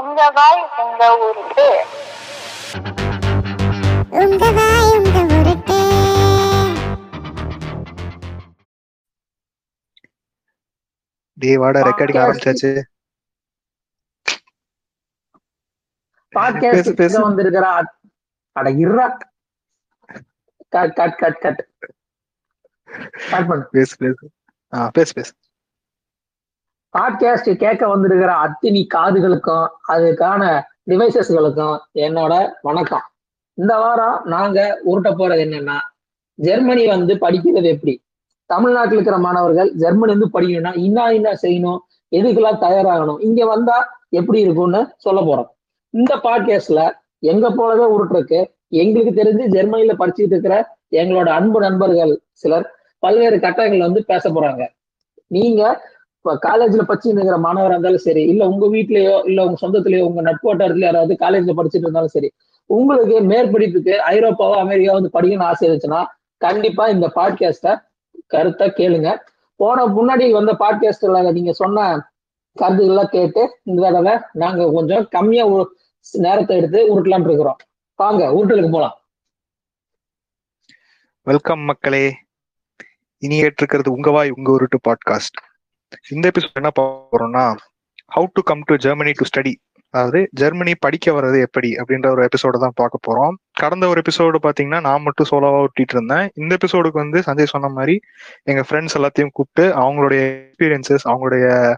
உங்க வாய் உங்க ஊருக்கு உங்க வாய் உங்க உருட்டு. டேய் வாடா ரெக்கார்டிங். ஆரம்பிச்சாச்சு. பாட்காஸ்ட் பேசு. வந்திருக்கிற அட இருடா. Cut cut cut cut start பண்ணு. பேசு பேசு. ஆ பேசு பேசு. பாட்காஸ்ட் கேட்க வந்திருக்கிற அத்தினி காதுகளுக்கும் அதுக்கான டிவைசஸ்களுக்கும் என்னோட வணக்கம். இந்த வாரம் நாங்க உருட்ட போறது என்னன்னா ஜெர்மனி வந்து படிக்கிறது எப்படி? தமிழ்நாட்டில் இருக்கிற மாணவர்கள் ஜெர்மனி வந்து படிக்கணும்னா இன்னா இன்னா செய்யணும் எதுக்கெல்லாம் தயாராகணும் இங்க வந்தா எப்படி இருக்கும்னு சொல்ல போறோம். இந்த பாட்காஸ்ட்ல எங்க போலவே உருட்டுருக்கு எங்களுக்கு தெரிஞ்சு ஜெர்மனில படிச்சுட்டு இருக்கிற எங்களோட அன்பு நண்பர்கள் சிலர் பல்வேறு கட்டங்கள் வந்து பேச போறாங்க. நீங்க இப்போ காலேஜ்ல படிச்சுங்கிற இருக்கிற மாணவரா இருந்தாலும் சரி இல்ல உங்க வீட்லயோ இல்ல உங்க சொந்தத்திலயோ உங்க நட்பு யாராவது காலேஜ்ல படிச்சுட்டு இருந்தாலும் சரி உங்களுக்கு மேற்படிப்புக்கு ஐரோப்பாவோ அமெரிக்காவோ வந்து படிக்கணும்னு ஆசை இருந்துச்சுன்னா கண்டிப்பா இந்த பாட்காஸ்ட கருத்தை கேளுங்க. போன முன்னாடி வந்த பாட்காஸ்ட்ல நீங்க சொன்ன கருத்துக்கள்லாம் கேட்டு இந்த தடவை நாங்க கொஞ்சம் கம்மியா நேரத்தை எடுத்து உருட்டலாம்னு இருக்கிறோம். வாங்க உருட்டலுக்கு போலாம். வெல்கம் மக்களே. இனி கேட்டிருக்கிறது உங்க வாய் உங்க உருட்டு பாட்காஸ்ட் இந்த எபிசோட் என்ன பார்க்க போறோம்னா how to come to Germany to study அதாவது ஜெர்மனி படிக்க வர்றது எப்படி அப்படின்ற ஒரு எபிசோட தான் பார்க்க போறோம். கடந்த ஒரு எபிசோடு பாத்தீங்கன்னா நான் மட்டும் சோலோவா ஒட்டிட்டு இருந்தேன். இந்த எபிசோடுக்கு வந்து சஞ்சய் சொன்ன மாதிரி எங்க ஃப்ரெண்ட்ஸ் எல்லாத்தையும் கூப்பிட்டு அவங்களுடைய எக்ஸ்பீரியன்சஸ் அவங்களுடைய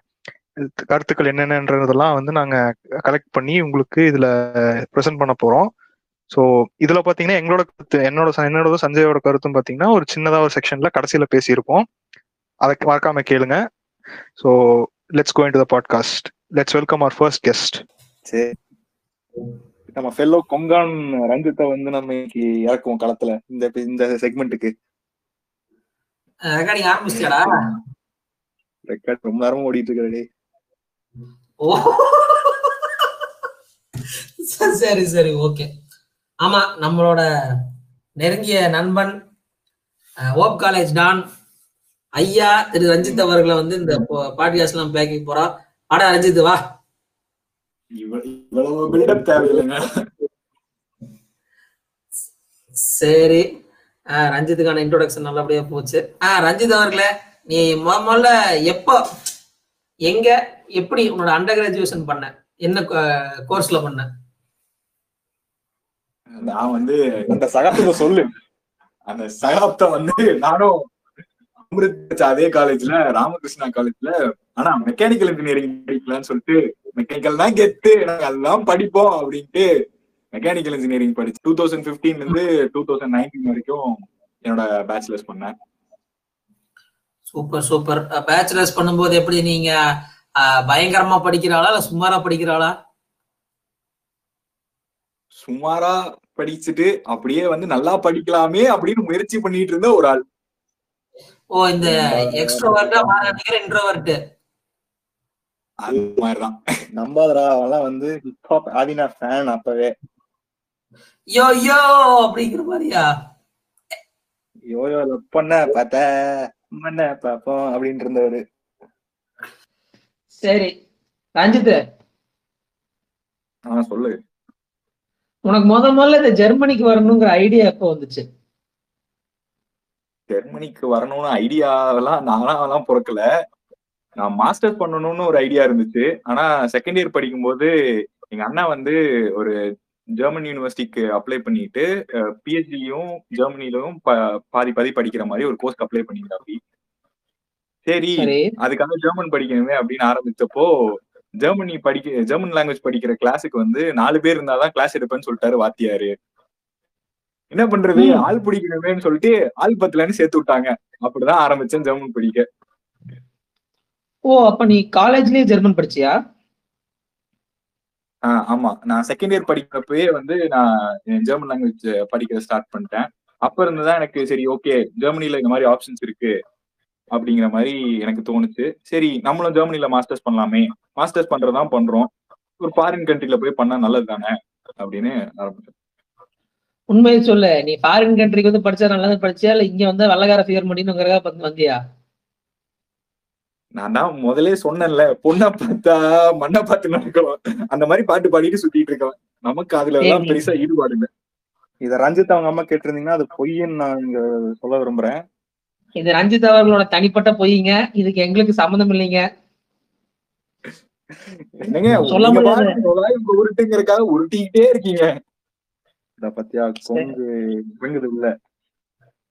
கருத்துக்கள் என்னென்னன்றதெல்லாம் வந்து நாங்க கலெக்ட் பண்ணி உங்களுக்கு இதுல ப்ரெசென்ட் பண்ண போறோம். ஸோ இதுல பாத்தீங்கன்னா எங்களோட கருத்து என்னோட ச- என்னோட சஞ்சயோட கருத்தும் பாத்தீங்கன்னா ஒரு சின்னதா ஒரு செக்ஷன்ல கடைசியில பேசியிருப்போம். அதை மறக்காம கேளுங்க. Go in to the podcast let's welcome our first guest சரி. நம்ம ஃபெல்லோ கொங்கான் ரஞ்சித்தை வந்து நம்ம இன்னைக்கு இறக்குவோம் களத்துல. இந்த இந்த செக்மெண்ட்டுக்கு ரெக்கார்டிங் ஆரம்பிச்சிட்டடா ரெக்கார்ட் ரொம்ப நேரமா ஓடிட்டு இருக்கிறே ஓ. சரி சரி ஓகே. ஆமா நம்மளோட நெருங்கிய நண்பன் ஓப் காலேஜ் டான் ஐயா திரு ரஞ்சித் அவர்களை வந்து இந்த பாட்காஸ்ட் எல்லாம் பேக்கி போறோம். அடா ரஞ்சித் வா. சரி. ரஞ்சித்துக்கான இன்ட்ரோடக்ஷன் நல்லபடியா போச்சு. ஆஹ் ரஞ்சித் அவர்களே நீ முத முதல்ல எப்போ எங்க எப்படி உன்னோட அண்டர் கிராஜுவேஷன் பண்ண? என்ன கோர்ஸ்ல பண்ண? நான் வந்து அந்த சகாப்தத்தை சொல்லு. அந்த சகாப்தம் வந்து நானும் அமிர்த் அதே காலேஜ்ல ராமகிருஷ்ணா காலேஜ்ல ஆனா மெக்கானிக்கல் இன்ஜினியரிங் படிக்கலாம்னு சொல்லிட்டு மெக்கானிக்கல் தான் கெத்து நாங்க அதெல்லாம் படிப்போம் அப்படின்ட்டு மெக்கானிக்கல் இன்ஜினியரிங் படிச்சு டூ தௌசண்ட் பிப்டீன்ல இருந்து டூ தௌசண்ட் நைன்டீன் வரைக்கும் என்னோட பேச்சுலர்ஸ் பண்ணேன். Super super. பேச்சுலர்ஸ் பண்ணும்போது எப்படி நீங்க பயங்கரமா படிக்கிறாளா இல்ல சுமாரா படிக்கிறாளா? சுமாரா படிச்சுட்டு அப்படியே வந்து நல்லா படிக்கலாமே அப்படின்னு முயற்சி பண்ணிட்டு இருந்த ஒரு ஆள். ஓ இந்த எக்ஸ்ட்ரோவர்ட்டா மாறிக்கிற இன்ட்ரோவர்ட் அந்த மாதிரிதான். நம்பாதடா அவன்லாம் வந்து ஹிப்ஹாப் ஆதினா ஃபேன் அப்பவே. யோ யோ அப்படிங்கிற மாதிரியா? யோயோ பொண்ண பார்த்த மண்ண பாப்போம் அப்படின்னு இருந்தவரு. சரி ரஞ்சித். ஆஹ் சொல்லு. உனக்கு முத முதல்ல இந்த ஜெர்மனிக்கு வரணுங்கிற ஐடியா எப்போ வந்துச்சு? ஜெர்மனிக்கு வரணும்னு ஐடியாவெல்லாம் நான்லாம் பிறக்கல. நான் மாஸ்டர் பண்ணணும்னு ஒரு ஐடியா இருந்துச்சு. ஆனா செகண்ட் இயர் படிக்கும்போது எங்க அண்ணா வந்து ஒரு ஜெர்மன் யூனிவர்சிட்டிக்கு அப்ளை பண்ணிட்டு பிஹெச்டியும் ஜெர்மனிலும் பாதி பாதி படிக்கிற மாதிரி ஒரு கோர்ஸ்க்கு அப்ளை சரி சரி. அதுக்காக ஜெர்மன் படிக்கணுமே அப்படின்னு ஆரம்பிச்சப்போ ஜெர்மனி படிக்க ஜெர்மன் லாங்குவேஜ் படிக்கிற கிளாஸுக்கு வந்து நாலு பேர் இருந்தாதான் கிளாஸ் எடுப்பேன்னு சொல்லிட்டாரு வாத்தியாரு. என்ன பண்றது. ஆள் பிடிக்கணுமேன்னு சொல்லிட்டு ஆள் பத்துலன்னு சேர்த்து விட்டாங்க. அப்படிதான் ஆரம்பிச்சேன் ஜெர்மன் படிக்க. ஓ அப்ப நீ காலேஜ்லயே ஜெர்மன் படிச்சியா? ஆஹ் ஆமா. நான் செகண்ட் இயர் படிக்கிறப்பவே வந்து நான் ஜெர்மன் லாங்குவேஜ் படிக்க ஸ்டார்ட் பண்ணிட்டேன். அப்ப இருந்துதான் எனக்கு சரி ஓகே ஜெர்மனில இந்த மாதிரி ஆப்ஷன்ஸ் இருக்கு அப்படிங்கிற மாதிரி எனக்கு தோணுச்சு. சரி நம்மளும் ஜெர்மனில மாஸ்டர்ஸ் பண்ணலாமே. மாஸ்டர்ஸ் பண்றதுதான் பண்றோம். ஒரு ஃபாரின் கண்ட்ரில போய் பண்ணா நல்லது தானே அப்படின்னு ஆரம்பிச்சேன். உண்மையை சொல்லு. நீ ஃபாரின் கண்ட்ரிக்கு வந்து படிச்சா நல்லா படிச்சியா? இல்ல இங்க வந்து வெள்ளக்கார ஃபிகர் முடியணுங்கிறதா பார்த்து வந்தியா? நான் தான் முதலே சொன்னேன்ல பொண்ணை பார்த்தா மண்ணை பார்த்து நடக்கலாம் அந்த மாதிரி பாட்டு பாடிட்டு சுத்திட்டு இருக்கேன் நமக்கு அதுல எல்லாம். பெருசா ஈடுபாடு இல்ல. இத ரஞ்சித் அவங்க அம்மா கேட்டிருந்தீங்கன்னா அது பொய்ன்னு நான் இங்க சொல்ல விரும்புறேன். இது ரஞ்சித் அவர்களோட தனிப்பட்ட பொய்ங்க. இதுக்கு எங்களுக்கு சம்மந்தம் இல்லைங்க. என்னங்க சொல்ல நீங்க முடியாது. உருட்டுங்கிறதுக்காக உருட்டிக்கிட்டே இருக்கீங்க. இத பத்தியா? கொங்கு இறங்குது உள்ள.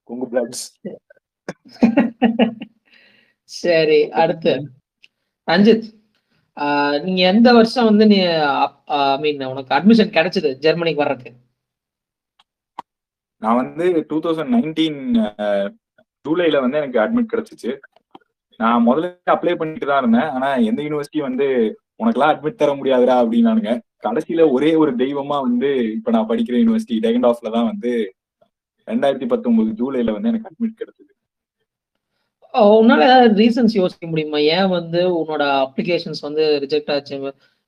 கொங்கு பிளாட்ஸ். சரி அடுத்து. ரஞ்சித் ஆஹ் நீங்க எந்த வருஷம் வந்து நீ ஐ மீன் உனக்கு அட்மிஷன் கிடைச்சது ஜெர்மனிக்கு வர்றதுக்கு? நான் வந்து டூ தௌசண்ட் நைன்டீன் ஜூலைல வந்து எனக்கு அட்மிட் கிடைச்சிச்சு. நான் முதல்ல அப்ளை பண்ணிட்டு தான் இருந்தேன். ஆனா எந்த யூனிவர்சிட்டி வந்து உனக்கெல்லாம் அட்மிட் தர முடியாதுடா அப்படின்னானுங்க. கடைசியில ஒரே ஒரு தெய்வமா வந்து இப்ப நான் படிக்கிற யூனிவர்சிட்டி டெகண்ட் ஆஃப்ல தான் வந்து ரெண்டாயிரத்தி பத்தொன்பது ஜூலைல வந்து எனக்கு அட்மிட் கிடைச்சது. உன்னால ஏதாவது ரீசன்ஸ் யோசிக்க முடியுமா? ஏன் வந்து உன்னோட அப்ளிகேஷன்ஸ் வந்து ரிஜெக்ட் ஆச்சு?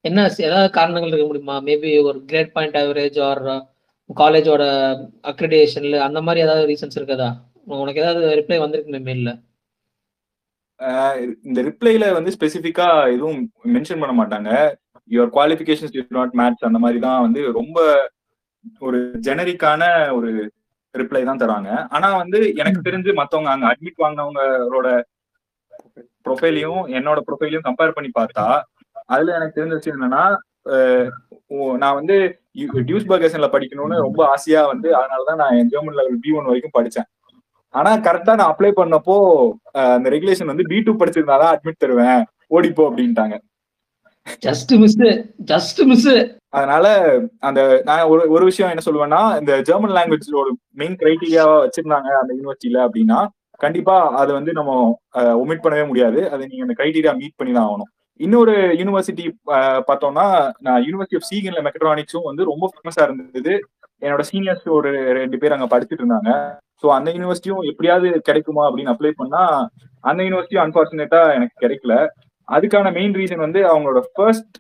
என்ன ஏதாவது காரணங்கள் இருக்க முடியுமா? மேபி ஒரு கிரேட் பாயிண்ட் ஆவரேஜ் ஆர் காலேஜோட அக்ரிடேஷன்ல அந்த மாதிரி ஏதாவது ரீசன்ஸ் இருக்குதா? உனக்கு ஏதாவது ரிப்ளை வந்திருக்குமே மெயில்ல இந்த ரிப்ளைல வந்து ஸ்பெசிஃபிக்கா எதுவும் மென்ஷன் பண்ண மாட்டாங்க. Your qualifications did not match அந்த மாதிரி தான் வந்து ரொம்ப ஒரு ஜெனரிக்கான ஒரு ரிப்ளை தான் தராங்க. ஆனா வந்து எனக்கு தெரிஞ்சு மத்தவங்க அங்க அட்மிட் வாங்கினவங்களோட ப்ரொஃபைலையும் என்னோட ப்ரொஃபைலையும் கம்பேர் பண்ணி பார்த்தா அதுல எனக்கு தெரிஞ்ச விஷயம் என்னன்னா நான் வந்து டியூஸ் பர்கேஷன்ல படிக்கணும்னு ரொம்ப ஆசையா வந்து அதனாலதான் நான் என் ஜெர்மன் லெவல் பி ஒன் வரைக்கும் படிச்சேன். ஆனா கரெக்டா நான் அப்ளை பண்ணப்போ அந்த ரெகுலேஷன் வந்து பி டூ படிச்சிருந்தாதான் அட்மிட் தருவேன். ஓடிப்போ அப்படின்ட்டாங்க. ஜஸ்ட் மிஸ் ஜஸ்ட் மிஸ் அதனால அந்த நான் ஒரு ஒரு விஷயம் என்ன சொல்லுவேன்னா இந்த ஜெர்மன் லாங்குவேஜோட மெயின் கிரைட்டீரியாவா வச்சிருந்தாங்க அந்த யூனிவர்சிட்டியில அப்படின்னா கண்டிப்பா அது வந்து நம்ம ஒமிட் பண்ணவே முடியாது. அதை நீங்க அந்த கிரைட்டீரியா மீட் பண்ணி தான் ஆகணும். இன்னொரு யூனிவர்சிட்டி பார்த்தோம்னா நான் யூனிவர்சிட்டி ஆஃப் சீகன்ல மெக்கட்ரானிக்ஸும் வந்து ரொம்ப ஃபேமஸா இருந்தது. என்னோட சீனியர்ஸ் ஒரு ரெண்டு பேர் அங்க படிச்சுட்டு இருந்தாங்க. ஸோ அந்த யூனிவர்சிட்டியும் எப்படியாவது கிடைக்குமா அப்படின்னு அப்ளை பண்ணா அந்த யூனிவர்சிட்டியும் அன்பார்ச்சுனேட்டா எனக்கு கிடைக்கல. அதுக்கான மெயின் ரீசன் வந்து அவங்களோட ஃபர்ஸ்ட்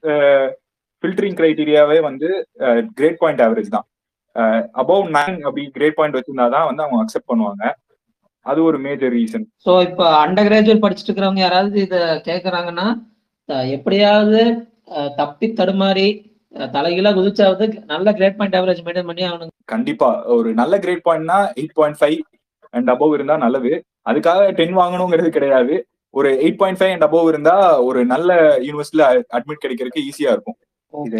ஃபில்டரிங் கிரைட்டீரியாவே வந்து கிரேட் பாயிண்ட் ஆவரேஜ் தான். அபவ் நைன் அப்படி கிரேட் பாயிண்ட் வச்சிருந்தா தான் வந்து அவங்க அக்செப்ட் பண்ணுவாங்க. அது ஒரு மேஜர் ரீசன் ஸோ இப்போ அண்டர் கிராஜுவேட் படிச்சுட்டு இருக்கிறவங்க யாராவது இதை கேட்குறாங்கன்னா எப்படியாவது தப்பி தடுமாறி தலைகீழா குதிச்சாவது நல்ல கிரேட் பாயிண்ட் ஆவரேஜ் மெயின்டைன் பண்ணி அவனுக்கு கண்டிப்பா. ஒரு நல்ல grade பாயிண்ட்னா eight point five and above இருந்தா நல்லது. அதுக்காக டென் வாங்கணுங்கிறது கிடையாது. ஒரு eight point five and above இருந்தா ஒரு நல்ல யூனிவர்சிட்டியில அட்மிட் கிடைக்கிறதுக்கு ஈஸியா இருக்கும். இது.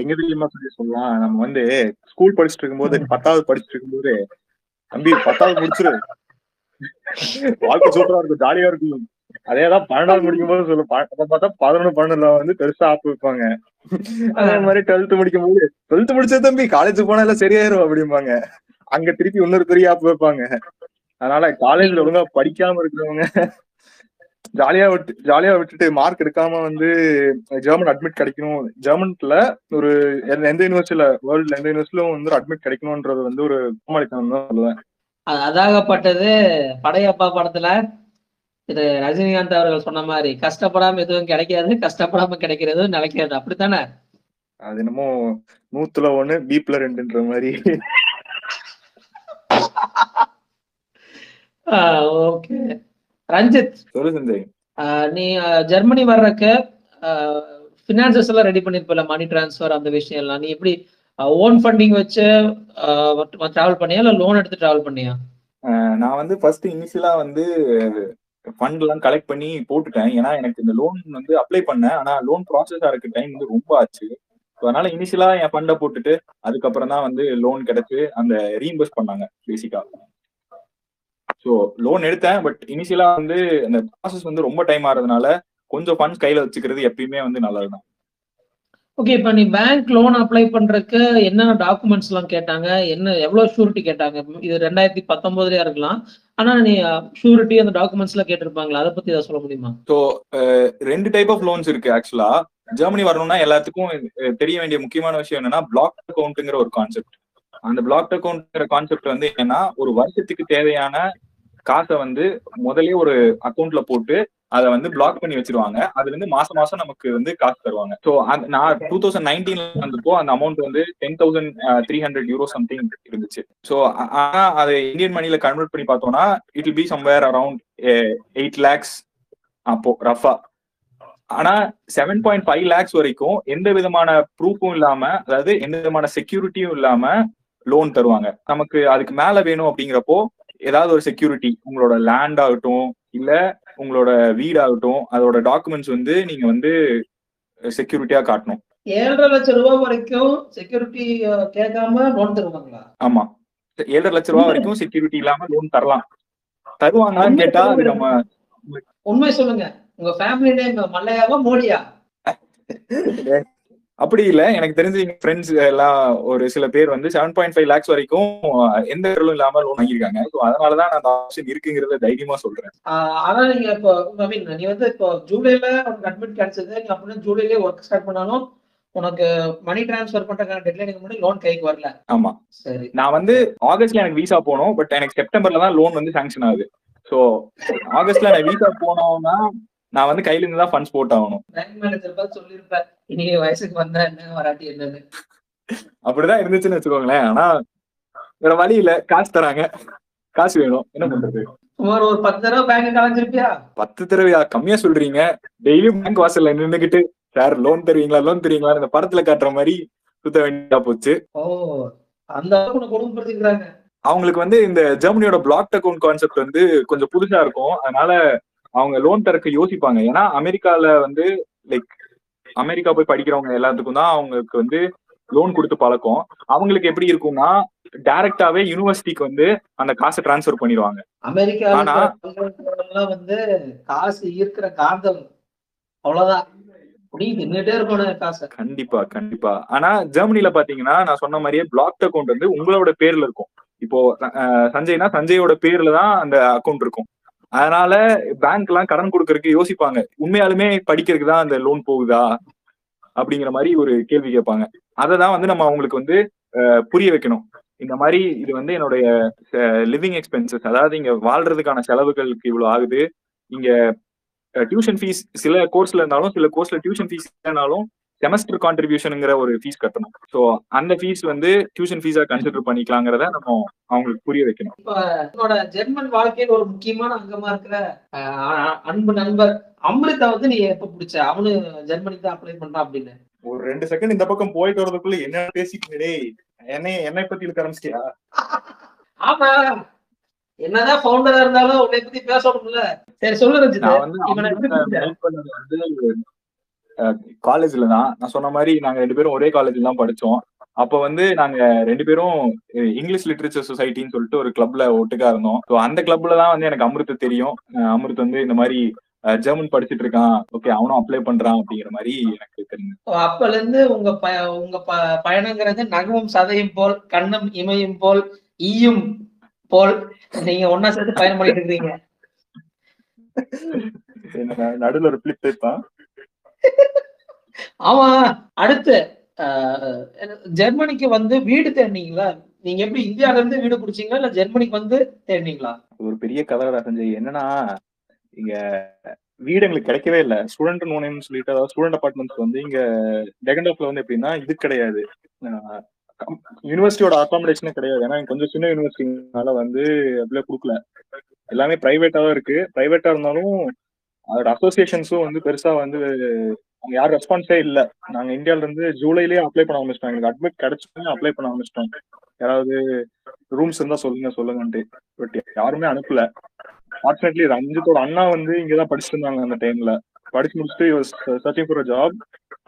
எங்க தெரியுமா சொல்லி சொல்லலாம்? நம்ம வந்து ஸ்கூல் படிச்சுட்டு இருக்கும்போது பத்தாவது படிச்சுட்டு இருக்கும்போது தம்பி பத்தாவது முடிச்சிரு. வாழ்க்கை சூப்பரா இருக்கும் ஜாலியா இருக்கும். அதேதான் பன்னெண்டாவது முடிக்கும் போது சொல்லு பார்த்தா பதினொன்னு பன்னெண்டுல வந்து பெருசா ஆப்பு வைப்பாங்க அதே மாதிரி டுவெல்த் முடிக்கும் போது டுவெல்த் முடிச்ச தம்பி காலேஜ் போனா எல்லாம் சரியாயிரும் அப்படிம்பாங்க. அங்க திருப்பி இன்னொரு பெரிய ஆப்பு வைப்பாங்க அதனால காலேஜ்ல ஒழுங்கா படிக்காம இருக்கிறவங்க ஜாலியா விட்டு ஜாலியா விட்டுட்டு மார்க் எடுக்காம வந்து ஜெர்மன் அட்மிட் கிடைக்கணும். ஜெர்மன்ல ஒரு எந்த- யூனிவர்சிட்டியில வேர்ல்ட்ல எந்த யூனிவர்சிட்டிலும் வந்து அட்மிட் கிடைக்கணும்ன்றது வந்து ஒரு கோமாளித்தனம் தான் சொல்லுவேன். அது அதாகப்பட்டது படையப்பா படத்துல இது ரஜினிகாந்த் அவர்கள் சொன்ன மாதிரி கஷ்டப்படாம எதுவும் கிடைக்காது கஷ்டப்படாம கிடைக்கிறது நிலைக்காது அப்படித்தானே? அது என்னமோ நூத்துல ஒண்ணு பீப்ல ரெண்டுன்ற மாதிரி. ஓகே ரஞ்சித் நீ ஜெர்மனி வர்றதுக்கு ஃபினான்சஸ் எல்லாம் ரெடி பண்ணிருப்பல மணி டிரான்ஸ்ஃபர் அந்த விஷயம் எல்லாம் நீ எப்படி ஓன் ஃபண்டிங் வச்சு டிராவல் பண்ணியா இல்ல லோன் எடுத்து டிராவல் பண்ணியா? நான் வந்து ஃபர்ஸ்ட் இனிஷியலா வந்து ஃபண்ட் எல்லாம் கலெக்ட் பண்ணி போட்டுட்டேன். ஏன்னா எனக்கு இந்த லோன் வந்து அப்ளை பண்ணேன். ஆனா லோன் ப்ராசஸ் ஆகிறதுக்கு டைம் வந்து ரொம்ப ஆச்சு. அதனால இனிஷியலா என் ஃபண்டை போட்டுட்டு அதுக்கப்புறம் தான் வந்து லோன் கிடைச்சு அந்த ரீஇம்பர்ஸ் பண்ணாங்க பேசிக்கா ஸோ லோன் எடுத்தேன் பட் இனிஷியலா வந்து அந்த ப்ராசஸ் வந்து ரொம்ப டைம் ஆகிறதுனால கொஞ்சம் ஃபண்ட்ஸ் கையில வச்சுக்கிறது எப்பயுமே வந்து நல்லதுதான். ஓகே இப்போ நீ பேங்க் லோன் அப்ளை பண்றதுக்கு என்னென்ன டாக்குமெண்ட்ஸ் எல்லாம் கேட்டாங்க? என்ன எவ்வளவு ஷூரிட்டி கேட்டாங்க? இது ரெண்டாயிரத்தி பத்தொன்பதுலயா இருக்கலாம். ஆனா நீ ஷூரிட்டி அந்த டாக்குமெண்ட்ஸ் எல்லாம் கேட்டிருப்பாங்களா அதை பத்தி ஏதாவது சொல்ல முடியுமா? ஸோ ரெண்டு டைப் ஆஃப் லோன்ஸ் இருக்கு ஆக்சுவலா ஜெர்மனி வரணும்னா எல்லாத்துக்கும் தெரிய வேண்டிய முக்கியமான விஷயம் என்னன்னா பிளாக் அக்கௌண்ட்ங்கிற ஒரு கான்செப்ட் அந்த பிளாக் அக்கௌண்ட்ங்கிற கான்செப்ட் வந்து என்னன்னா ஒரு வருஷத்துக்கு தேவையான காசை வந்து முதலே ஒரு அக்கௌண்ட்ல போட்டு அதை வந்து பிளாக் பண்ணி வச்சிருவாங்க. அதுல இருந்து மாசம் மாசம் நமக்கு வந்து காசு தருவாங்க. ஸோ நான் டூ தௌசண்ட் நைன்டீன்ல வந்தப்போ அந்த அமௌண்ட் வந்து ten thousand three hundred euro something இருந்துச்சு. ஸோ ஆனா அதை இந்தியன் மணில கன்வெர்ட் பண்ணி பார்த்தோம்னா it be somewhere around eight lakhs அப்போ ரஃபா ஆனா செவன் பாயிண்ட் ஃபைவ் லேக்ஸ் வரைக்கும் எந்த விதமான ப்ரூஃபும் இல்லாம அதாவது எந்த விதமான செக்யூரிட்டியும் இல்லாம லோன் தருவாங்க. நமக்கு அதுக்கு மேல வேணும் அப்படிங்கிறப்போ ஏதாவது ஒரு செக்யூரிட்டி உங்களோட லேண்ட் ஆகட்டும் இல்ல உங்களோட வீடாகட்டும் அதோட டாக்குமெண்ட்ஸ் வந்து நீங்க வந்து செக்யூரிட்டியா காட்டணும். ஏழரை லட்சம் ரூபாய் வரைக்கும் செக்யூரிட்டி கேட்காம லோன் தருவாங்களா? ஆமா. ஏழரை லட்ச ரூபா வரைக்கும் செக்யூரிட்டி இல்லாம லோன் தரலாம். தருவாங்களான்னு கேட்டா அது நம்ம உண்மை சொல்லுங்க. உங்க ஃபேமிலி நேம் மல்லையாவா மோடியா? அப்படி இல்ல. எனக்கு தெரிஞ்சு எங்க ஃப்ரெண்ட்ஸ் எல்லாம் ஒரு சில பேர் வந்து செவன் பாயிண்ட் ஃபைவ் லேக்ஸ் வரைக்கும் எந்த இடலும் இல்லாம லோன் வாங்கியிருக்காங்க. ஸோ அதனாலதான் நான் அந்த ஆப்ஷன் இருக்குங்கிறத தைரியமா சொல்றேன். ஆனா நீங்க இப்போ ஐ மீன் நீ வந்து இப்போ ஜூலைல உனக்கு அட்மிட் கிடைச்சது. நீ அப்படின்னா ஜூலைலயே ஒர்க் ஸ்டார்ட் பண்ணாலும் உனக்கு மணி டிரான்ஸ்ஃபர் பண்றதுக்கான டெட்லைனுக்கு முன்னாடி லோன் கைக்கு வரல. ஆமா. சரி. நான் வந்து ஆகஸ்ட்ல எனக்கு வீசா போனோம் பட் எனக்கு செப்டம்பர்ல தான் லோன் வந்து சாங்ஷன் ஆகுது. ஸோ ஆகஸ்ட்ல நான் வீசா போனோம்னா நான் வந்து கையில இருந்து தான் ஃபண்ட்ஸ் பேங்க் மேனேஜர் பார்த்து சொல்லியிருப்பேன் இனி வயசுக்கு வந்தா என்ன வராட்டி என்னன்னு. அப்படிதான் இருந்துச்சுன்னு வச்சுக்கோங்களேன். ஆனா வேற வழி இல்ல. காசு தராங்க. காசு வேணும். என்ன பண்றது? சுமார் ஒரு பத்து தடவை பேங்க் கலைஞ்சிருப்பியா பத்து தடவையா? கம்மியா சொல்றீங்க. டெய்லியும் பேங்க் வாசல்ல நின்னுகிட்டு சார் லோன் தருவீங்களா? லோன் தருவீங்களா? இந்த படத்துல காட்டுற மாதிரி சுத்த வேண்டியதா போச்சு. ஓ அந்த அளவுக்கு உனக்கு கொடுமைப்படுத்திக்கிறாங்க. அவங்களுக்கு வந்து இந்த ஜெர்மனியோட பிளாக் அக்கவுண்ட் கான்செப்ட் வந்து கொஞ்சம் புதுசா இருக்கும். அதனால அவங்க லோன் தரக்கு யோசிப்பாங்க. ஏன்னா அமெரிக்கால வந்து லைக் அமெரிக்கா போய் படிக்கிறவங்க எல்லாத்துக்கும் தான் அவங்களுக்கு வந்து லோன் கொடுத்து பழக்கம். அவங்களுக்கு எப்படி இருக்கும்னா டைரக்டாவே யூனிவர்சிட்டிக்கு வந்து அந்த காசை டிரான்ஸ்ஃபர் பண்ணிடுவாங்க. அமெரிக்கால ஆனா- வந்து காசு ஈர்க்கிற காந்தம் அவ்வளவுதான். கண்டிப்பா கண்டிப்பா. ஆனா ஜெர்மனில பாத்தீங்கன்னா நான் சொன்ன மாதிரியே பிளாக் அக்கவுண்ட் வந்து உங்களோட பேர்ல இருக்கும். இப்போ சஞ்சய்னா சஞ்சயோட பேர்ல தான் அந்த அக்கவுண்ட் இருக்கும். அதனால பேங்க் எல்லாம் கடன் கொடுக்கறதுக்கு யோசிப்பாங்க. உண்மையாலுமே படிக்கிறதுக்கு தான் அந்த லோன் போகுதா? அப்படிங்கிற மாதிரி ஒரு கேள்வி கேட்பாங்க. அதை தான் வந்து நம்ம அவங்களுக்கு வந்து புரிய வைக்கணும். இந்த மாதிரி இது வந்து என்னுடைய லிவிங் எக்ஸ்பென்சஸ் அதாவது இங்க வாழ்றதுக்கான செலவுகளுக்கு இவ்வளவு ஆகுது. இங்க டியூஷன் ஃபீஸ் சில கோர்ஸ்ல இருந்தாலும் சில கோர்ஸ்ல டியூஷன் ஃபீஸ் இல்லைனாலும் செமஸ்டர் கான்ட்ரிபியூஷனுங்கிற ஒரு ஃபீஸ் கட்டணும். ஸோ அந்த ஃபீஸ் வந்து டியூஷன் ஃபீஸா கன்சிடர் பண்ணிக்கலாங்கிறத நம்ம அவங்களுக்கு புரிய வைக்கணும். இப்ப உன்னோட ஜெர்மன் வாழ்க்கையில் ஒரு முக்கியமான அங்கமா இருக்கிற அன்பு நண்பர் அமிர்தா வந்து நீ எப்ப பிடிச்ச? அவனு ஜெர்மனிக்கு தான் அப்ளை பண்றான் அப்படின்னு. ஒரு ரெண்டு செகண்ட் இந்த பக்கம் போயிட்டு வரதுக்குள்ள என்ன பேசிட்டு டேய் என்னை என்னை பத்தி இருக்க ஆரம்பிச்சிட்டியா? ஆமா. என்னதான் ஃபவுண்டரா இருந்தாலும் உன்னை பத்தி பேசணும்ல. சரி சொல்லு ரஞ்சித். காலேஜ்ல தான். நான் சொன்ன மாதிரி நாங்க ரெண்டு பேரும் ஒரே காலேஜ்ல தான் படிச்சோம். அப்ப வந்து நாங்க ரெண்டு பேரும் இங்கிலீஷ் லிட்ரேச்சர் சொசைட்டின்னு சொல்லிட்டு ஒரு கிளப்ல ஒட்டுக்கா இருந்தோம். ஸோ அந்த கிளப்ல தான் வந்து எனக்கு அமிர்த் தெரியும். அமிர்த் வந்து இந்த மாதிரி ஜெர்மன் படிச்சிட்டு இருக்கான். ஓகே அவனும் அப்ளை பண்றான் அப்படிங்கிற மாதிரி எனக்கு தெரியும் அப்பல இருந்து உங்க உங்க பயணங்கிறது நகமும் சதையும் போல் கண்ணும் இமையும் போல் ஈயும் போல் நீங்க ஒன்னா சேர்த்து பயணம் பண்ணிட்டு இருக்கீங்க. நடுவுல ஒரு பிளிப் டைப்பான் ஆமா அடுத்து ஆஹ், ஜெர்மனிக்கு வந்து வீடு தேடினீங்களா? நீங்க எப்படி இந்தியால இருந்து வீடு பிடிச்சீங்களா? இல்ல ஜெர்மனிக்கு வந்து தேடினீங்களா? ஒரு பெரிய கதை சஞ்சய் என்னன்னா இங்க வீடு எங்களுக்கு கிடைக்கவே இல்லை. ஸ்டூடெண்ட் நோனேன்னு சொல்லிட்டு அதாவது ஸ்டூடெண்ட் அபார்ட்மெண்ட்ஸ் வந்து இங்க டெகண்டாப்ல வந்து எப்படின்னா இது கிடையாது. யூனிவர்சிட்டியோட அகாமடேஷனே கிடையாது. ஏன்னா கொஞ்சம் சின்ன யூனிவர்சிட்டினால வந்து அப்படியே கொடுக்கல. எல்லாமே பிரைவேட்டா தான் இருக்கு. பிரைவேட்டா இருந்தாலும் அதோட அசோசியேஷன்ஸும் வந்து பெருசா வந்து அவங்க யாரும் ரெஸ்பான்ஸே இல்ல. நாங்க இந்தியால இருந்து ஜூலைலயே அப்ளை பண்ண ஆரம்பிச்சிட்டோம். எங்களுக்கு அட்மிட் கிடைச்சோன்னே அப்ளை பண்ண ஆரம்பிச்சிட்டோம். யாராவது ரூம்ஸ் இருந்தா சொல்லுங்க சொல்லுங்கன்ட்டு. பட் யாருமே அனுப்பல. ஃபார்ச்சுனேட்லி ரஞ்சித்தோட அண்ணா வந்து இங்கதான் படிச்சிருந்தாங்க இருந்தாங்க அந்த டைம்ல படிச்சு முடிச்சுட்டு சர்ச்சிங் ஃபார் ஜாப்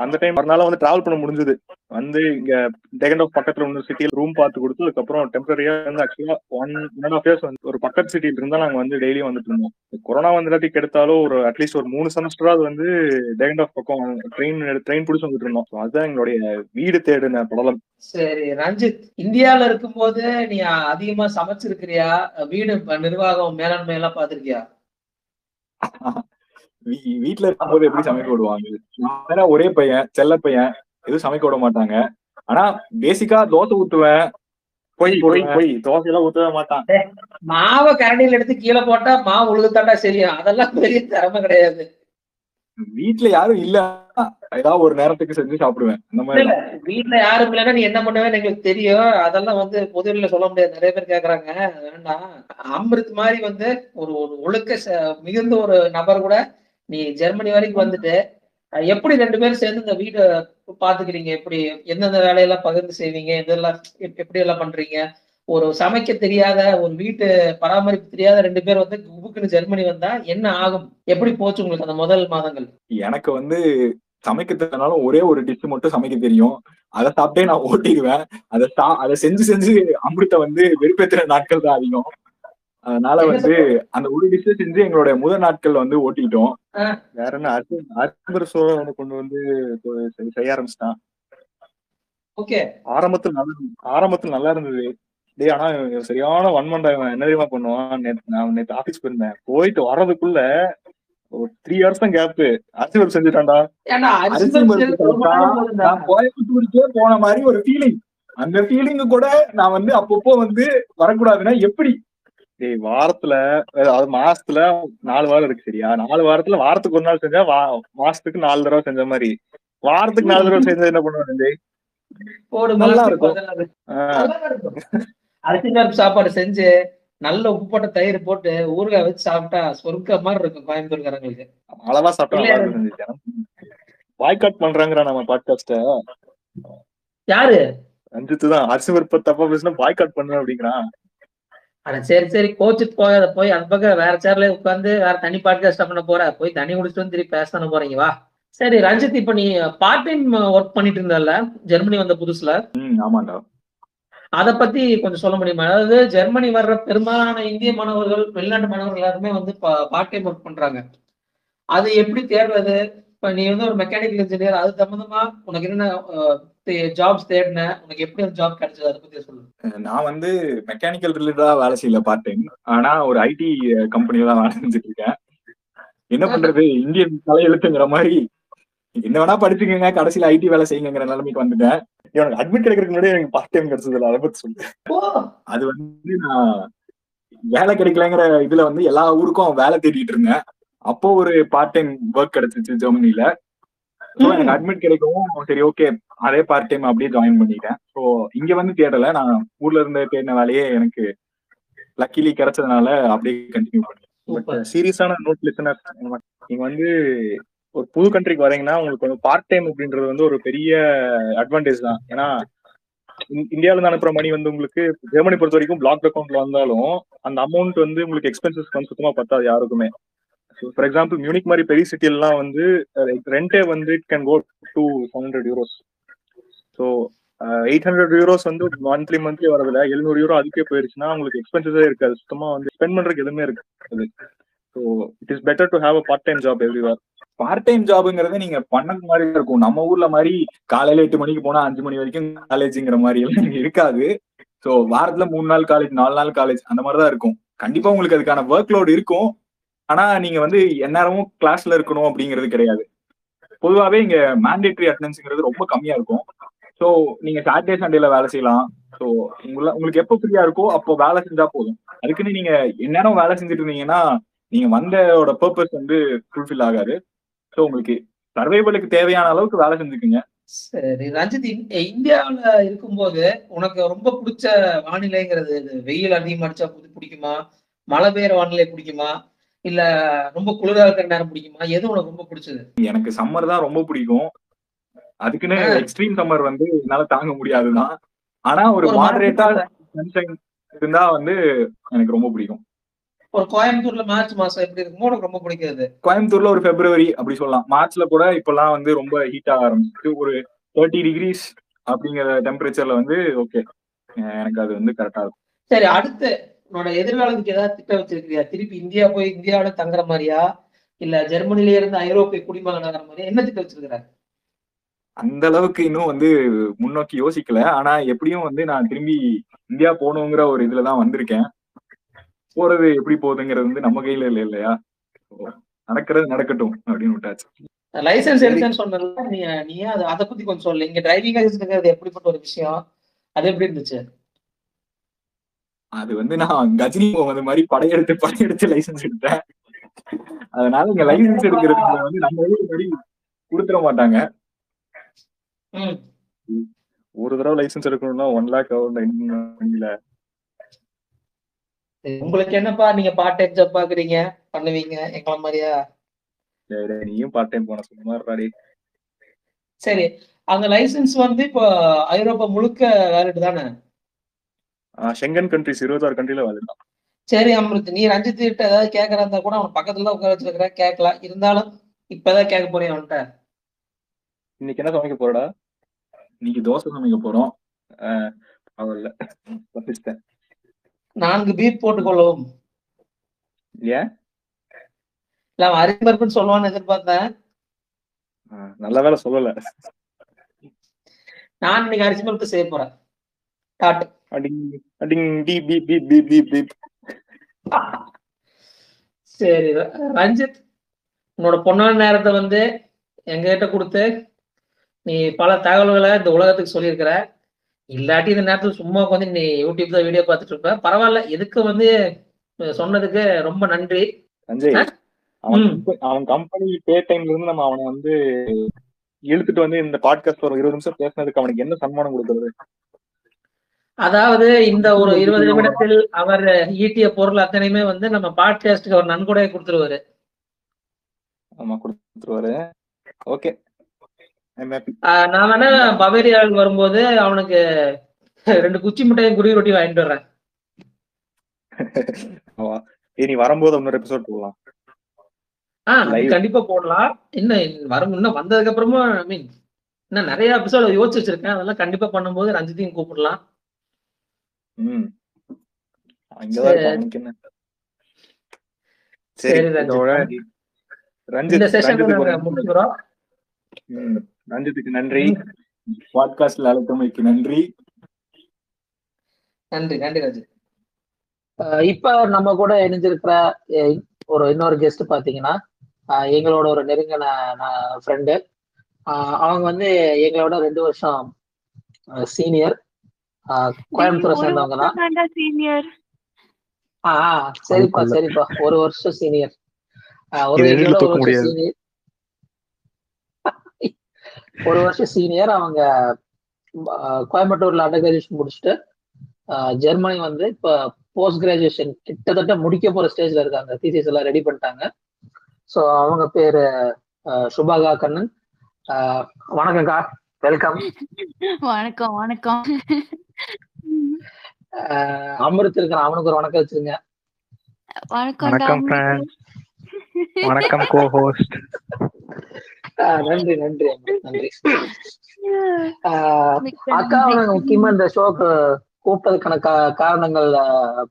அந்த டைம் மறுநாள் வந்து டிராவல் பண்ண முடிஞ்சது. வந்து இங்க டெகண்ட் ஆஃப் பக்கத்துல ஒன்று சிட்டியில் ரூம் பார்த்து கொடுத்து அதுக்கப்புறம் டெம்பரரியா வந்து ஆக்சுவலா one one and half years வந்து ஒரு பக்கத்து சிட்டில இருந்தா நாங்க வந்து டெய்லியும் வந்துட்டு இருந்தோம். கொரோனா வந்து கெடுத்தாலும் ஒரு அட்லீஸ்ட் ஒரு மூணு செமஸ்டராவது வந்து டெகண்ட் ஆஃப் பக்கம் ட்ரெயின் ட்ரெயின் பிடிச்சு வந்துட்டு இருந்தோம். அதுதான் எங்களுடைய வீடு தேடின படலம். சரி ரஞ்சித் இந்தியால இருக்கும்போது நீ அதிகமா சமைச்சிருக்கிறியா? வீடு நிர்வாகம் மேலாண்மை எல்லாம் பாத்திருக்கியா வீ- வீட்ல இருக்கும்போது எப்படி சமைக்க விடுவாங்க? ஒரே பையன் செல்ல பையன் எதுவும் சமைக்க விட மாட்டாங்க. ஆனா பேசிக்கா தோசை ஊத்துவேன் போய் போய் போய் தோசை எல்லாம் ஊத்தவே மாட்டான். மாவை கரண்டியில எடுத்து கீழே போட்டா மாவு உழுகுத்தாண்டா சரியும் அதெல்லாம் பெரிய திறமை கிடையாது. வீட்ல யாரும் இல்ல. ஏதாவது ஒரு நேரத்துக்கு செஞ்சு சாப்பிடுவேன். அந்த மாதிரி. இல்ல, வீட்ல யாரும் இல்லைன்னா நீ என்ன பண்ணுவேன்னு எங்களுக்கு தெரியும். அதெல்லாம் வந்து பொதுவெளியில சொல்ல முடியாது. நிறைய பேர் கேக்குறாங்க. வேண்டாம். அமிர்த் மாதிரி வந்து ஒரு ஒரு ஒழுக்க மிகுந்த ஒரு நபர் கூட நீ ஜெர்மனி வரைக்கும் வந்துட்டு எப்படி ரெண்டு பேரும் சேர்ந்து இந்த வீட்டை பாத்துக்கிறீங்க? எப்படி எந்தெந்த வேலையெல்லாம் பகிர்ந்து செய்வீங்க? எதெல்லாம் எப்- எப்படி எல்லாம் பண்றீங்க? ஒரு சமைக்க தெரியாத ஒரு வீட்டு பராமரிப்பு தெரியாத ரெண்டு பேர் வந்து குபுக்குன்னு ஜெர்மனி வந்தா என்ன ஆகும்? எப்படி போச்சு உங்களுக்கு அந்த முதல் மாதங்கள்? எனக்கு வந்து சமைக்க தெரியலனாலும் ஒரே ஒரு டிஷ் மட்டும் சமைக்க தெரியும். அதை சாப்பிட்டே நான் ஓட்டிடுவேன். அதை அதை செஞ்சு செஞ்சு அமிர்த வந்து வெறுப்பேத்துற நாட்கள் தான் அதிகம். அதனால வந்து அந்த ஒரு டிஷ் செஞ்சு எங்களுடைய முதல் நாட்கள் வந்து ஓட்டிட்டோம் வேற என்ன? சோளம் ஒண்ணு கொண்டு வந்து செய்ய ஆரம்பிச்சிட்டான். ஓகே. ஆரம்பத்துல நல்லா ஆரம்பத்துல நல்லா இருந்தது. டேய் ஆனா சரியான வன்மண்டா இவன் என்ன தெரியுமா பண்ணுவான்? நேத்து நான் நேத்து ஆபீஸ் போயிருந்தேன். போயிட்டு வர்றதுக்குள்ள ஒரு த்ரீ ஹவர்ஸ் தான் கேப் அரிசி பருப்பு செஞ்சுட்டான்டா. கோயம்புத்தூருக்கே போன மாதிரி ஒரு ஃபீலிங் அந்த ஃபீலிங் கூட நான் வந்து அப்பப்போ வந்து வரக்கூடாதுன்னா எப்படி? டேய் வாரத்துல அஹ் அது மாசத்துல நாலு வாரம் இருக்கு சரியா? நாலு வாரத்துல வாரத்துக்கு ஒரு நாள் செஞ்சா மாசத்துக்கு நாலு தடவை செஞ்ச மாதிரி. வாரத்துக்கு நாலு தடவை செஞ்சா என்ன பண்ணுவேன் டேய்? நல்லா இருக்கும். இருக்கும். அரிசி சாப்பாடு செஞ்சு நல்ல உப்பு போட்ட தயிர் போட்டு ஊறுகாய் வச்சு சாப்பிட்டா சொர்க்க மாதிரி இருக்கும் கோயம்புத்தூர்காரங்களுக்கு. அளவா சாப்பிட்டா பாய்காட் பண்றாங்கடா நம்ம பாட்காஸ்ட யாரு? ரஞ்சித் தான் அரிசி பருப்பு தப்பா பேசினா பாய்காட் பண்ணுவேன் அப்படிங்கிறான். அட சரி சரி கோச்சுட்டு போகாத போய் அந்த பக்கம் வேற சேர்ல உட்காந்து வேற தனி பாட்காஸ்ட் பண்ண போற. போய் தண்ணி குடிச்சிட்டு வந்து திருப்பி பேச தானே போறீங்க வா. சரி ரஞ்சித் இப்ப நீ பார்ட் டைம் ஒர்க் பண்ணிட்டு இருந்தல ஜெர்மனி வந்த புதுசுல? ஆமாண்டா. அத பத்தி கொஞ்சம் சொல்ல முடியுமா? அதாவது ஜெர்மனி வர்ற பெரும்பாலான இந்திய மாணவர்கள் வெளிநாட்டு மாணவர்கள் எல்லாருமே வந்து பார்ட் டைம் ஒர்க் பண்றாங்க. அது எப்படி தேடுறது இப்ப நீ வந்து ஒரு மெக்கானிக்கல் இன்ஜினியர் அது சம்பந்தமா உனக்கு என்ன ஜாப்ஸ் தேடின உனக்கு எப்படி அந்த ஜாப் கிடைச்சது? அதை பத்தி சொல்லு. நான் வந்து மெக்கானிக்கல் ரிலேட்டடா வேலை செய்யல பார்ட் டைம் ஆனா ஒரு ஐடி கம்பெனில தான் வேலை செஞ்சுட்டு இருக்கேன். என்ன பண்றது? இந்தியன் தலையெழுத்துங்கிற மாதிரி. என்ன வேணா படிச்சுக்கங்க கடைசியில ஐடி வேலை செய்யுங்கிற நிலைமைக்கு வந்துட்டேன். எனக்கு அட்மிட் கிடைக்கிறதுக்கு முன்னாடி எனக்கு பார்ட் டைம் கிடைச்சது அதை பத்தி சொல்லு. அது வந்து நான் வேலை கிடைக்கலங்கிற இதுல வந்து எல்லா ஊருக்கும் வேலை தேடிட்டு இருந்தேன். அப்போ ஒரு பார்ட் டைம் ஒர்க் கிடைச்சிச்சு ஜெர்மனில. ஸோ எனக்கு அட்மிட் கிடைக்கவும் சரி ஓகே அதே பார்ட் டைம் அப்படியே ஜாயின் பண்ணிட்டேன். ஸோ இங்க வந்து தேடல. நான் ஊர்ல இருந்து தேடின வேலையே எனக்கு லக்கிலி கிடைச்சதுனால அப்படியே கண்டினியூ பண்ணேன். சீரியஸான நோட் லிசனர் நீங்க வந்து ஒரு புது கண்ட்ரிக்கு வரீங்கன்னா உங்களுக்கு வந்து பார்ட் டைம் அப்படின்றது வந்து ஒரு பெரிய அட்வான்டேஜ் தான். ஏன்னா இந்- இந்தியால இருந்து அனுப்புற மணி வந்து உங்களுக்கு ஜெர்மனி பொறுத்த வரைக்கும் பிளாக் அக்கௌண்ட்ல வந்தாலும் அந்த அமௌண்ட் வந்து உங்களுக்கு எக்ஸ்பென்சஸ் வந்து சுத்தமா பத்தாது யாருக்குமே. ஃபார் எக்ஸாம்பிள் மியூனிக் மாதிரி பெரிய சிட்டிலாம் வந்து ரெண்டே வந்து it can go to seven hundred euros so eight hundred euros வந்து மந்த்லி மந்த்லி வரதுல எழுநூறு யூரோ அதுக்கே போயிருச்சுன்னா உங்களுக்கு எக்ஸ்பென்சஸே இருக்காது. சுத்தமா வந்து ஸ்பெண்ட் பண்றதுக்கு எதுவுமே இருக்காது. So it is better to have a part time job everywhere part time ஜாப்ங்கிறது நீங்க பண்ணது மாதிரி இருக்கும். நம்ம ஊர்ல மாதிரி காலையில எட்டு மணிக்கு போனா அஞ்சு மணி வரைக்கும் காலேஜ்ங்கிற மாதிரி எல்லாம் இருக்காது. ஸோ வாரத்துல மூணு நாள் காலேஜ் நாலு நாள் காலேஜ் அந்த மாதிரி தான் இருக்கும். கண்டிப்பா உங்களுக்கு அதுக்கான ஒர்க் லோடு இருக்கும். ஆனா நீங்க வந்து எந்நேரமும் கிளாஸ்ல இருக்கணும் அப்படிங்கிறது கிடையாது. பொதுவாகவே இங்க மேண்டேட்ரி அட்டண்டன்ஸ்ங்கிறது ரொம்ப கம்மியா இருக்கும். ஸோ நீங்க சாட்டர்டே சண்டேல வேலை செய்யலாம். ஸோ உங்களை உங்களுக்கு எப்போ ஃப்ரீயா இருக்கோ அப்போ வேலை செஞ்சா போதும். அதுக்குன்னு நீங்க எந்நேரம் வேலை செஞ்சுட்டு இருந்தீங்கன்னா நீங்க வந்தோட பர்பஸ் வந்து ஃபுல்ஃபில் ஆகாது. ஸோ உங்களுக்கு சர்வைவலுக்கு தேவையான அளவுக்கு வேலை செஞ்சுக்குங்க. சரி ரஞ்சித் இந்- இருக்கும்போது உனக்கு ரொம்ப பிடிச்ச வானிலைங்கிறது வெயில் அதிகமா அடிச்சா பிடிக்குமா? மழை பெய்யற வானிலை பிடிக்குமா? இல்ல ரொம்ப குளிரா இருக்கிற நேரம் பிடிக்குமா? எது உனக்கு ரொம்ப பிடிச்சது? எனக்கு சம்மர் தான் ரொம்ப பிடிக்கும். அதுக்குன்னு எக்ஸ்ட்ரீம் சம்மர் வந்து என்னால தாங்க முடியாதுதான். ஆனா ஒரு மாடரேட்டா சன்ஷைன் இருந்தா வந்து எனக்கு ரொம்ப பிடிக்கும். ஒரு கோயம்புத்தூர்ல மார்ச் மாசம் எப்படி இருக்குமோ உனக்கு ரொம்ப பிடிக்காது. கோயம்புத்தூர்ல ஒரு பிப்ரவரி அப்படி சொல்லலாம். மார்ச்ல கூட இப்பெல்லாம் வந்து ரொம்ப ஹீட் ஆக ஆரம்பிச்சு ஒரு தேர்ட்டி டிகிரிஸ் அப்படிங்கிற டெம்பரேச்சர்ல வந்து ஓகே எனக்கு அது வந்து கரெக்டா இருக்கும். சரி அடுத்து உன்னோட எதிர்காலத்துக்கு ஏதாவது திட்டம் வச்சிருக்கிறியா? திருப்பி இந்தியா போய் இந்தியாவில தங்குற மாதிரியா? இல்ல ஜெர்மனில இருந்து ஐரோப்பிய குடிமகன் ஆகிற மாதிரியா? என்ன திட்டம் வச்சிருக்கிற அந்த அளவுக்கு இன்னும் வந்து முன்னோக்கி யோசிக்கல. ஆனா எப்படியும் வந்து நான் திரும்பி இந்தியா போகணுங்கிற ஒரு இதுலதான் வந்திருக்கேன். போறது எப்படி போகுதுங்கிறது வந்து நம்ம கையில இல்லை இல்லையா? நடக்கிறது நடக்கட்டும் அப்படின்னு விட்டாச்சு. லைசன்ஸ் எடுத்தேன்னு சொன்னல நீ நீ அது பத்தி கொஞ்சம் சொல்லு. இங்க டிரைவிங் லைசன்ஸ்ங்கிறது எப்படிப்பட்ட ஒரு விஷயம்? அது எப்படி இருந்துச்சு? அது வந்து நான் கஜினி முகமது மாதிரி படையெடுத்து படையெடுத்து லைசன்ஸ் எடுத்தேன். அதனால இங்க லைசன்ஸ் எடுக்கிறதுக்கு வந்து நம்ம ஊருக்கு முன்னாடி கொடுத்துட மாட்டாங்க. ஒரு தடவை லைசன்ஸ் எடுக்கணும்னா ஒன் லேக் ஆகும் உங்களுக்கு என்னப்பா நீங்க பார்ட் டைம் ஜாப் பாக்குறீங்க? பண்ணுவீங்க? எங்கள மாதிரியா? நீயும் பார்ட் டைம் போன சும்மா இருடாடி சரி அந்த லைசென்ஸ் வந்து இப்போ ஐரோப்பா முழுக்க வேலிட் தானே? ஷெங்கன் கண்ட்ரிஸ் இருபத்தாறு கண்ட்ரில வரலாம் சரி அமிர்த் நீ ரஞ்சித் கிட்ட ஏதாவது கேட்கறா இருந்தா கூட அவன் பக்கத்துல தான் உட்கார வச்சிருக்கிற கேட்கலாம். இருந்தாலும் இப்பதான் கேட்க போறேன் அவன்கிட்ட. இன்னைக்கு என்ன சமைக்க போறடா? இன்னைக்கு தோசை சமைக்க போறோம். அவல்ல தப்பிச்சிட்டேன் நான்கு பீப் போட்டுக் கொள்ளவும். ஏன்? இல்ல அவன் அரிமர்ப்புன்னு சொல்லுவான்னு எதிர்பார்த்தேன். நல்ல வேலை சொல்லல. நான் இன்னைக்கு அரிசி பருப்பு செய்ய போறேன். டாட் அடிங் அடிங் D P P P P P சரி ரஞ்சித் உன்னோட பொன்னான நேரத்தை வந்து எங்ககிட்ட கொடுத்து நீ பல தகவல்களை இந்த உலகத்துக்கு சொல்லியிருக்கிற. இல்லாட்டி இந்த நேரத்துல சும்மா உட்காந்து நீ யூடியூப் தான் வீடியோ பார்த்துட்டு இருப்ப. பரவாயில்ல எதுக்கு வந்து சொன்னதுக்கு ரொம்ப நன்றி. அவன் கம்பெனி பே டைம்ல இருந்து நம்ம அவனை வந்து இழுத்துட்டு வந்து இந்த பாட்காஸ்ட் ஒரு இருபது நிமிஷம் பேசினதுக்கு அவனுக்கு என்ன சன்மானம் கொடுக்கறது? அதாவது இந்த ஒரு இருபது நிமிடத்தில் அவர் ஈட்டிய பொருள் அத்தனையுமே வந்து நம்ம பாட்காஸ்டுக்கு அவர் நன்கொடையை கொடுத்துருவாரு. ஆமா கொடுத்துருவாரு. ஓகே. நான் வேணா பவேரியால் வரும்போது அவனுக்கு ரெண்டு குச்சி மிட்டாயும் குடி ரொட்டி வாங்கிட்டு வர்றேன். நீ வரும்போது இன்னொரு எபிசோட் போடலாம். ஆஹ். கண்டிப்பா போடலாம். இன்னும் வரும் இன்னும் வந்ததுக்கு அப்புறமா ஐ மீன் இன்னும் நிறைய எபிசோட் யோசிச்சு வச்சிருக்கேன். அதெல்லாம் கண்டிப்பா பண்ணும்போது ரஞ்சித்தையும் கூப்பிடலாம். ம். அங்கதான் சரி. ரஞ்சித்துக்கு நன்றி. பாட்காஸ்ட்ல அழைத்தமைக்கு நன்றி. நன்றி நன்றி ரஞ்சித். இப்ப நம்ம கூட இணைஞ்சிருக்கிற ஒரு இன்னொரு கெஸ்ட் பாத்தீங்கன்னா எங்களோட ஒரு நெருங்கின ஃப்ரெண்டு அவங்க வந்து எங்களோட ரெண்டு வருஷம் சீனியர் கோயம்புத்தூரை சேர்ந்தவங்க தான் சீனியர் ஆ சரிப்பா. சரிப்பா. ஒரு வருஷம் சீனியர் ஒரு வருஷம். சீனியர் ஒரு வருஷம் சீனியர் அவங்க கோயம்புத்தூர்ல அண்டர் கிராஜுவேஷன் முடிச்சுட்டு ஜெர்மனி வந்து இப்ப போஸ்ட் கிராஜுவேஷன் கிட்டத்தட்ட முடிக்க போற ஸ்டேஜ்ல இருக்காங்க. தீசிஸ் எல்லாம் ரெடி பண்ணிட்டாங்க. ஸோ அவங்க பேரு சுபாகா கண்ணன். வணக்கம்க்கா. வெல்கம் வணக்கம் வணக்கம். அமிர்த் இருக்கிறான். அவனுக்கு ஒரு வணக்கம் வச்சிருங்க. வணக்கம் வணக்கம். வணக்கம் கோ ஹோஸ்ட் நன்றி நன்றி நன்றி. அக்காவை நாங்க முக்கியமா இந்த ஷோக்கு கூப்பிட்டதுக்கான கா- காரணங்கள்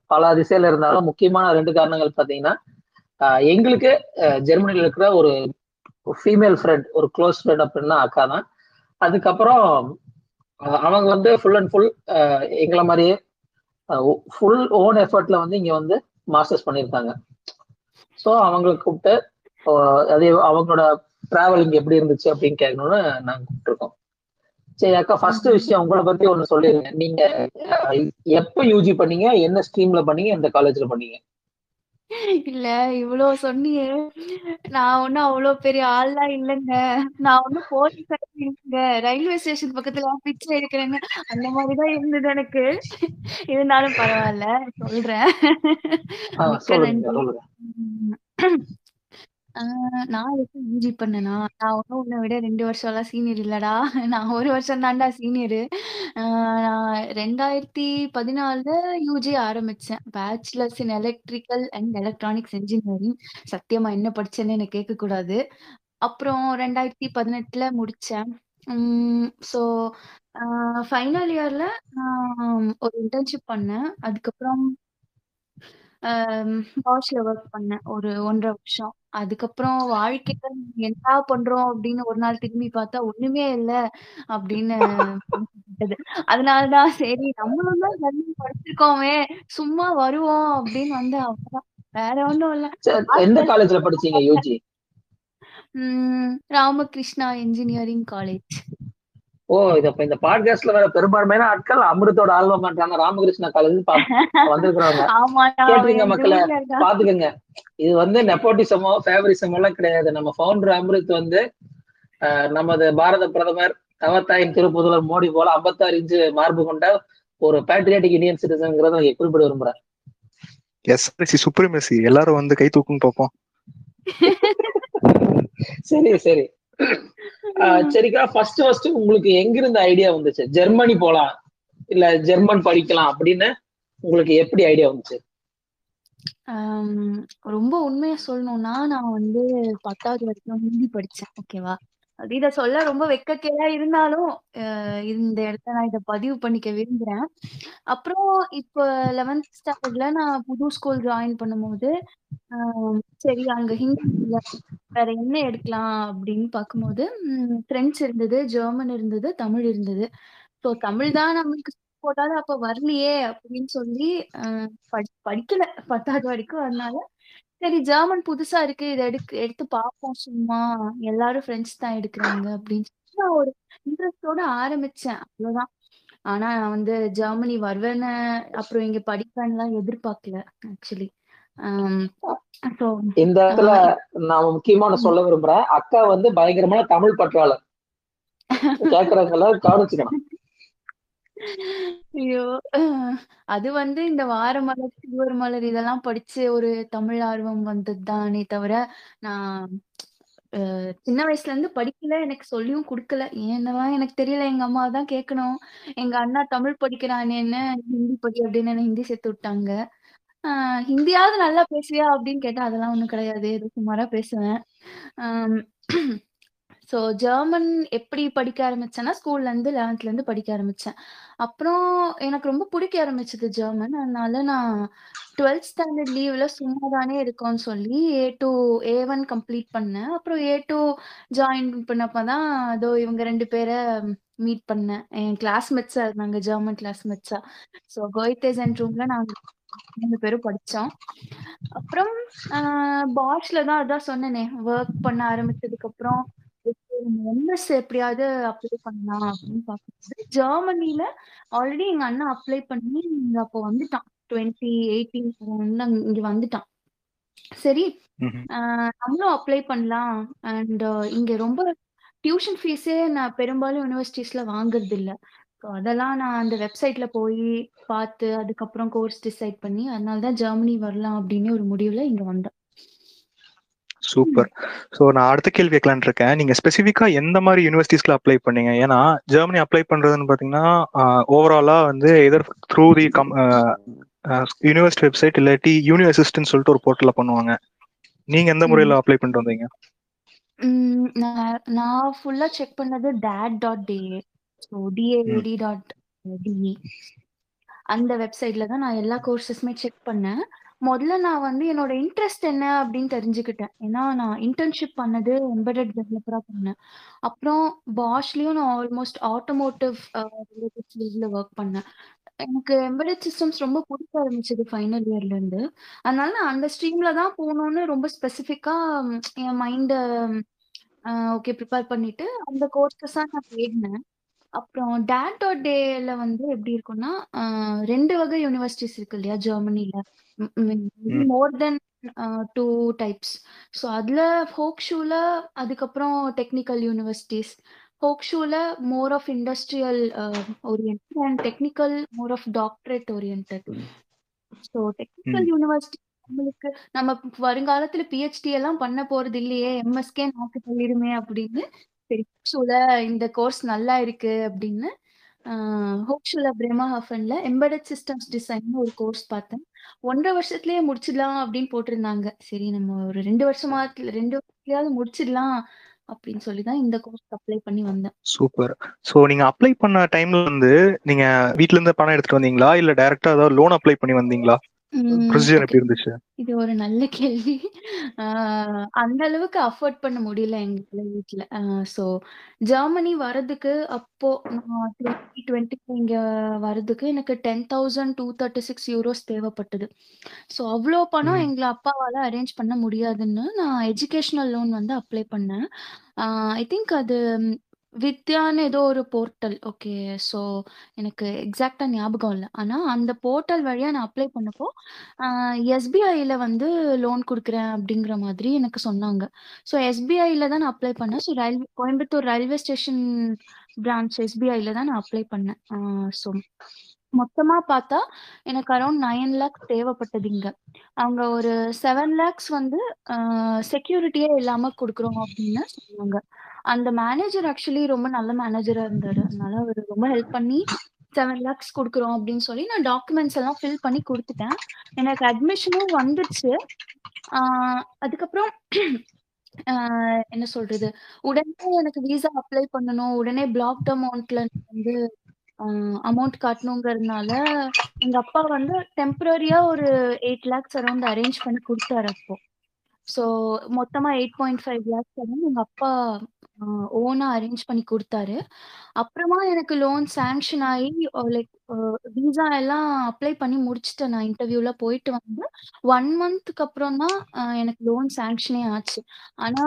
பல திசையில இருந்தாலும் முக்கியமான ரெண்டு காரணங்கள் பாத்தீங்கன்னா எங்களுக்கு ஜெர்மனில இருக்கிற ஒரு ஃபீமேல் ஃப்ரெண்ட் ஒரு க்ளோஸ் ஃப்ரெண்ட் அப்படின்னா அக்கா தான் அதுக்கப்புறம் அவங்க வந்து ஃபுல் அண்ட் ஃபுல் எங்களை மாதிரியே ஃபுல் ஓன் எஃபர்ட்ல வந்து இங்க வந்து மாஸ்டர்ஸ் பண்ணியிருக்காங்க. ஸோ அவங்களை கூப்பிட்டு அதே அவங்களோட டிராவலிங் எப்படி இருந்துச்சு அப்படின்னு கேட்கணும்னு நாங்கள் கூப்பிட்டுருக்கோம். சரி அக்கா ஃபர்ஸ்ட் விஷயம் உங்களை பத்தி ஒன்று சொல்லிருங்க. நீங்க எப்போ யூஜி பண்ணீங்க? என்ன ஸ்ட்ரீம்ல பண்ணீங்க? எந்த காலேஜ்ல பண்ணீங்க? இல்ல இவ்ளோ சொன்னியே. நான் ஒண்ணும் அவ்வளோ பெரிய ஆள்லாம் இல்லைங்க. நான் ஒண்ணும் போலீஸ் இல்லைங்க. ரயில்வே ஸ்டேஷன் பக்கத்துல பிச்சை எடுக்கிறேங்க அந்த மாதிரிதான் இருந்தது எனக்கு. இருந்தாலும் பரவாயில்ல சொல்றேன். ஆ, மிக்க சொல்லுங்க நன்றி. சொல்லுங்க. நான் எப்ப யூஜி பண்ணேனா? நான் ஒன்னும் உன்னை விட ரெண்டு வருஷம் எல்லாம் சீனியர் இல்லடா. நான் ஒரு வருஷம் தான்டா சீனியரு நான் ரெண்டாயிரத்தி பதினாலுல யூஜி ஆரம்பிச்சேன். Bachelors in electrical and electronics engineering சத்தியமா என்ன படிச்சேன்னு எனக்கு கேட்க கூடாது அப்புறம் ரெண்டாயிரத்தி பதினெட்டுல முடிச்சேன். ஸோ ஃபைனல் இயர்ல நான் ஒரு இன்டர்ன்ஷிப் பண்ணேன். அதுக்கப்புறம் பாஷ்ல ஒர்க் பண்ணேன். ஒரு ஒன்றரை வருஷம். அதுக்கப்புறம் வாழ்க்கையில என்ன பண்றோம் அப்படின்னு ஒரு நாள் திரும்பி பார்த்தா ஒண்ணுமே இல்ல அப்படின்னு அதனாலதான் சரி நம்மளும் தான் ஜெர்மனி படிச்சிருக்கோமே சும்மா வருவோம் அப்படின்னு வந்து அவ்வளவுதான் வேற ஒண்ணும் இல்ல. சரி, எந்த காலேஜ்ல படிச்சீங்க யூஜி உம் ராமகிருஷ்ணா இன்ஜினியரிங் காலேஜ் ஓ இது அப்ப இந்த பாட்காஸ்ட்ல வேற பெரும்பான்மையான ஆட்கள் அமிர்தோட ஆல்பம் பண்றாங்க ராமகிருஷ்ணா காலேஜ் வந்திருக்கிறவங்க ஆமா கேட்டுருங்க மக்களே பாத்துக்கோங்க. இது வந்து நெப்போட்டிசமோ ஃபேவரிசமோ எல்லாம் கிடையாது. நம்ம ஃபவுண்டர் அமிர்த் வந்து நமது பாரத பிரதமர் தவத்தாயின் திருப்புதலர் மோடி போல 56 இன்ச்சு மார்பு கொண்ட ஒரு பேட்ரியாட்டிக் இந்தியன் சிட்டிசன்ங்கிறத நான் குறிப்பிட விரும்புறேன். எஸ்எஸ்சி சுப்ரீமசி எல்லாரும் வந்து கை தூக்குன்னு பார்ப்போம். சரி சரி. சரிக்கா. ஃபர்ஸ்ட் ஃபர்ஸ்ட் உங்களுக்கு எங்கிருந்த ஐடியா வந்துச்சு? ஜெர்மனி போலாம் இல்ல ஜெர்மன் படிக்கலாம் அப்படின்னு உங்களுக்கு எப்படி ஐடியா வந்துச்சு? ரொம்ப உண்மையா சொல்லணும்னா நான் வந்து பத்தாவது வரைக்கும் ஹிந்தி படிச்சேன் ஓகேவா அது இத சொல்ல ரொம்ப வெட்கக்கேடா இருந்தாலும் அஹ் இந்த இடத்த நான் இதை பதிவு பண்ணிக்க விரும்புறேன். அப்புறம் இப்போ லெவன்த் ஸ்டாண்டர்ட்ல நான் புது ஸ்கூல் ஜாயின் பண்ணும்போது ஆஹ் சரி அங்க ஹிந்தி வேற என்ன எடுக்கலாம் அப்படின்னு பார்க்கும்போது பிரெஞ்சு இருந்தது ஜெர்மன் இருந்தது தமிழ் இருந்தது. ஸோ தமிழ் தான் நம்மளுக்கு போட்டாலும் அப்ப வரலையே அப்படின்னு சொல்லி படி- படிக்கல பத்தாவது வரைக்கும் அதனால சரி ஜெர்மன் புதுசா இருக்கு. இதை எடுக்க எடுத்து பார்ப்போம் சும்மா எல்லாரும் ஃப்ரெண்ட்ஸ் தான் எடுக்கிறாங்க அப்படின்னு சொல்லி நான் ஒரு இன்ட்ரெஸ்டோட ஆரம்பிச்சேன். அவ்வளவுதான். ஆனா நான் வந்து ஜெர்மனி வருவேன்னு அப்புறம் இங்க படிப்பேன்லாம் எதிர்பார்க்கல ஆக்சுவலி இந்த இடத்துல நான் முக்கியமான சொல்ல விரும்புறேன். அக்கா வந்து பயங்கரமான தமிழ் பற்றாளர். கேக்குறவங்கள கவனிச்சுக்கணும். ஐயோ. அது வந்து இந்த வாரமலர் சிறுவர் மலர் இதெல்லாம் படிச்சு ஒரு தமிழ் ஆர்வம் வந்தது தானே தவிர நான் அஹ் சின்ன வயசுல இருந்து படிக்கல. எனக்கு சொல்லியும் கொடுக்கல. ஏன்னவா எனக்கு தெரியல. எங்க அம்மா தான் கேட்கணும் எங்க அண்ணா தமிழ் படிக்கிறானேன்னு ஹிந்தி படி அப்படின்னு என்ன ஹிந்தி சேர்த்து விட்டாங்க. ஆஹ் ஹிந்தியாவது நல்லா பேசுவியா அப்படின்னு கேட்டா அதெல்லாம் ஒண்ணும் கிடையாது. ஏதோ சுமாரா பேசுவேன். ஸோ ஜெர்மன் எப்படி படிக்க ஆரம்பிச்சேன்னா ஸ்கூல்லேருந்து லெவன்த்லேருந்து படிக்க ஆரம்பித்தேன் அப்புறம் எனக்கு ரொம்ப பிடிக்க ஆரம்பிச்சது ஜெர்மன் அதனால நான் டுவெல்த் ஸ்டாண்டர்ட் லீவ்ல சும்மா தானே இருக்கோம்னு சொல்லி A two A one complete பண்ணேன். அப்புறம் ஏ டூ ஜாயின் பண்ணப்பதான் அதோ இவங்க ரெண்டு பேரை மீட் பண்ணேன். என் கிளாஸ்மேட்ஸா இருந்தாங்க ஜெர்மன் கிளாஸ்மேட்ஸா ஸோ கோய்தே அண்ட் ரூம்ல நாங்கள் மூணு பேரும் படித்தோம் அப்புறம் பாஷ்ல தான் அதான் சொன்னேனே ஒர்க் பண்ண ஆரம்பிச்சதுக்கு அப்புறம் எம்எஸ் எப்படியாவது அப்ளை பண்ணலாம் அப்படின்னு பார்க்கும்போது ஜெர்மனில ஆல்ரெடி எங்க அண்ணா அப்ளை பண்ணி இங்க அப்போ வந்துட்டான். டுவெண்ட்டி எயிட்டீன் இங்க வந்துட்டான். சரி நம்மளும் அப்ளை பண்ணலாம். அண்ட் இங்க ரொம்ப டியூஷன் ஃபீஸே நான் பெரும்பாலும் யூனிவர்சிட்டிஸ்ல வாங்குறது இல்ல. அதெல்லாம் நான் அந்த வெப்சைட்ல போய் பார்த்து அதுக்கப்புறம் கோர்ஸ் டிசைட் பண்ணி அதனால தான் ஜெர்மனி வரலாம் அப்படின்னு ஒரு முடிவுல இங்க வந்தேன் சூப்பர் ஸோ நான் அடுத்த கேள்வி கேட்கலான்னு இருக்கேன். நீங்க ஸ்பெசிஃபிக்கா எந்த மாதிரி யூனிவர்சிட்டிஸ்ல அப்ளை பண்ணீங்க? ஏன்னா ஜெர்மனி அப்ளை பண்றதுன்னு பாத்தீங்கன்னா ஓவராலா வந்து either through the come university website இல்லாட்டி யூனி அசிஸ்டன்ட் சொல்லிட்டு ஒரு போர்ட்டல்ல பண்ணுவாங்க. நீங்க எந்த முறையில அப்ளை பண்ணிட்டு வந்தீங்க? நான் ஃபுல்லா செக் பண்ணது DAAD dot DA so DAD dot DE அந்த வெப்சைட்ல தான் நான் எல்லா கோர்சஸுமே செக் பண்ணேன். முதல்ல நான் வந்து என்னோட இன்ட்ரெஸ்ட் என்ன அப்படின்னு தெரிஞ்சுக்கிட்டேன். ஏன்னா நான் இன்டர்ன்ஷிப் பண்ணது எம்பெடட் டெவலப்பராக பண்ணேன். அப்புறம் பாஷ்லயும் நான் ஆல்மோஸ்ட் ஆட்டோமோட்டிவ் ரிலேட்டட் ஃபீல்ட்ல ஒர்க் பண்ணேன். எனக்கு எம்பெடட் சிஸ்டம்ஸ் ரொம்ப பிடிக்க ஆரம்பிச்சது ஃபைனல் இயர்ல இருந்து. அதனால நான் அந்த ஸ்ட்ரீம்ல தான் போகணும்னு ரொம்ப ஸ்பெசிஃபிக்கா என் மைண்ட ஓகே ப்ரிப்பேர் பண்ணிட்டு அந்த கோர்சஸா நான் தேடினேன். அப்புறம் டேட் டாட் டேல வந்து எப்படி இருக்கும்னா ரெண்டு வகை யூனிவர்சிட்டிஸ் இருக்கு இல்லையா ஜெர்மனில more than two types so அதுல ஹோக்ஷூல அதுக்கப்புறம் technical universities ஹோக்ஷூல more of industrial orient and technical more of doctorate orient so technical university நம்மளுக்கு நம்ம வருங்காலத்துல பிஹெச்டி எல்லாம் பண்ண போறது இல்லையே எம்எஸ்கே நாக்கு தள்ளிடுமே அப்படின்னு சரி ஹோக்ஷூல இந்த கோர்ஸ் நல்லா இருக்கு அப்படின்னு ஹோக்ஷூல பிரேமா ஹாஃபன்ல எம்பெடட் சிஸ்டம்ஸ் டிசைன் ஒரு கோர்ஸ் பார்த்தேன். ஒன்றரை வருஷத்துலயே முடிச்சிடலாம் அப்படின்னு போட்டிருந்தாங்க. சரி நம்ம ஒரு ரெண்டு வருஷமா ரெண்டு வருஷத்துலயாவது முடிச்சிடலாம் அப்படின்னு சொல்லி தான் இந்த கோர்ஸ் அப்ளை பண்ணி வந்தேன். சூப்பர். சோ நீங்க அப்ளை பண்ண டைம்ல வந்து நீங்க வீட்ல இருந்து பணம் எடுத்துட்டு வந்தீங்களா? இல்ல டைரக்டா ஏதாவது லோன் அப்ளை பண்ணி வந்தீங்களா? ப்ரொசீஜர். எப்படி இருந்துச்சு இது ஒரு நல்ல கேள்வி அந்த அளவுக்கு அஃபோர்ட் பண்ண முடியல எங்க வீட்ல ஸோ ஜெர்மனி வரதுக்கு அப்போ நான் டுவெண்ட்டி டுவெண்ட்டி இங்க வரதுக்கு எனக்கு ten thousand two thirty six euros தேவைப்பட்டது ஸோ அவ்வளோ பணம். எங்களை அப்பாவால அரேஞ்ச் பண்ண முடியாதுன்னு நான் எஜுகேஷனல் லோன் வந்து அப்ளை பண்ணேன் ஐ திங்க் அது வித்யான்னு ஏதோ ஒரு போர்ட்டல். ஓகே ஸோ எனக்கு எக்ஸாக்டா ஞாபகம் இல்லை. ஆனா அந்த போர்ட்டல் வழியா நான் அப்ளை பண்ணப்போ எஸ்பிஐல வந்து லோன் கொடுக்குறேன் அப்படிங்கிற மாதிரி எனக்கு சொன்னாங்க. ஸோ எஸ்பிஐல தான் நான் அப்ளை பண்ணேன். So railway Coimbatore railway station branch எஸ்பிஐல தான் நான் அப்ளை பண்ணேன். ஸோ மொத்தமா பார்த்தா எனக்கு அரௌண்ட் 9 லேக்ஸ் தேவைப்பட்டது இங்க. அவங்க ஒரு 7 லேக்ஸ் வந்து அ செக்யூரிட்டியே இல்லாம குடுக்குறோம் அப்படின்னு சொன்னாங்க. அந்த மேனேஜர் ஆக்சுவலி ரொம்ப நல்ல மேனேஜரா இருந்தாரு. அதனால அவர் ரொம்ப ஹெல்ப் பண்ணி செவன் லேக்ஸ் குடுக்குறோம் அப்படின்னு சொல்லி நான் டாக்குமெண்ட்ஸ் எல்லாம் ஃபில் பண்ணி குடுத்துட்டேன். எனக்கு அட்மிஷனும் வந்துச்சு அதுக்கப்புறம் என்ன சொல்றது? உடனே எனக்கு விசா அப்ளை பண்ணணும். உடனே பிளாக்ட் அமௌண்ட்ல வந்து அமௌண்ட் காட்டணுங்கிறதுனால எங்க அப்பா வந்து டெம்பரரியா ஒரு எயிட் லேக்ஸ் அரௌண்ட் அரேஞ்ச் பண்ணி கொடுத்தாரு அப்போ. ஸோ மொத்தமா 8.5 லேக்ஸ் வந்து எங்க அப்பா ஓனா அரேஞ்ச் பண்ணி கொடுத்தாரு அப்புறமா எனக்கு லோன் சாங்ஷன் ஆகி லைக் விசா எல்லாம் அப்ளை பண்ணி முடிச்சுட்டேன். நான் இன்டர்வியூலாம் போயிட்டு வந்து ஒன் மந்த்க்கு அப்புறம் தான் எனக்கு லோன் சாங்ஷனே ஆச்சு. ஆனா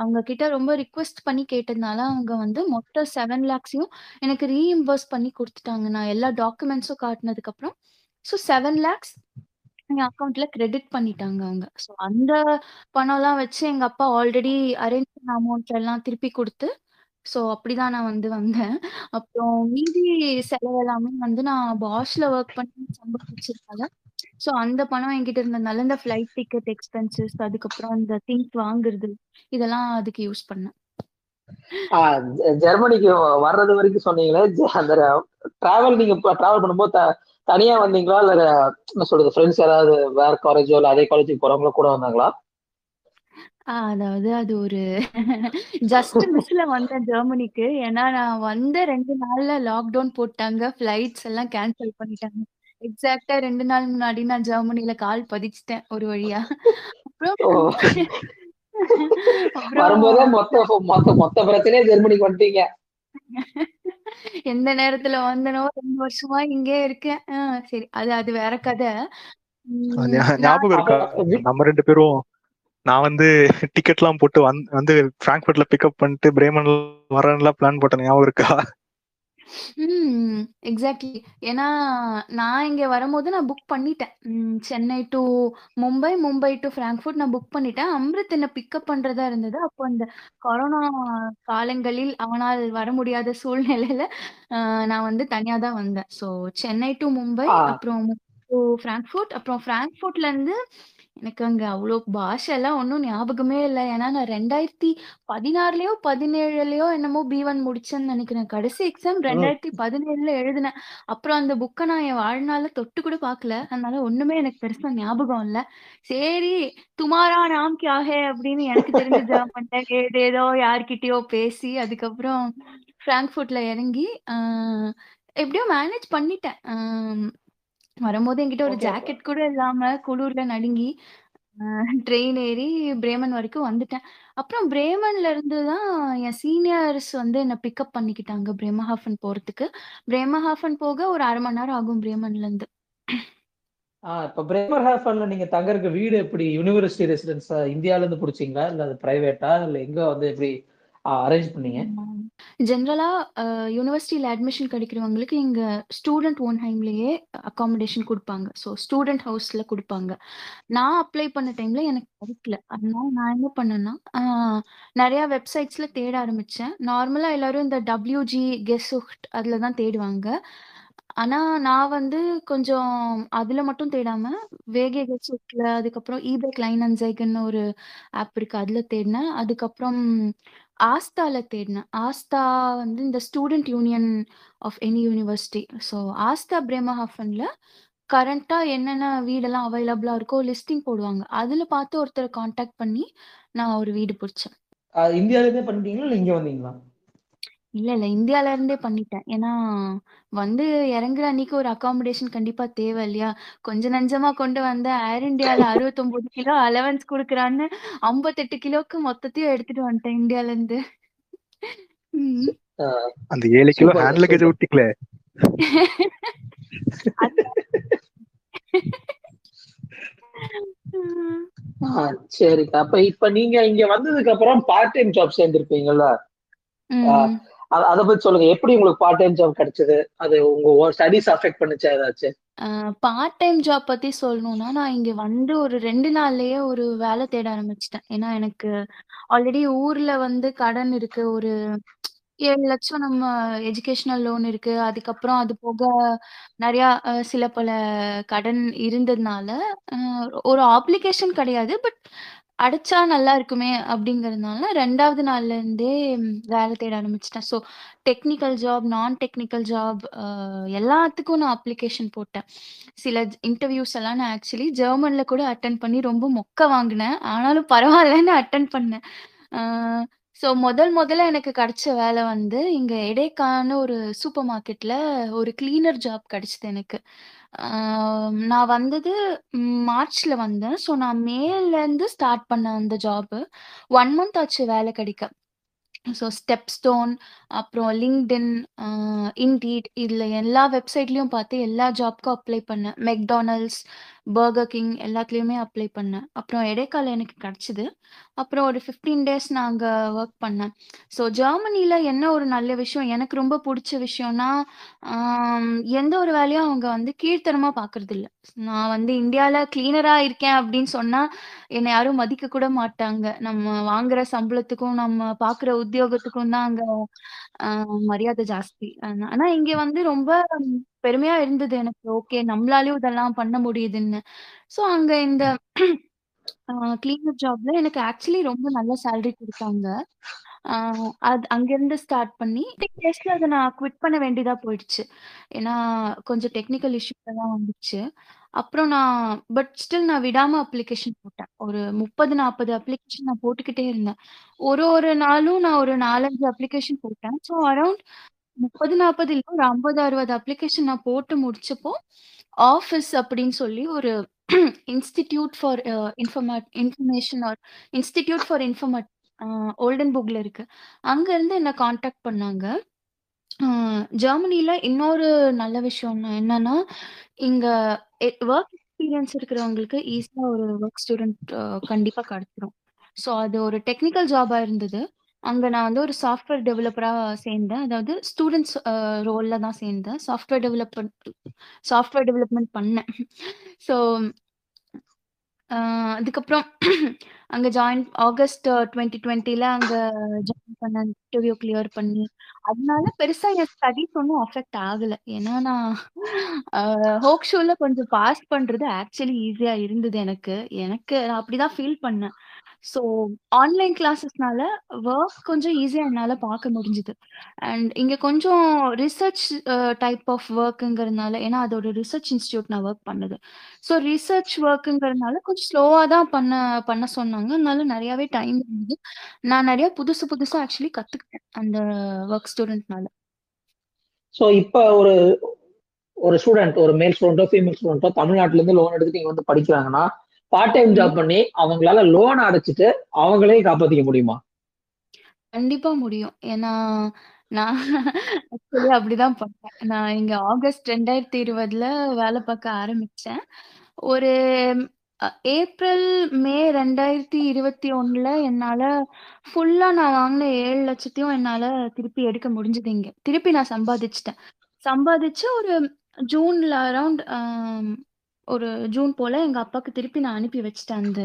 அவங்க கிட்ட ரொம்ப ரிக்வெஸ்ட் பண்ணி கேட்டதுனால, அவங்க வந்து மொத்த செவன் லேக்ஸையும் எனக்கு ரீஇம்பர்ஸ் பண்ணி குடுத்துட்டாங்க. நான் எல்லா டாக்குமெண்ட்ஸும் காட்டுனதுக்கப்புறம். ஸோ செவன் லேக்ஸ் என் அக்கவுண்ட்ல கிரெடிட் பண்ணிட்டாங்க அவங்க. ஸோ அந்த பணம்லாம் வச்சு எங்க அப்பா ஆல்ரெடி அரேஞ்ச் பண்ண அமௌண்ட் எல்லாம் திருப்பி குடுத்து, ஸோ அப்படிதான் நான் வந்து வந்தேன். அப்புறம் மீதி செலவு எல்லாமே வந்து நான் பாஷ்ல ஒர்க் பண்ணி சம்பாதிச்சதுனால, ஸோ அந்த பணம் என்கிட்ட இருந்ததுனால இந்த ஃப்ளைட் டிக்கெட் எக்ஸ்பென்சஸ் அதுக்கப்புறம் இந்த திங்ஸ் வாங்குறது, இதெல்லாம் அதுக்கு யூஸ் பண்ணேன். ஆ, ஜெ- ஜெர்மனிக்கு வர்றது வரைக்கும் சொன்னீங்களே ஜ- அந்த டிராவல் நீங்க டிராவல் பண்ணும்போது த- தனியா வந்தீங்களா இல்ல என்ன சொல்றது ஃப்ரெண்ட்ஸ் யாராவது வேற காலேஜோ இல்ல அதே காலேஜுக்கு போறவங்கள கூட வந்தாங்களா அதாவது அது ஒரு ஜஸ்ட் மிஸ்ல வந்தேன் ஜெர்மனிக்கு. ஏன்னா நான் வந்த 2 நாள்ல லாக்டவுன் போட்டாங்க. ஃப்ளைட்ஸ் எல்லாம் கேன்சல் பண்ணிட்டாங்க. எக்ஸாக்ட்டா 2 நாள் முன்னாடி நான் ஜெர்மனில கால் பதிச்சுட்டேன் ஒரு வழியா. அப்புறம் ஓ அப்புறம் வரும்போதே மொத்த மொத்த மொத்த பிரச்சனையே ஜெர்மனிக்கு வந்துட்டீங்க எந்த நேரத்துல வந்தனோ 2 வருஷமா இங்கேயே இருக்கேன். ஆ சரி. அது அது வேற கதை. ம் ஞா- நான் ஞாபகம் இருக்கா நம்ம ரெண்டு பேரும் நான் வந்து டிக்கெட்லாம் போட்டு வந்து வந்து பிராங்க்ஃபர்ட்ல பிக்கப் பண்ணிட்டு பிரேமன்ல வரேன்லாம் பிளான் போட்டேன் ஞாபகம் இருக்கா ம். எக்ஸாக்ட்லி. ஏன்னா, நான் இங்க வரும்போது நான் புக் பண்ணிட்டேன். ம் Chennai to Mumbai, Mumbai to Frankfurt நான் புக் பண்ணிட்டேன். அம்ரித் என்ன பிக்கப் பண்றதா இருந்தது. அப்போ அந்த கொரோனா காலங்களில் அவனால் வர முடியாத சூழ்நிலையில அ நான் வந்து தனியா தான் வந்தேன். ஸோ சென்னை டூ மும்பை, ஆ அப்புறம் டூ ஃப்ராங்க்ஃபர்ட், அப்புறம் ஃப்ராங்க்ஃபர்ட்லேருந்து எனக்கு அங்க அவ்ளோ பாஷைலாம் ஒண்ணும் ஞாபகமே இல்ல. ஏன்னா நான் 2016லயோ, 17லயோ என்னமோ பி1 முடிச்சேன்னு நெனைக்கிறேன். கடைசி எக்ஸாம் ம் 2017ல எழுதினேன். அப்புறம் அந்த புக்க நான் என் வாழ்நாள்ல தொட்டு கூட பார்க்கல. அதனால ஒண்ணுமே எனக்கு பெருசா ஞாபகம் இல்ல. சரி, துமாரா நாம் கியா ஹை அப்படின்னு எனக்கு தெரிஞ்ச ஜெர்மன்ல ஏதேதோ யார்கிட்டயோ பேசி, அதுக்கப்புறம் ஃப்ராங்க்ஃபர்ட்ல இறங்கி, அ எப்படியோ மேனேஜ் பண்ணிட்டேன். அம் வரும்போது என்கிட்ட ஒரு ஜாக்கெட் கூட இல்லாம குளூர்ல நடுங்கி ட்ரெயின் ஏறி பிரேமன் வரைக்கும் வந்துட்டேன். அப்புறம் பிரேமன்ல இருந்து தான் என் சீனியர்ஸ் வந்து என்ன பிக்கப் பண்ணிக்கிட்டாங்க பிரேமஹாஃபன் போறதுக்கு. பிரேமஹாஃபன் போக ஒரு 1/2 மணி நேரம் ஆகும் பிரேமன்ல இருந்து. ஆ இப்ப பிரேமர் ஹாஃபன்ல நீங்க தங்கறதுக்கு வீடு எப்படி யூனிவர்சிட்டி ரெசிடென்ஸ் இந்தியால இருந்து புடிச்சீங்களா இல்ல அது பிரைவேட்டா இல்ல எங்க வந்து எப்படி அரேஞ்ச் பண்ணீங்க ஜென்ரலா அ யூனிவர்சிட்டில அட்மிஷன் கிடைக்கிறவங்களுக்கு இங்க ஸ்டூடெண்ட் ஓன் ஹைம்லயே அகாமடேஷன் குடுப்பாங்க. ஸோ ஸ்டூடெண்ட் ஹவுஸ்ல குடுப்பாங்க. நான் அப்ளை பண்ண டைம்ல எனக்கு கிடைக்கல. அதனால நான் என்ன பண்ணேன்னா, நிறைய வெப்சைட்ஸ்ல தேட ஆரம்பிச்சேன். நார்மலா எல்லாரும் இந்த டபிள்யூஜி கெஸ்ட் அதுல தான் தேடுவாங்க. ஆனா நான் வந்து கொஞ்சம் அதுல மட்டும் தேடாம, வேகே கெசுக்ட்ல அதுக்கப்புறம் அண்ட் Kleinanzeigenன்னு ஒரு ஆப் இருக்கு. அதுல தேடினேன். அதுக்கப்புறம் ஆஸ்தால தேடினேன். ஆஸ்தா வந்து இந்த student union of any university. So AStA பிரேமஹாஃபன்ல கரண்ட்டா என்னென்ன வீடெல்லாம் அவைலபிளா இருக்கோ லிஸ்டிங் போடுவாங்க. அதுல பார்த்து ஒருத்தர கான்டாக்ட் பண்ணி நான் ஒரு வீடு புடிச்சேன். அஹ் பண்ணிட்டீங்களா இல்ல இங்க வந்தீங்களா இல்ல, இல்ல. இந்தியால இருந்தே பண்ணிட்டேன். ஏன்னா, வந்து இறங்குற அன்னைக்கு ஒரு அக்காமடேஷன் கண்டிப்பா தேவை இல்லையா? கொஞ்சம் நஞ்சமா கொண்டு வந்த ஏர் இண்டியால 69 கிலோ அலவன்ஸ் குடுக்குறான்னு 58 கிலோக்கு மொத்தத்தையும் எடுத்துட்டு வந்துட்டேன் இந்தியால இருந்து. ம். அந்த ஏழு kilo super hand luggage super விட்டீங்களே ம். சரிக்கா அப்ப இப்ப நீங்க இங்க வந்ததுக்கு அப்புறம் பார்ட் டைம் ஜாப் சேர்ந்திருப்பீங்கல்ல ம். அத பத்தி சொல்லுங்க எப்படி உங்களுக்கு பார்ட் டைம் ஜாப் கிடைச்சது அது உங்க ஸ்டடிஸ் அஃபெக்ட் பண்ணுச்சா ஏதாச்சும் பார்ட் டைம் ஜாப் பத்தி சொல்லணும்னா, நான் இங்க வந்து ஒரு ரெண்டு நாள்லயே ஒரு வேலை தேட ஆரம்பிச்சிட்டேன் ஏன்னா, எனக்கு ஆல்ரெடி ஊர்ல வந்து கடன் இருக்கு. ஒரு ஏழு லட்சம் நம்ம எஜுகேஷனல் லோன் இருக்கு. அதுக்கப்புறம் அது போக நிறைய சில பல கடன் இருந்ததுனால, ஒரு ஆப்ளிகேஷன் கிடையாது. பட் அடைச்சா நல்லா இருக்குமே அப்படிங்கிறதுனால 2வது நாள்ல இருந்தே வேலை தேட ஆரம்பிச்சுட்டேன். ஸோ டெக்னிக்கல் ஜாப், நான் டெக்னிக்கல் ஜாப் அ எல்லாத்துக்கும் நான் அப்ளிகேஷன் போட்டேன். சில இன்டர்வியூஸ் எல்லாம் நான் ஆக்சுவலி ஜெர்மன்ல கூட அட்டெண்ட் பண்ணி ரொம்ப மொக்க வாங்கினேன் ஆனாலும் பரவாயில்லன்னு அட்டெண்ட் பண்ணேன். அ ஸோ முதல் முதல்ல எனக்கு கிடைச்ச வேலை வந்து இங்க எடேக்கான்னு ஒரு சூப்பர் மார்க்கெட்ல ஒரு கிளீனர் ஜாப் கிடைச்சது எனக்கு. ஆ நான் வந்தது மார்ச்ல வந்தேன். ஸோ நான் மேலேருந்து ஸ்டார்ட் பண்ணேன் அந்த ஜாபு. 1 மந்த் ஆச்சு வேலை கிடைக்க. ஸோ ஸ்டெப்ஸ்டோன், அப்புறம் லிங்க்டின், அ இதில் இதுல எல்லா வெப்சைட்லயும் பார்த்து எல்லா ஜாப்க்கும் அப்ளை பண்ணேன். மெக்டானல்ட்ஸ், பர்கர் கிங் எல்லாத்துலேயுமே அப்ளை பண்ணேன். அப்புறம் இடைக்கால எனக்கு கிடைச்சது. அப்புறம் ஒரு 15 டேஸ் நான் அங்கே ஒர்க் பண்ணேன். ஸோ ஜெர்மனியில் என்ன ஒரு நல்ல விஷயம், எனக்கு ரொம்ப பிடிச்ச விஷயம்னா, எந்த ஒரு வேலையும் அவங்க வந்து கீழ்த்தரமா பார்க்கறதில்ல. நான் வந்து இந்தியால கிளீனராக இருக்கேன் அப்படின்னு சொன்னால் என்னை யாரும் மதிக்க கூட மாட்டாங்க. நம்ம வாங்குற சம்பளத்துக்கும், நம்ம பார்க்குற உத்தியோகத்துக்கும் தான் அங்கே அ மரியாதை ஜாஸ்தி. ஆனா ஆனா இங்க வந்து ரொம்ப பெருமையா இருந்தது எனக்கு. ஓகே நம்மளாலயும் இதெல்லாம் பண்ண முடியுதுன்னு. ஸோ அங்க இந்த அ கிளீனர் ஜாப்ல எனக்கு ஆக்சுவலி ரொம்ப நல்ல சேலரி குடுத்தாங்க. ஆ அது அங்கேருந்து ஸ்டார்ட் பண்ணி 15 டேஸ்ல அத நான் குவிட் பண்ண வேண்டியதா போயிடுச்சு. ஏன்னா கொஞ்சம் டெக்னிக்கல் இஷ்யூஸ் எல்லாம் வந்துச்சு. அப்புறம் நான் பட் ஸ்டில் நான் விடாம அப்ளிகேஷன் போட்டேன். ஒரு 30, 40 அப்ளிகேஷன் நான் போட்டுக்கிட்டே இருந்தேன். ஒரு ஒரு நாளும் நான் ஒரு 4, 5 அப்ளிகேஷன் போட்டேன். ஸோ அரவுண்ட் 30, 40 இல்ல ஒரு 50, 60 அப்ளிகேஷன் நான் போட்டு முடிச்சப்போ, ஆஃபிஸ் அப்படின்னு சொல்லி ஒரு institute for uh informat information or institute for informat uh ஓல்டன்புக்ல இருக்கு. அங்கருந்து என்ன கான்டாக்ட் பண்ணாங்க. அ ஜெர்மனில இன்னொரு நல்ல விஷயம் என்னன்னா, இங்க எ வொர்க் எக்ஸ்பீரியன்ஸ் இருக்கிறவங்களுக்கு ஈஸியா ஒரு வொர்க் ஸ்டூடண்ட் கண்டிப்பா கிடைச்சிரும். ஸோ அது ஒரு டெக்னிக்கல் ஜாபா இருந்தது. அங்க நான் வந்து ஒரு சாஃப்ட்வேர் டெவலப்பரா சேர்ந்தேன். அதாவது ஸ்டூடண்ட்ஸ் அ ரோல்ல தான் சேர்ந்தேன். சாஃப்ட்வேர் டெவலப்மென்ட் சாஃப்ட்வேர் டெவலப்மென்ட் பண்ணேன். ஸோ அ அதுக்கப்புறம் அங்க ஜாயின் ஆகஸ்ட் 2020ல அங்க ஜாயின் பண்ணேன். இன்டர்வியூ கிளியர் பண்ணி, அதனால பெருசா என் ஸ்டடீஸ் ஒண்ணும் அஃபெக்ட் ஆகல. ஏன்னா நான் அ ஹோக்ஷூல கொஞ்சம் பாஸ் பண்றது ஆக்சுவலி ஈஸியா இருந்தது எனக்கு. எனக்கு நான் அப்படிதான் ஃபீல் பண்ணேன். ஸோ ஆன்லைன் கிளாஸஸ்னால ஒர்க் கொஞ்சம் ஈஸியா என்னால பார்க்க முடிஞ்சுது அண்ட் இங்க கொஞ்சம் ரிசர்ச் டைப் ஆஃப் ஒர்க்குங்கிறதுனால ஏன்னா அதோட ரிசர்ச் இன்ஸ்டியூட் நான் ஒர்க் பண்ணது. ஸோ ரிசர்ச் ஒர்க்குங்கிறதுனால கொஞ்சம் ஸ்லோவா தான் பண்ண பண்ண சொன்னாங்க. அதனால நிறையாவே டைம் இருந்தது. நான் நிறைய புதுசு புதுசா ஆக்சுவலி கத்துக்கிட்டேன். அந்த ஒர்க் ஸ்டூடண்ட்னால. ஸோ இப்போ ஒரு ஒரு ஸ்டூடெண்ட் ஒரு மேல் ஸ்டூடெண்ட்டோ, ஃபீமேல் ஸ்டூடெண்ட்டோ தமிழ்நாட்டுல இருந்து லோன் எடுத்துட்டு இங்கே வந்து படிக்கிறாங்கன்னா, பார்ட் டைம் ஜாப் பண்ணி அவங்களால லோன் அடைச்சிட்டு அவங்களையும் காப்பாத்திக்க முடியுமா? கண்டிப்பா முடியும். ஏன்னா நான் ஆக்சுவலி அப்படிதான் பண்ணேன். நான் இங்க ஆகஸ்ட் 2020ல வேலை பார்க்க ஆரம்பிச்சேன். ஒரு ஏப்ரல், மே 2021ல என்னால ஃபுல்லா நான் நானு ஏழு லட்சத்தையும் என்னால திருப்பி எடுக்க முடிஞ்சது இங்க. திருப்பி நான் சம்பாதிச்சிட்டேன் சம்பாதிச்சு ஒரு ஜூன்ல அரௌண்ட் ஒரு ஜூன் போல எங்க அப்பாக்கு திருப்பி நான் அனுப்பி வச்சுட்டேன் அந்த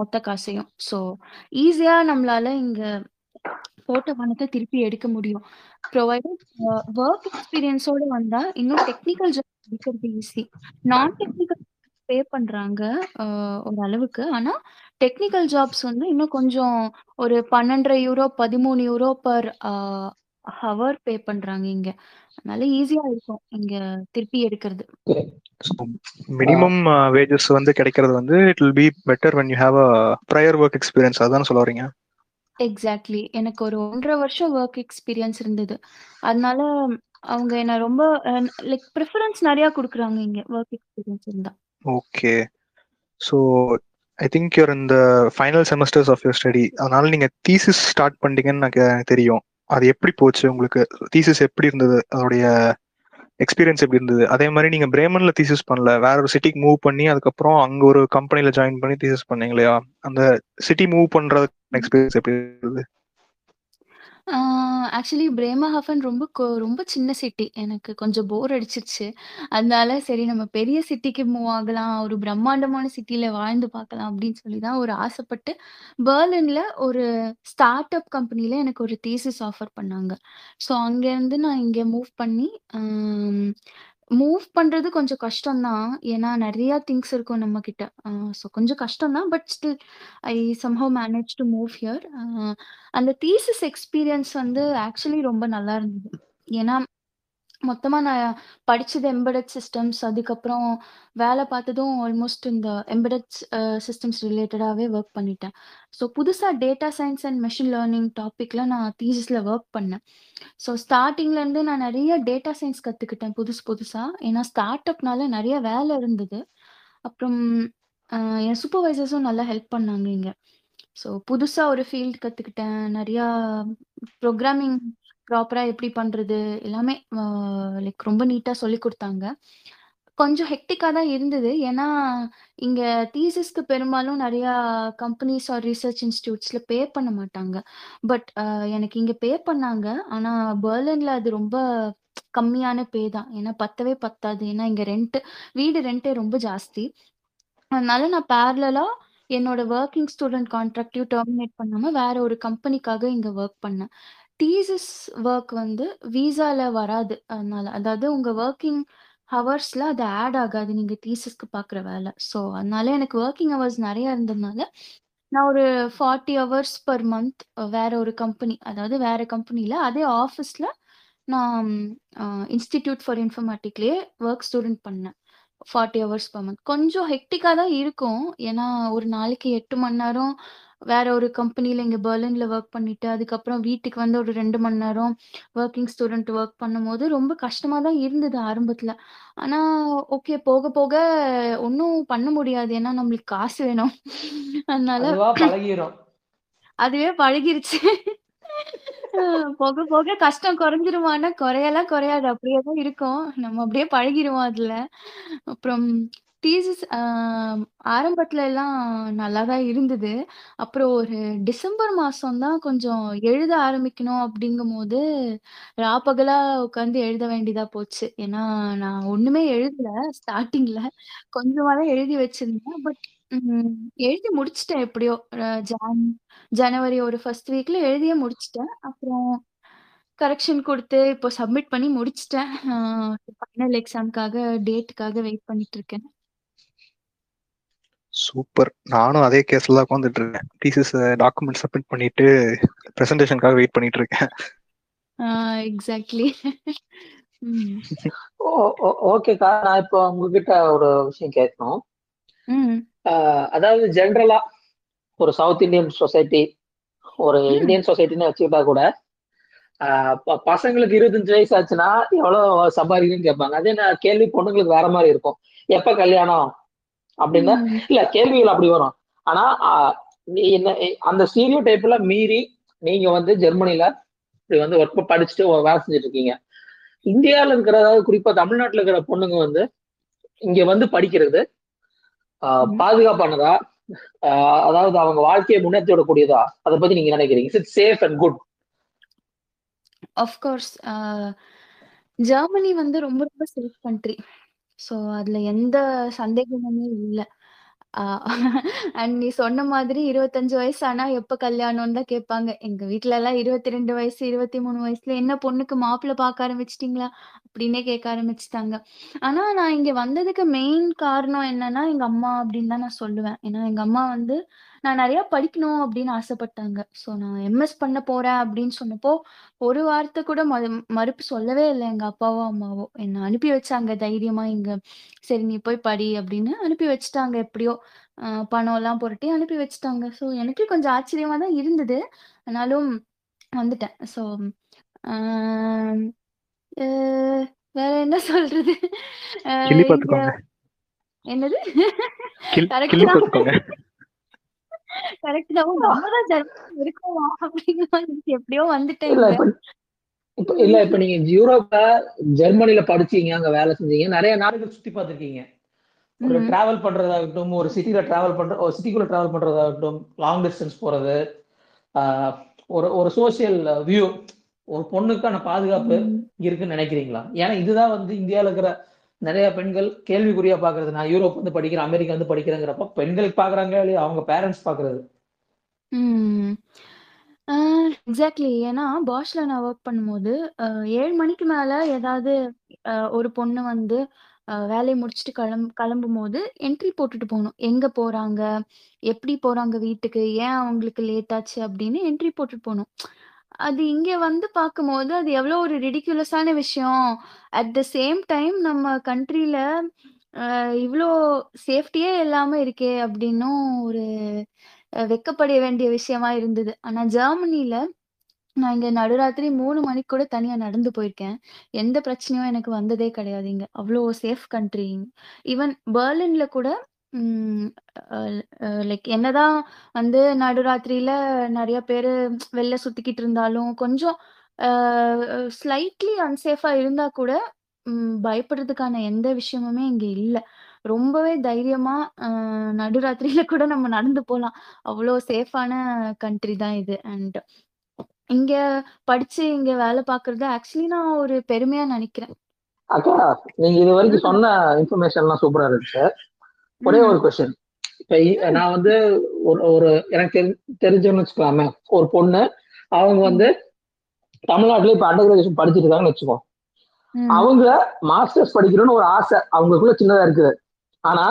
மொத்த காசையும். சோ ஈஸியா நம்மளால இங்க போட்ட பணத்தை திருப்பி எடுக்க முடியும். ப்ரொவைடட் ஒர்க் எக்ஸ்பீரியன்ஸோட வந்தா இன்னும் டெக்னிக்கல் ஜாப் எடுக்கிறது ஈஸி. நான் டெக்னிக்கல் பே பண்றாங்க uh, ஒரு அளவுக்கு ஆனா டெக்னிக்கல் ஜாப்ஸ் வந்து இன்னும் கொஞ்சம் ஒரு பன்னெண்டரை யூரோ பதிமூணு யூரோ பர் ஹவர் பே பண்றாங்க இங்க. அதனால ஈஸியா இருக்கும் இங்க திருப்பி எடுக்கிறது. மினிமம் வேஜஸ் வந்து கிடைக்கிறது வந்து it will be better when you have a prior work experience அதானே சொல்ல வரீங்க? எக்ஸாக்ட்லி. எனக்கு ஒரு 1 1/2 வருஷம் வொர்க் எக்ஸ்பீரியன்ஸ் இருந்தது. அதனால அவங்க என்ன ரொம்ப லைக் பிரிஃபரன்ஸ் நெறையா குடுக்குறாங்க இங்க வொர்க் எக்ஸ்பீரியன்ஸ் இருந்தா. Okay. So I think you're in the final semesters of your study. அதனால நீங்க தீசிஸ் ஸ்டார்ட் பண்ணிட்டீங்கன்னு எனக்கு தெரியும். அது எப்படி போச்சு உங்களுக்கு? தீசிஸ் எப்படி இருந்தது? அதோடைய எக்ஸ்பீரியன்ஸ் எப்படி இருந்தது? அதே மாதிரி நீங்க பிரேமன்ல தீசஸ் பண்ணல. வேற ஒரு சிட்டிக்கு மூவ் பண்ணி அதுக்கப்புறம் அங்க ஒரு கம்பெனில ஜாயின் பண்ணி தீசஸ் பண்ணீங்க இல்லையா? அந்த சிட்டி மூவ் பண்றது எக்ஸ்பீரியன்ஸ் எப்படி இருந்தது? ஆக்சுவலி பிரேமஹாஃபன் ரொம்ப கொ ரொம்ப சின்ன சிட்டி. எனக்கு கொஞ்சம் போர் அடிச்சிருச்சு. அதனால சரி நம்ம பெரிய சிட்டிக்கு மூவ் ஆகலாம். ஒரு பிரம்மாண்டமான சிட்டில வாழ்ந்து பார்க்கலாம் அப்படின்னு சொல்லி தான் ஒரு ஆசைப்பட்டு, பெர்லின்ல ஒரு ஸ்டார்ட் அப் கம்பெனில எனக்கு ஒரு தீசிஸ் ஆஃபர் பண்ணாங்க. ஸோ அங்கேருந்து நான் இங்க மூவ் பண்ணி, அம் மூவ் பண்றது கொஞ்சம் கஷ்டம் தான். ஏன்னா நெறையா திங்ஸ் இருக்கும் நம்மகிட்ட. அ ஸோ கொஞ்சம் கஷ்டம் தான். But still I somehow manage to move here. அ அந்த தீசிஸ் எக்ஸ்பீரியன்ஸ் வந்து ஆக்சுவலி ரொம்ப நல்லா இருந்தது. ஏன்னா, மொத்தமா நான் படிச்சது எம்பெடட் சிஸ்டம்ஸ். அதுக்கப்புறம் வேலை பார்த்ததும் ஆல்மோஸ்ட் இந்த எம்பெடட் சிஸ்டம்ஸ் ரிலேட்டடாவே ஒர்க் பண்ணிட்டேன். ஸோ புதுசா data science and machine learning டாபிக்ல நான் தீசிஸ்ல ஒர்க் பண்ணேன். ஸோ ஸ்டார்டிங்லேருந்து நான் நிறைய டேட்டா சயின்ஸ் கத்துக்கிட்டேன் புதுசு புதுசா. ஏன்னா ஸ்டார்ட் அப்னால நிறைய வேலை இருந்தது. அப்புறம் என் சூப்பர்வைசர்ஸும் நல்லா ஹெல்ப் பண்ணாங்க இங்க. ஸோ புதுசா ஒரு ஃபீல்ட் கத்துக்கிட்டேன். நிறையா ப்ரோக்ராமிங் ப்ராப்பரா எப்படி பண்றது எல்லாமே லைக் ரொம்ப நீட்டா சொல்லிக் கொடுத்தாங்க கொஞ்சம் ஹெக்டிக்கா தான் இருந்தது. ஏன்னா, இங்க தீசிஸ்க்கு பெரும்பாலும் நெறையா கம்பெனிஸ் ஆர் ரிசர்ச் இன்ஸ்டிடியூட்ஸ்ல பே பண்ண மாட்டாங்க. பட் அ எனக்கு இங்க பே பண்ணாங்க. ஆனா பெர்லின்ல அது ரொம்ப கம்மியான பே தான். ஏன்னா பத்தவே பத்தாது. ஏன்னா இங்க ரெண்ட் வீடு ரெண்டே ரொம்ப ஜாஸ்தி. அதனால நான் பேரலலா என்னோட வொர்க்கிங் ஸ்டூடண்ட் கான்ட்ராக்ட்டையும் டெர்மினேட் பண்ணாம வேற ஒரு கம்பெனிக்காக இங்க வொர்க் பண்ணேன். தீசிஸ் ஒர்க் வந்து விசால வராது. அதனால அதாவது உங்க ஒர்க்கிங் ஹவர்ஸ்ல அது ஆட் ஆகாது. நீங்க தீசஸ்க்கு பார்க்குற வேலை. ஸோ அதனால எனக்கு ஒர்க்கிங் ஹவர்ஸ் நிறையா இருந்ததுனால, நான் ஒரு 40 ஹவர்ஸ் பர் மந்த் வேற ஒரு கம்பெனி அதாவது வேற கம்பெனியில் அதே ஆஃபீஸ்ல நான் இன்ஸ்டிடியூட் ஃபார் இன்ஃபர்மேட்டிக்லேயே ஒர்க் ஸ்டூடெண்ட் பண்ணேன். 40 ஹவர்ஸ் பர் மந்த். கொஞ்சம் ஹெக்டிக்காக தான் இருக்கும். ஏன்னா ஒரு நாளைக்கு எட்டு மணி நேரம் வேற ஒரு கம்பெனில இங்க பெர்லின்ல வொர்க் பண்ணிட்டு, அதுக்கப்புறம் வீட்டுக்கு வந்து ஒரு 2 மணி நேரம் வொர்க்கிங் ஸ்டூடண்ட் வொர்க் பண்ணும்போது ரொம்ப கஷ்டமா தான் இருந்தது ஆரம்பத்துல. ஆனா ஓகே போக போக ஒண்ணும் பண்ண முடியாது. ஏன்னா நம்மளுக்கு காசு வேணும். அதனால அதுவா பழகிருச்சு. போக போக கஷ்டம் குறைஞ்சிருமான்னா, குறையலாம் குறையாது. அப்படியே தான் இருக்கும். நம்ம அப்படியே பழகிருவோம் அதுல. அப்புறம் தீசிஸ் அ ஆரம்பத்துல எல்லாம் நல்லா தான் இருந்தது. அப்புறம் ஒரு டிசம்பர் மாசம் தான் கொஞ்சம் எழுத ஆரம்பிக்கணும் அப்படிங்கும்போது, ராப்பகலா உட்காந்து எழுத வேண்டியதா போச்சு. ஏன்னா நான் ஒண்ணுமே எழுதல ஸ்டார்ட்டிங்ல. கொஞ்சமா தான் எழுதி வச்சிருந்தேன். பட் ம் எழுதி முடிச்சுட்டேன் எப்படியோ. அ ஜான் ஜனவரி ஒரு ஃபர்ஸ்ட் வீக்ல எழுதியே முடிச்சுட்டேன். அப்புறம் கரெக்ஷன் குடுத்து இப்போ சப்மிட் பண்ணி முடிச்சுட்டேன். அ ஃபைனல் எக்ஸாம்க்காக டேட்டுக்காக வெயிட் பண்ணிட்டு இருக்கேன். சூப்பர். நானும் அதே கேஸ்ல தான் உட்காந்துட்டு இருக்கேன். தீசிஸ் டாக்குமெண்ட் சப்மிட் பண்ணிட்டு பிரசன்டேஷனுக்காக வெயிட் பண்ணிட்டு இருக்கேன். எக்ஸாக்ட்லி. ம். ஓ ஓ ஓகேக்கா. நான் இப்போ உங்ககிட்ட ஒரு விஷயம் கேட்கணும். அதாவது ஜென்ரலா ஒரு சவுத் இந்தியன் சொசைட்டி, ஒரு. இந்தியன் சொசைட்டின்னு வச்சுக்கிட்டா கூட, பசங்களுக்கு 25 வயசு ஆச்சுன்னா, எவ்வளோ சம்பாதிக்கிறீங்கன்னு கேட்பாங்க. அதே நான் கேள்வி பொண்ணுங்களுக்கு வேற மாரி இருக்கும். எப்ப கல்யாணம்? அப்படின்னா. இல்ல கேள்விகள் அப்படி வரும். ஆனா என்ன அந்த ஸ்டீரியோ டைப்ல மீறி நீங்க வந்து ஜெர்மனில இப்படி வந்து ஒர்க் படிச்சுட்டு வேலை செஞ்சுட்டு இருக்கீங்க. இந்தியால இருக்கிற அதாவது குறிப்பா தமிழ்நாட்டுல இருக்கிற பொண்ணுங்க வந்து இங்க வந்து படிக்கிறது. பாதுகாப்பானதா? அதாவது அவங்க வாழ்க்கையை முன்னேத்தி விடக்கூடியதா? அத பத்தி நீங்க நினைக்கிறீங்க? Is it safe and good? Of course. A Germany வந்து ரொம்ப ரொம்ப சேஃப் கண்ட்ரி. ஸோ அதுல எந்த சந்தேகமுமே இல்ல. அ அண்ட் நீ சொன்ன மாதிரி 25 வயசு ஆனா எப்ப கல்யாணம்னு தான் கேட்பாங்க. எங்க வீட்லலாம் 22 வயசு, 23 வயசுல என்ன பொண்ணுக்கு மாப்பிள்ளை பார்க்க ஆரம்பிச்சுட்டீங்களா? அப்படின்னே கேட்க ஆரம்பிச்சுட்டாங்க. ஆனா நான் இங்க வந்ததுக்கு மெயின் காரணம் என்னன்னா, எங்க அம்மா அப்படின்னு தான் நான் சொல்லுவேன். ஏன்னா எங்க அம்மா வந்து நான் நெறைய படிக்கணும் அப்படின்னு ஆசைப்பட்டாங்க. ஸோ நான் எம்எஸ் பண்ண போறேன் அப்படின்னு சொன்னப்போ, ஒரு வார்த்தை கூட மறு மறுப்பு சொல்லவே இல்ல எங்க அப்பாவோ, அம்மாவோ. என்ன அனுப்பி வச்சாங்க தைரியமா இங்க. சரி நீ போய் படி அப்படின்னு அனுப்பி வச்சுட்டாங்க எப்படியோ. அ பணம்லாம் புரட்டி அனுப்பி வச்சுட்டாங்க. ஸோ எனக்கே கொஞ்சம் ஆச்சரியமா தான் இருந்தது. ஆனாலும் வந்துட்டேன். ஸோ வேற என்ன சொல்றது? என்னது? கரெக்ட் தான். நம்ம தான் இருக்கோமா? இருந்துச்சு. எப்படியோ வந்துட்டேன். இப்ப இல்ல இப்ப நீங்க யூரோப்ல, ஜெர்மனில படிச்சீங்க, அங்க வேலை செஞ்சீங்க. நெறைய நாடுகள் சுத்தி பார்த்திருக்கீங்க. ஒரு. டிராவல் பண்றதாகட்டும், ஒரு சிட்டில டிராவல் பண்ற ஒரு சிட்டிக்குள்ள டிராவல் பண்றதாகட்டும், லாங் டிஸ்டன்ஸ் போறது, ஒரு ஒரு சோசியல் வியூ ஒரு பொண்ணுக்கான பாதுகாப்பு. இருக்குன்னு நினைக்கிறீங்களா ஏன்னா இதுதான் வந்து இந்தியாவில் இருக்கிற நிறைய பெண்கள் கேள்விக்குறியா பாக்குறது. நான் யூரோப் வந்து படிக்கிறேன் அமெரிக்கா வந்து படிக்கிறேங்கிறப்ப பெண்களுக்கு பாக்குறாங்க இல்லையா? அவங்க பேரண்ட்ஸ் பாக்குறது. எக்ஸாக்ட்லி ஏன்னா பாஷ்ல நான் ஒர்க் பண்ணும்போது ஏழு மணிக்கு மேல ஏதாவது அஹ், ஒரு பொண்ணு வந்து வேலையை முடிச்சுட்டு கிளம் கிளம்பும் போது என்ட்ரி போட்டுட்டு போகணும். எங்க போறாங்க? எப்படி போறாங்க வீட்டுக்கு? ஏன் அவங்களுக்கு லேட் ஆச்சு? அப்படின்னு என்ட்ரி போட்டுட்டு போகணும். அது இங்க வந்து பார்க்கும்போது அது எவ்வளோ ஒரு ரிடிக்யூலஸான விஷயம். அட் த சேம் டைம் நம்ம கண்ட்ரில இவ்வளோ சேஃப்டியே இல்லாம இருக்கே அப்படின்னும் ஒரு அஹ் வெட்கப்பட வேண்டிய விஷயமா இருந்தது. ஆனா ஜெர்மனில நான் இங்க நடுராத்திரி மூணு மணிக்கு கூட தனியா நடந்து போயிருக்கேன். எந்த பிரச்சனையும் எனக்கு வந்ததே கிடையாது இங்க. அவ்வளோ சேஃப் கண்ட்ரி ஈவன் பெர்லின்ல கூட லைக் என்னதான் வந்து நடுராத்திரியில நிறைய பேர் வெளில சுத்திக்கிட்டு இருந்தாலும் கொஞ்சம் ஸ்லைட்லி அன்சேஃபா இருந்தா கூட ம், பயப்படுறதுக்கான எந்த விஷயமுமே இங்க இல்ல. ரொம்பவே தைரியமா அஹ், நடுராத்திரியில கூட நம்ம நடந்து போலாம். அவ்வளோ சேஃபான கண்ட்ரி தான் இது. அண்ட் இங்க படிச்சு இங்க வேலை பார்க்கறது ஆக்சுவலி நான் ஒரு பெருமையா நினைக்கிறேன். அக்கா நீங்க இது வரைக்கும் சொன்ன இன்ஃபர்மேஷன்லாம் சூப்பரா இருந்துச்சு. ஒரே ஒரு கொஸ்டின் இப்ப நான் வந்து ஒரு ஒரு எனக்கு தெரி தெரிஞ்சோன்னு வச்சுக்கலாமே. ஒரு பொண்ணு அவங்க வந்து தமிழ்நாட்டுல இப்ப அண்டர் கிராஜுவேஷன் படிச்சுட்டு இருக்காங்கன்னு வச்சுக்கோ. அவங்க மாஸ்டர்ஸ் படிக்கணும்னு ஒரு ஆசை அவங்களுக்குள்ள சின்னதா இருக்குது. ஆனா.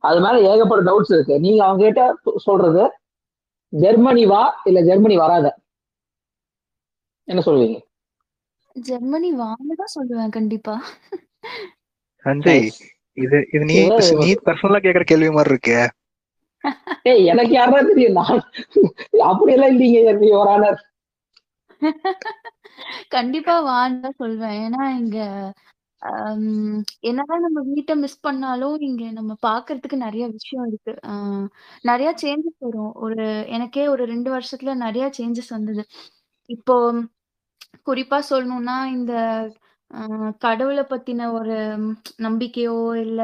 அது மேல ஏகப்பட்ட டவுட்ஸ் இருக்கு. நீங்க அவங்க கிட்ட சொல்றது ஜெர்மனி வா இல்ல ஜெர்மனி வராத. என்ன சொல்லுவீங்க? ஜெர்மனி வான்னு தான் சொல்லுவேன் கண்டிப்பா. சஞ்சய். இது இது நீ நீ பர்சனலா கேக்குற கேள்வி மாதிரி இருக்கே ஏய் எனக்கு யாரா தெரியும்? நான் அப்படியெல்லாம் இல்லைங்க ஜெர்மனி வரானர் கண்டிப்பா வான்னு தான் சொல்வேன். ஏன்னா இங்க என்னதான் நம்ம வீட்டை மிஸ் பண்ணாலும் இங்க நம்ம பாக்குறதுக்கு நிறைய விஷயம் இருக்கு. ஆஹ் நிறைய சேஞ்சஸ் வரும். ஒரு எனக்கே ஒரு ரெண்டு வருஷத்துல நிறைய சேஞ்சஸ் வந்தது. இப்போ குறிப்பா சொல்லணும்னா இந்த ஆஹ் கடவுளை பத்தின ஒரு நம்பிக்கையோ இல்ல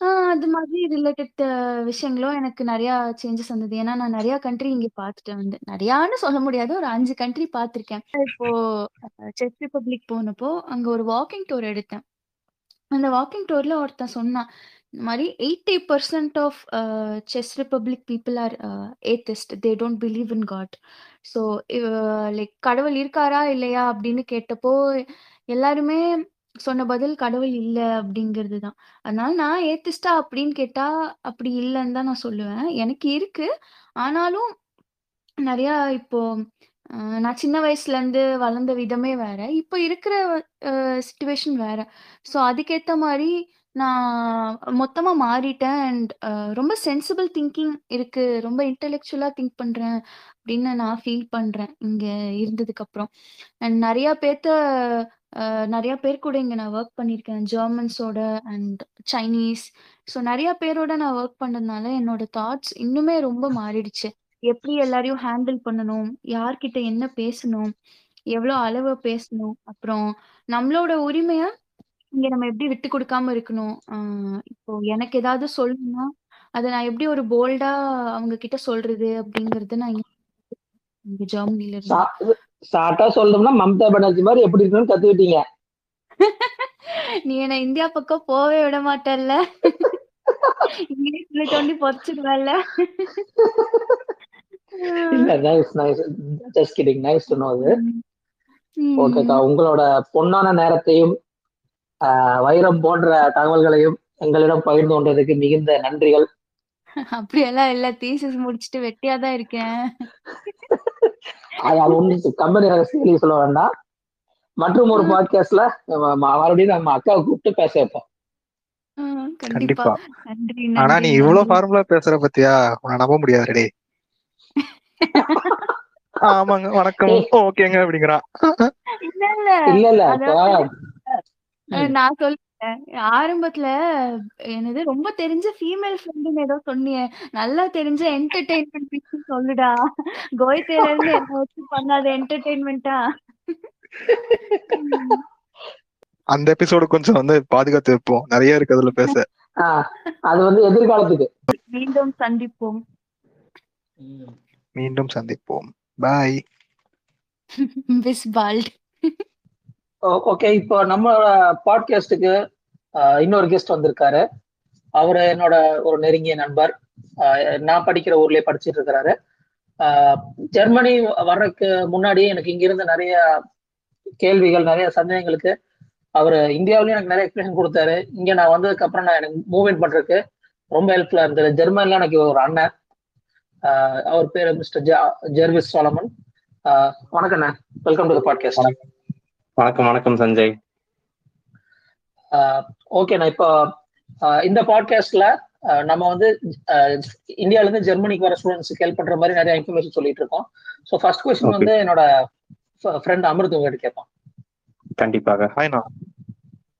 ஆஹ் அது மாதிரி ரிலேட்டட் விஷயங்களோ எனக்கு நிறைய சேஞ்சஸ் வந்தது. ஏன்னா நான் நிறைய கண்ட்ரி இங்க பார்த்துட்டேன் வந்து. நிறையான்னு சொல்ல முடியாது. ஒரு அஞ்சு கண்ட்ரி பாத்திருக்கேன் இப்போ செக் ரிப்பப்ளிக் போனப்போ அங்க ஒரு வாக்கிங் டூர் எடுத்தேன். அந்த வாக்கிங் டூர்ல ஒருத்தன் சொன்னான் இந்த மாதிரி eighty percent of Czech republic people are atheist they don't believe in god so like கடவுள் இருக்காரா இல்லையா அப்படின்னு கேட்டப்போ எல்லாருமே சொன்ன பதில் கடவுள் இல்லை அப்படிங்கிறது தான். அதனால நான் ஏத்திஸ்டா அப்படின்னு கேட்டா அப்படி இல்லைன்னு தான் நான் சொல்லுவேன். எனக்கு இருக்கு. ஆனாலும் நிறைய இப்போ அஹ், நான் சின்ன வயசுல இருந்து வளர்ந்த விதமே வேற. இப்போ இருக்கிற சுச்சுவேஷன் வேற. ஸோ அதுக்கேத்த மாதிரி நான் மொத்தமா மாறிட்டேன் அண்ட் ரொம்ப சென்சிபிள் திங்கிங் இருக்கு. ரொம்ப இன்டெலெக்சுவலா திங்க் பண்றேன் அப்படின்னு நான் ஃபீல் பண்றேன் இங்க இருந்ததுக்கு அப்புறம். அண்ட் நிறைய பேர்த்த அஹ், நிறைய பேர் கூட இங்க நான் ஒர்க் பண்ணியிருக்கேன். ஜெர்மன்ஸோட அண்ட் சைனீஸ் ஸோ நிறைய பேரோட நான் ஒர்க் பண்ணதுனால என்னோட தாட்ஸ் இன்னுமே ரொம்ப மாறிடுச்சு. எப்படி எல்லாரையும் ஹேண்டில் பண்ணணும்? யார்கிட்ட என்ன பேசணும்? எவ்வளோ அளவு பேசணும்? அப்புறம் நம்மளோட உரிமைய இங்க நம்ம எப்படி விட்டு கொடுக்காம இருக்கணும்? ஆஹ் இப்போ எனக்கு ஏதாவது சொல்லணும்னா அதை நான் எப்படி ஒரு போல்டா அவங்க கிட்ட சொல்றது அப்படிங்கறது நான் இங்க இங்க ஜெர்மனில இருந்து ஷார்ட்டா சொல்லணும்னா மம்தா பானர்ஜி மாதிரி எப்படி இருக்கணும்னு கத்துக்கிட்டீங்க. நீ என்ன இந்தியா பக்கம் போவே விட மாட்டல்ல. இங்கிலீஷ்ல தோண்டி பொறிச்சிடுவல்ல இல்ல nice nice just kidding nice to know ஓகேக்கா உங்களோட பொன்னான நேரத்தையும் வைரம் போன்ற தகவல்களையும் எங்களிடம் பகிர்ந்து கொண்டதுக்கு மிகுந்த நன்றிகள். அப்படியெல்லாம் இல்ல தீசிஸ் முடிச்சுட்டு வெட்டியா தான் இருக்கேன். அது ஒண்ணு கம்பெனி ரகசியம் சொல்ல வேண்டாம். மற்றும் ஒரு பாட்காஸ்ட்ல மறுபடியும் நம்ம அக்காவை கூப்பிட்டு பேச வைப்போம். கண்டிப்பா. ஆனா நீ இவ்வளவு ஃபார்முலா பேசுற பத்தியா? உன்னை நம்ப முடியாது டேய் ஆமாங்க வணக்கம். ஓகேங்க அப்படிங்கிறான் இல்ல இல்ல. இல்ல இல்ல ஆரம்பத்துல என்னது ரொம்ப தெரிஞ்ச ஃபீமேல் ஃப்ரெண்டுன்னு ஏதோ சொன்னியே. நல்லா தெரிஞ்ச என்டர்டெயின்மெண்ட் பீஸ் சொல்லுடா. கோயத்தேல இருந்து என்ன வச்சு பண்ணாத என்டர்டெயின்மெண்டா அந்த எபிசோடு கொஞ்சம் வந்து பாதுகாத்து வைப்போம் நிறைய இருக்கு அதுல பேச. அது வந்து எதிர்காலத்துக்கு. மீண்டும் சந்திப்போம். மீண்டும் சந்திப்போம். பாய் பிஸ்பால்ட் ஓகே இப்போ நம்மளோட பாட்காஸ்டுக்கு இன்னொரு கெஸ்ட் வந்திருக்காரு. அவர் என்னோட ஒரு நெருங்கிய நண்பர். ஆஹ் நான் படிக்கிற ஊர்லயே படிச்சிட்டு இருக்கிறாரு. ஜெர்மனி வர்றதுக்கு முன்னாடி எனக்கு இங்க இருந்த நிறைய கேள்விகள் நிறைய சந்தேகங்களுக்கு அவர் இந்தியாவிலயும் எனக்கு நிறைய எக்ஸ்பிளேஷன் கொடுத்தாரு. இங்க நான் வந்ததுக்கு அப்புறம் நான் எனக்கு மூவ்மெண்ட் பண்றதுக்கு ரொம்ப ஹெல்ப்ஃபுல்லா இருந்தது. ஜெர்மன்ல எனக்கு ஒரு அண்ணன். ஆஹ் அவர் பேரு மிஸ்டர் ஜெர்விஸ் சோலமன். ஆஹ் வணக்கம் அண்ணா வெல்கம் டு பாட்காஸ்ட் வணக்கம் வணக்கம் சஞ்சய். ஓகேண்ணா இப்போ ஆஹ் இந்த பாட்காஸ்ட்ல நம்ம வந்து இந்தியால இருந்து ஜெர்மனிக்கு வர ஸ்டூடெண்ட்ஸ்க்கு ஹெல்ப் பண்ற மாதிரி நிறைய இன்ஃபர்மேஷன் சொல்லிட்டு இருக்கோம். So first question. வந்து என்னோட ஃப்ரெண்ட் அமிர்த் உங்ககிட்ட கேட்பான் கண்டிப்பாக. ஹாய்ண்ணா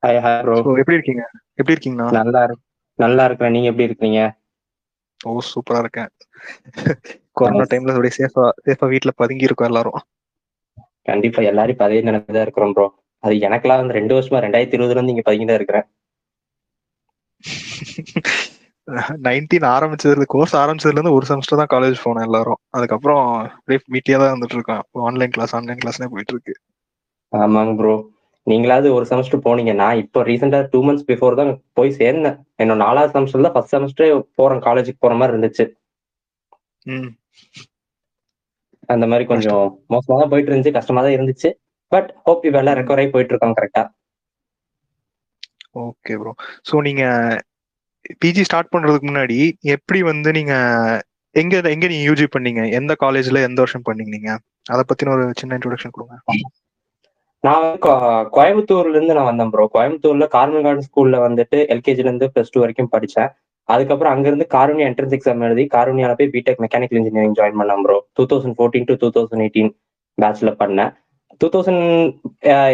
ஹாய் ஹாய் ப்ரோ எப்படி இருக்கீங்க? எப்படி இருக்கீங்கண்ணா? நல்லா நல்லா இருக்கிறேன். நீங்க எப்படி இருக்கீங்க ஓ சூப்பரா இருக்கேன். கொரோனா டைம்ல அப்படியே சேஃபா சேஃபா வீட்ல பதுங்கி இருக்கோம் எல்லாரும். கண்டிப்பா எல்லாரும் இப்ப அதே நினைப்புதான் இருக்கிறோம் ப்ரோ அது எனக்கெல்லாம் வந்து ரெண்டு வருஷமா ரெண்டாயிரத்தி இருபதுல இருந்து இங்க பதுங்கி தான் இருக்கிறேன். நைன்டீன் ஆரம்பிச்சதுல கோர்ஸ் ஆரம்பிச்சதுல இருந்து ஒரு செமஸ்டர் தான் காலேஜ் போனோம் எல்லாரும். அதுக்கப்புறம் அப்படியே வீட்லயே தான் வந்துட்டு இருக்கோம். ஆன்லைன் கிளாஸ் ஆன்லைன் கிளாஸ்னே போயிட்டு இருக்கு. ஆமாங்க ப்ரோ நீங்களாவது ஒரு செமஸ்டர் போனீங்க. நான் இப்போ ரீசெண்டா டூ மந்த்ஸ் பிஃபோர் தான் போய் சேர்ந்தேன். என்னோட நாலாவது செமஸ்டர்ல ஃபர்ஸ்ட் செமஸ்டர் போறேன். காலேஜுக்கு போற மாதிரி இருந்துச்சு. அந்த மாதிரி கொஞ்சம் மோசமா தான் போயிட்டு இருந்துச்சு கஷ்டமா தான் இருந்துச்சு. பட் ஹோப் இப்ப எல்லாம் ரெக்கவர் ஆகி போயிட்டு இருக்கோம் கரெக்டா ஓகே ப்ரோ ஸோ நீங்க பிஜி ஸ்டார்ட் பண்றதுக்கு முன்னாடி எப்படி வந்து நீங்க எங்க எங்க நீங்க யூஜி பண்ணீங்க? எந்த காலேஜ்ல எந்த வருஷம் பண்ணீங்க நீங்க? அதை பத்தின ஒரு சின்ன இன்ட்ரோடக்ஷன் கொடுங்க. நான் கோயம்புத்தூர்ல இருந்து நான் வந்தேன் ப்ரோ கோயம்புத்தூர்ல கார்மல் கார்டன் ஸ்கூல்ல வந்துட்டு எல்கேஜில இருந்து பிளஸ் டூ வரைக்கும் படிச்சேன். அதுக்கப்புறம் அங்கிருந்து காரூனியா என்ட்ரன்ஸ் எக்ஸாம் எழுதி காரூனியால போய் பிடெக் மெக்கானிக்கல் இன்ஜினியரிங் ஜாயின் பண்ணலாம் bro two thousand fourteen to two thousand eighteen பேச்சுல பண்ணேன் two thousand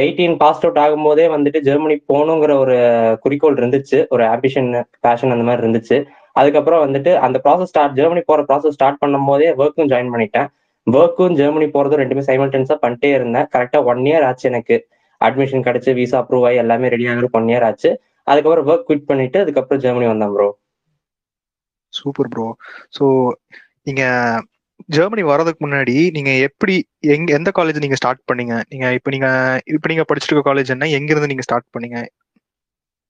eighteen pass out ஆகும்போதே வந்துட்டு ஜெர்மனி போகணுங்கிற ஒரு குறிக்கோள் இருந்துச்சு. ஒரு ஆம்பிஷன் பேஷன் அந்த மாதிரி இருந்துச்சு. அதுக்கப்புறம் வந்துட்டு அந்த ப்ராசஸ் ஸ்டார்ட் ஜெர்மனி போற ப்ராசஸ் ஸ்டார்ட் பண்ணும் போதே ஒர்க்கும் ஜாயின் பண்ணிட்டேன். ஒர்க்கும் ஜெர்மனி போறதும் ரெண்டுமே சைமல்டன்ஸா பண்ணிட்டே இருந்தேன். கரெக்டா ஒன் இயர் ஆச்சு எனக்கு. அட்மிஷன் கிடைச்சு விசா அப்ரூவ் ஆகி எல்லாமே ரெடி ஆகுறது ஒன் இயர் ஆச்சு. அதுக்கப்புறம் ஒர்க் குவிட் பண்ணிட்டு அதுக்கப்புறம் ஜெர்மனி வந்தேன் ப்ரோ சூப்பர் ப்ரோ ஸோ நீங்க ஜெர்மனி வர்றதுக்கு முன்னாடி நீங்க எப்படி எங்க எந்த காலேஜ் நீங்க ஸ்டார்ட் பண்ணீங்க? நீங்க இப்போ நீங்க இப்போ நீங்க படிச்சிருக்க இருக்க காலேஜ் என்ன? எங்க இருந்து நீங்க ஸ்டார்ட் பண்ணீங்க?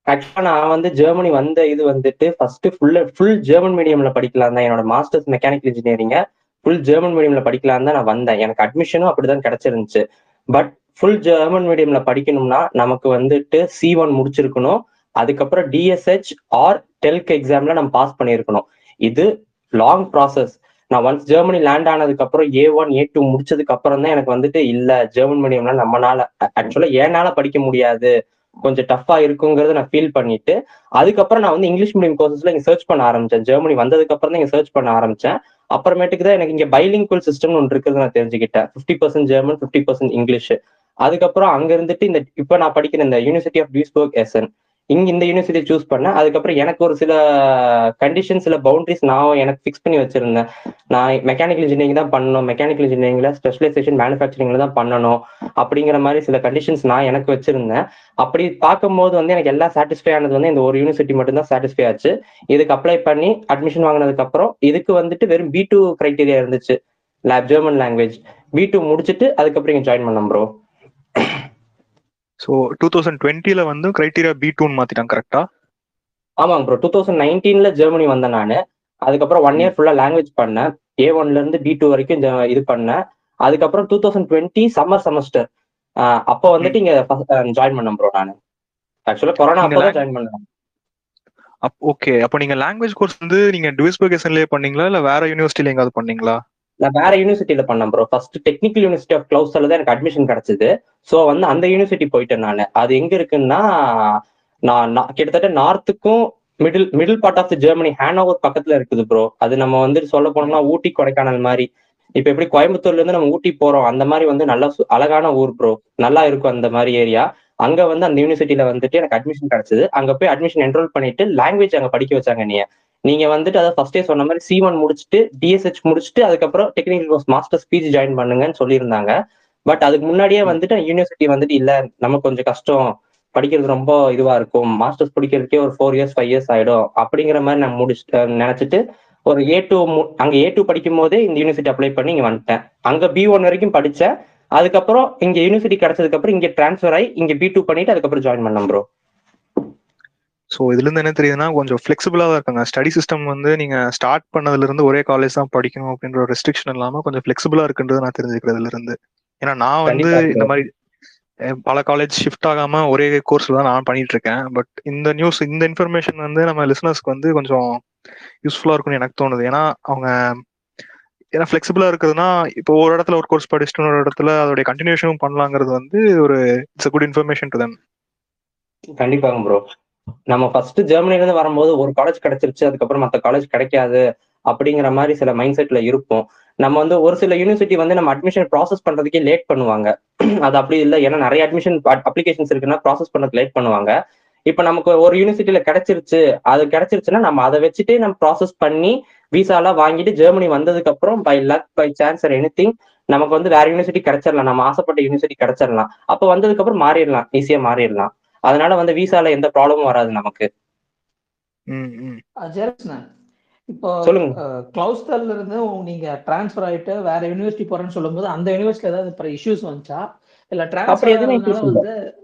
ஆக்சுவலா நான் வந்து ஜெர்மனி வந்த இது வந்துட்டு ஃபர்ஸ்ட் ஃபுல் ஃபுல் ஜெர்மன் மீடியம்ல படிக்கலாம் தான் என்னோட மாஸ்டர்ஸ் மெக்கானிக்கல் இன்ஜினியரிங்க ஃபுல் ஜெர்மன் மீடியம்ல படிக்கலாம் தான் நான் வந்தேன். எனக்கு அட்மிஷனும் அப்படிதான் கிடைச்சிருந்துச்சு. பட் ஃபுல் ஜெர்மன் மீடியம்ல படிக்கணும்னா நமக்கு வந்துட்டு சி ஒன் முடிச்சிருக்கணும். அதுக்கப்புறம் டிஎஸ்ஹெச் ஆர் டெல்க் எக்ஸாம்ல நம்ம பாஸ் பண்ணியிருக்கணும். இது லாங் ப்ராசஸ் நான் ஒன்ஸ் ஜெர்மனி லேண்ட் ஆனதுக்கு அப்புறம் ஏ ஒன் ஏ டூ முடிச்சதுக்கு அப்புறம் தான் எனக்கு வந்துட்டு இல்ல ஜெர்மன் மீடியம்லாம் நம்மனால ஆக்சுவலா ஏனால படிக்க முடியாது. கொஞ்சம் டஃப்பா இருக்குங்கிறத நான் ஃபீல் பண்ணிட்டு அதுக்கப்புறம் நான் வந்து இங்கிலீஷ் மீடியம் கோர்சஸ்ல இங்க சர்ச் பண்ண ஆரம்பிச்சேன். ஜெர்மனி வந்ததுக்கு அப்புறம் தான் இங்க சர்ச் பண்ண ஆரம்பிச்சேன். அப்புறமேட்டுக்கு தான் எனக்கு இங்க பைலிங்குவல் சிஸ்டம் ஒன்று இருக்கிறது நான் தெரிஞ்சுக்கிட்டேன். Fifty percent German fifty percent English அதுக்கப்புறம் அங்க இருந்துட்டு இந்த இப்போ நான் படிக்கிற இந்த யூனிவர்சிட்டி ஆஃப் டியூஸ்பர்க் எஸ்என் இங்க இந்த யூனிவர்சிட்டி சூஸ் பண்ணேன். அதுக்கப்புறம் எனக்கு ஒரு சில கண்டிஷன் சில பவுண்டரிஸ் நான் எனக்கு ஃபிக்ஸ் பண்ணி வச்சிருந்தேன். நான் மெக்கானிக்கல் இன்ஜினியரிங் தான் பண்ணணும். மெக்கானிக்கல் இன்ஜினியரிங்ல ஸ்பெஷலைசேஷன் மேனுஃபேக்சரிங்ல தான் பண்ணணும். அப்படிங்கிற மாதிரி சில கண்டிஷன்ஸ் நான் எனக்கு வச்சிருந்தேன். அப்படி பார்க்கும்போது வந்து எனக்கு எல்லாம் சாட்டிஸ்ஃபை ஆனது வந்து இந்த ஒரு யூனிவர்சிட்டி மட்டும் தான் சாட்டிஸ்ஃபை ஆச்சு. இதுக்கு அப்ளை பண்ணி அட்மிஷன் வாங்கினதுக்கு அப்புறம் இதுக்கு வந்துட்டு வெறும் பி டூ கிரைட்டீரியா இருந்துச்சு. Lab German language B two முடிச்சுட்டு அதுக்கப்புறம் இங்கே ஜாயின் பண்ணோம் ப்ரோ ஸோ டூ தௌசண்ட் டுவெண்ட்டில வந்து கிரைட்டீரியா பி டூன்னு மாத்திட்டாங்க கரெக்டா ஆமாங்க ப்ரோ டூ தௌசண்ட் நைன்டீன்ல ஜெர்மனி வந்தேன் நான். அதுக்கப்புறம் ஒன் இயர் ஃபுல்லா லாங்குவேஜ் பண்ணேன். ஏ ஒன்ல இருந்து பி டூ வரைக்கும் இது பண்ணேன். அதுக்கப்புறம் two thousand twenty summer semester அப்போ வந்துட்டு இங்க ஜாயின் பண்ணேன் ப்ரோ நான். ஆக்சுவலா கொரோனா அப்போ ஜாயின் பண்ணேன். ஓகே அப்போ நீங்க லாங்குவேஜ் கோர்ஸ் வந்து நீங்க டுவிஸ்பர்கேஷன்லயே பண்ணீங்களா? இல்ல வேற யூனிவர்சிட்டில எங்காவது பண்ணீங்களா? நான் வேற யூனிவர்சிட்டியில பண்ணேன் bro first technical university of கிளவுஸ்ல தான் எனக்கு அட்மிஷன் கிடைச்சது. ஸோ வந்து அந்த யூனிவர்சிட்டி போயிட்டேன் நான். அது எங்க இருக்குன்னா நான் நான் கிட்டத்தட்ட நார்த்துக்கும் middle middle part of the Germany Hanover பக்கத்துல இருக்குது ப்ரோ அது நம்ம வந்து சொல்ல போனோம்னா ஊட்டி கொடைக்கானல் மாதிரி. இப்ப எப்படி கோயம்புத்தூர்ல இருந்து நம்ம ஊட்டி போறோம் அந்த மாதிரி வந்து நல்ல அழகான ஊர் ப்ரோ நல்லா இருக்கும் அந்த மாதிரி ஏரியா அங்க வந்து அந்த யூனிவர்சிட்டியில வந்துட்டு எனக்கு அட்மிஷன் கிடைச்சது. அங்க போய் அட்மிஷன் என்ரோல் பண்ணிட்டு லாங்குவேஜ் அங்க படிக்க வச்சாங்க நீ நீங்க வந்துட்டு அதை ஃபர்ஸ்டே சொன்ன மாதிரி சி ஒன் முடிச்சுட்டு டிஎஸ்ஹெச் முடிச்சுட்டு அதுக்கப்புறம் technical course masters PG join பண்ணுங்கன்னு சொல்லியிருந்தாங்க. பட் அதுக்கு முன்னாடியே வந்துட்டு யூனிவர்சிட்டி வந்துட்டு இல்ல. நமக்கு கொஞ்சம் கஷ்டம். படிக்கிறது ரொம்ப இதுவா இருக்கும். மாஸ்டர்ஸ் படிக்கிறதுக்கே ஒரு ஃபோர் இயர்ஸ் ஃபைவ் இயர்ஸ் ஆயிடும். அப்படிங்கிற மாதிரி நான் முடிச்சுட்டு நினைச்சிட்டு ஒரு ஏ டூ அங்க ஏ டூ படிக்கும் போதே இந்த யூனிவர்சிட்டி அப்ளை பண்ணி இங்க வந்துட்டேன். அங்க பி ஒன் வரைக்கும் படிச்சேன். அதுக்கப்புறம் இங்க யூனிவர்சிட்டி கிடைச்சதுக்கு அப்புறம் இங்க டிரான்ஸ்ஃபர் ஆகி இங்க பி டூ பண்ணிட்டு அதுக்கப்புறம் ஜாயின் பண்ணேன் ப்ரோ ஸோ இதுல இருந்து என்ன தெரியுதுன்னா கொஞ்சம் ஃபிளெக்சிபிளா தான் இருக்காங்க. ஸ்டடி சிஸ்டம் வந்து நீங்க ஸ்டார்ட் பண்ணதுல இருந்து ஒரே காலேஜ் தான் படிக்கணும் அப்படின்ற ஒரு ரெஸ்ட்ரிக்ஷன் இல்லாம கொஞ்சம் ஃபிளெக்சிபிளா இருக்குன்றது நான் தெரிஞ்சுக்கிறதுல இருந்து ஏன்னா நான் வந்து. இந்த மாதிரி பல காலேஜ் ஷிஃப்ட் ஆகாம ஒரே கோர்ஸ்ல தான் நான் பண்ணிட்டு இருக்கேன். பட் இந்த நியூஸ் இந்த இன்ஃபர்மேஷன் வந்து நம்ம லிசனர்ஸ்க்கு வந்து கொஞ்சம் யூஸ்ஃபுல்லா இருக்கும்னு எனக்கு தோணுது. ஏன்னா அவங்க ஏன்னா ஃபிளெக்சிபிளா இருக்குதுன்னா இப்போ ஒரு இடத்துல ஒரு கோர்ஸ் படிச்சுட்டு ஒரு இடத்துல அதோடைய கண்டினியூஷனும் பண்ணலாங்கிறது வந்து ஒரு it's good information to them கண்டிப்பாங்க ப்ரோ நம்ம ஃபர்ஸ்ட் ஜெர்மனில இருந்து வரும்போது ஒரு காலேஜ் கிடைச்சிருச்சு அதுக்கப்புறம் மத்த காலேஜ் கிடைக்காது அப்படிங்கிற மாதிரி சில மைண்ட் செட்ல இருப்போம். நம்ம வந்து ஒரு சில யூனிவர்சிட்டி வந்து நம்ம அட்மிஷன் ப்ராசஸ் பண்றதுக்கே லேட் பண்ணுவாங்க. அது அப்படி இல்லை. ஏன்னா நிறைய அட்மிஷன் அப்ளிகேஷன்ஸ் இருக்குன்னா ப்ராசஸ் பண்றதுக்கு லேட் பண்ணுவாங்க. இப்ப நமக்கு ஒரு யூனிவர்சிட்டியில கிடைச்சிருச்சு. அது கிடைச்சிருச்சுன்னா நம்ம அதை வச்சுட்டே நம்ம ப்ராசஸ் பண்ணி விசாலாம் வாங்கிட்டு ஜெர்மனி வந்ததுக்கு அப்புறம் by luck by chance or any நமக்கு வந்து வேற யூனிவர்சிட்டி கிடைச்சிடலாம் நம்ம ஆசைப்பட்ட யூனிவர்சிட்டி கிடைச்சிடலாம் அப்ப வந்ததுக்கு அப்புறம் மாறிடலாம். ஈஸியா மாறிடலாம். அதனால வந்து விசால எந்த ப்ராப்ளமும் வராது நமக்கு. ம் ம். ஜெரக்ஸ்ண்ணா இப்போ சொல்லுங்க. கிளவுஸ்டர்ல இருந்து உங்க- நீங்க டிரான்ஸ்ஃபர் ஆயிட்டு வேற யூனிவர்சிட்டி போறேன்னு சொல்லும்போது அந்த யூனிவர்சிட்டில ஏதாவது இஷ்யூஸ் வந்துச்சா? இல்ல டிரான்ஸ்ஃபர். வந்து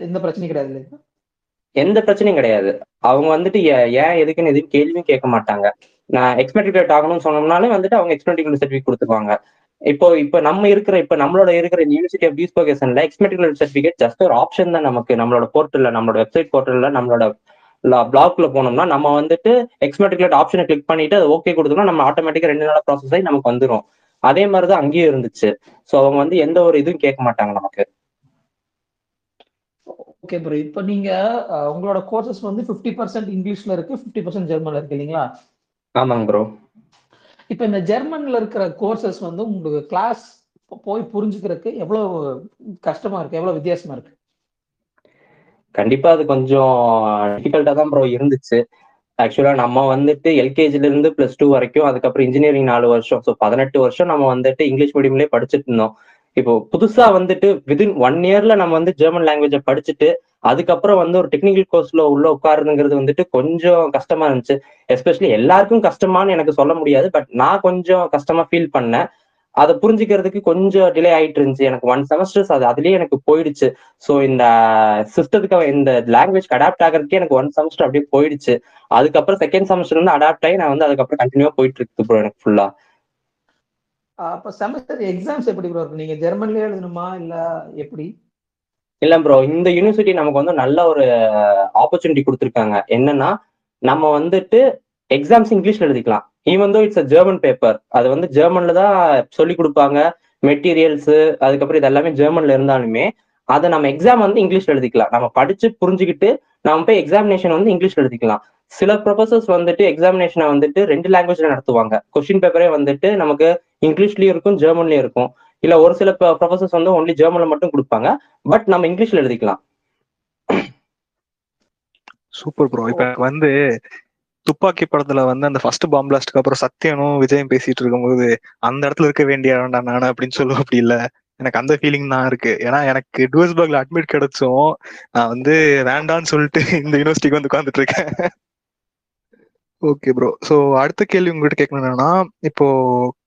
எந்த பிரச்சனையும் கிடையாது இல்லையா எந்த பிரச்சனையும் கிடையாது. அவங்க வந்துட்டு ஏன் எதுக்குன்னு எதுவும் கேள்வியும் கேட்க மாட்டாங்க. நான் எக்ஸ்மெட்ரிகுலேட் ஆகணும்னு சொன்னோம்னாலே வந்துட்டு அவங்க எக்ஸ்மெட்ரிகுலேட் சர்டிஃபிகேட் கொடுத்துருவாங்க. இப்போ இப்போ நம்ம இருக்கிற இப்போ நம்மளோட இருக்கிற யூனிவர்சிட்டி ஆஃப் டியூஸ்போகேஷன்ல எக்ஸ்மெட்ரிகுலேட் சர்டிஃபிகேட் ஜஸ்ட் ஒரு ஆப்ஷன் தான் நமக்கு. நம்மளோட போர்ட்டல்ல நம்மளோட வெப்சைட் போர்ட்டல்ல நம்மளோட பிளாக்ல போனோம்னா நம்ம வந்துட்டு எக்ஸ்மெட்ரிகுலேட் ஆப்ஷனை கிளிக் பண்ணிட்டு அது ஓகே கொடுத்தோம்னா நம்ம ஆட்டோமேட்டிக்கா ரெண்டு நாள் ப்ராசஸ் ஆகி நமக்கு வந்துரும். அதே மாதிரி தான் அங்கேயும் இருந்துச்சு. ஸோ அவங்க வந்து எந்த ஒரு இதுவும் கேட்க மாட்டாங்க நமக்கு. ஓகே ப்ரோ இப்போ நீங்க உங்களோட கோர்சஸ் வந்து 50% பர்சன்ட் இங்கிலீஷ்ல இருக்கு 50% பர்சன்ட் ஜெர்மன்ல இருக்கு இல்லைங்களா? ஆமாங்க ப்ரோ இப்போ இந்த ஜெர்மன்ல இருக்கிற கோர்சஸ் வந்து உங்களுக்கு கிளாஸ் போய் புரிஞ்சுக்கிறதுக்கு எவ்வளவு கஷ்டமா இருக்கு? எவ்வளவு வித்தியாசமா இருக்கு? கண்டிப்பா அது கொஞ்சம் டிஃபிகல்ட்டா தான் ப்ரோ இருந்துச்சு. ஆக்சுவலா நம்ம வந்துட்டு எல்கேஜில இருந்து பிளஸ் டூ வரைக்கும் அதுக்கப்புறம் இன்ஜினியரிங் நாலு வருஷம். ஸோ பதினெட்டு வருஷம் நம்ம வந்துட்டு இங்கிலீஷ் மீடியம்லயே படிச்சுட்டு இருந்தோம். இப்போ புதுசா வந்துட்டு விதின் ஒன் இயர்ல நம்ம வந்து ஜெர்மன் லாங்குவேஜை படிச்சுட்டு அதுக்கப்புறம் வந்து ஒரு டெக்னிக்கல் கோர்ஸ்ல உள்ள உட்காருங்கிறது வந்துட்டு கொஞ்சம் கஷ்டமா இருந்துச்சு. எஸ்பெஷலி எல்லாருக்கும் கஷ்டமானு எனக்கு சொல்ல முடியாது பட் நான் கொஞ்சம் கஷ்டமா ஃபீல் பண்ணேன். அதை புரிஞ்சுக்கிறதுக்கு கொஞ்சம் டிலே ஆயிட்டு இருந்துச்சு. எனக்கு ஒன் செமஸ்டர்ஸ் அது அதுலயே எனக்கு போயிடுச்சு. ஸோ இந்த சிஸ்டத்துக்கு இந்த லாங்குவேஜ் அடாப்ட் ஆகிறதுக்கே எனக்கு ஒன் செமஸ்டர் அப்படியே போயிடுச்சு. அதுக்கப்புறம் செகண்ட் செமஸ்டர் வந்து அடாப்ட் ஆகி நான் வந்து அதுக்கப்புறம் கண்டினியூவா போயிட்டு இருக்கு ப்ரோ எனக்கு ஃபுல்லா அப்ப செமஸ்டர் எக்ஸாம்ஸ் எப்படி ப்ரோ இருக்கு? நீங்க ஜெர்மன்லயே எழுதணுமா? இல்ல எப்படி? இல்ல ப்ரோ இந்த யூனிவர்சிட்டி நமக்கு வந்து நல்ல ஒரு ஆப்பர்ச்சுனிட்டி கொடுத்துருக்காங்க. என்னன்னா நம்ம வந்துட்டு எக்ஸாம்ஸ் இங்கிலீஷ்ல எழுதிக்கலாம். Even though it's a German paper அது வந்து ஜெர்மன்ல தான் சொல்லி கொடுப்பாங்க. மெட்டீரியல்ஸ் அதுக்கப்புறம் இது எல்லாமே ஜெர்மன்ல இருந்தாலுமே அதை நம்ம எக்ஸாம் வந்து இங்கிலீஷ்ல எழுதிக்கலாம். நம்ம படிச்சு புரிஞ்சுக்கிட்டு நம்ம போய் எக்ஸாமினேஷன் வந்து இங்கிலீஷ்ல எழுதிக்கலாம். சில ப்ரொஃபசர்ஸ் வந்துட்டு எக்ஸாமினேஷனை வந்துட்டு ரெண்டு லாங்குவேஜ்ல நடத்துவாங்க. கொஸ்டின் பேப்பரே வந்துட்டு நமக்கு இங்கிலீஷ்லயும் இருக்கும் ஜெர்மன்லயும் இருக்கும். இல்ல ஒரு சில ப்ரொஃபசர்ஸ் வந்து ஒன்லி ஜெர்மன்ல மட்டும் கொடுப்பாங்க. பட் நம்ம இங்கிலீஷ்ல எழுதிக்கலாம். சூப்பர் ப்ரோ இப்ப வந்து துப்பாக்கி படத்துல வந்து அந்த ஃபர்ஸ்ட் பாம் பிளாஸ்ட்க்கு அப்புறம் சத்யனும் விஜயம் பேசிட்டு இருக்கும்போது அந்த இடத்துல இருக்க வேண்டிய வேண்டாம் நானு அப்படின்னு சொல்லுவோம் அப்படி இல்ல. எனக்கு அந்த ஃபீலிங் தான் இருக்கு. ஏன்னா எனக்கு டூஸ்பர்க்ல அட்மிட் கிடைச்சும் நான் வந்து வேண்டான்னு சொல்லிட்டு இந்த யூனிவர்சிட்டிக்கு வந்து உட்காந்துட்டு இருக்கேன். ஓகே ப்ரோ ஸோ அடுத்த கேள்வி உங்ககிட்ட கேட்கணும் என்னன்னா இப்போ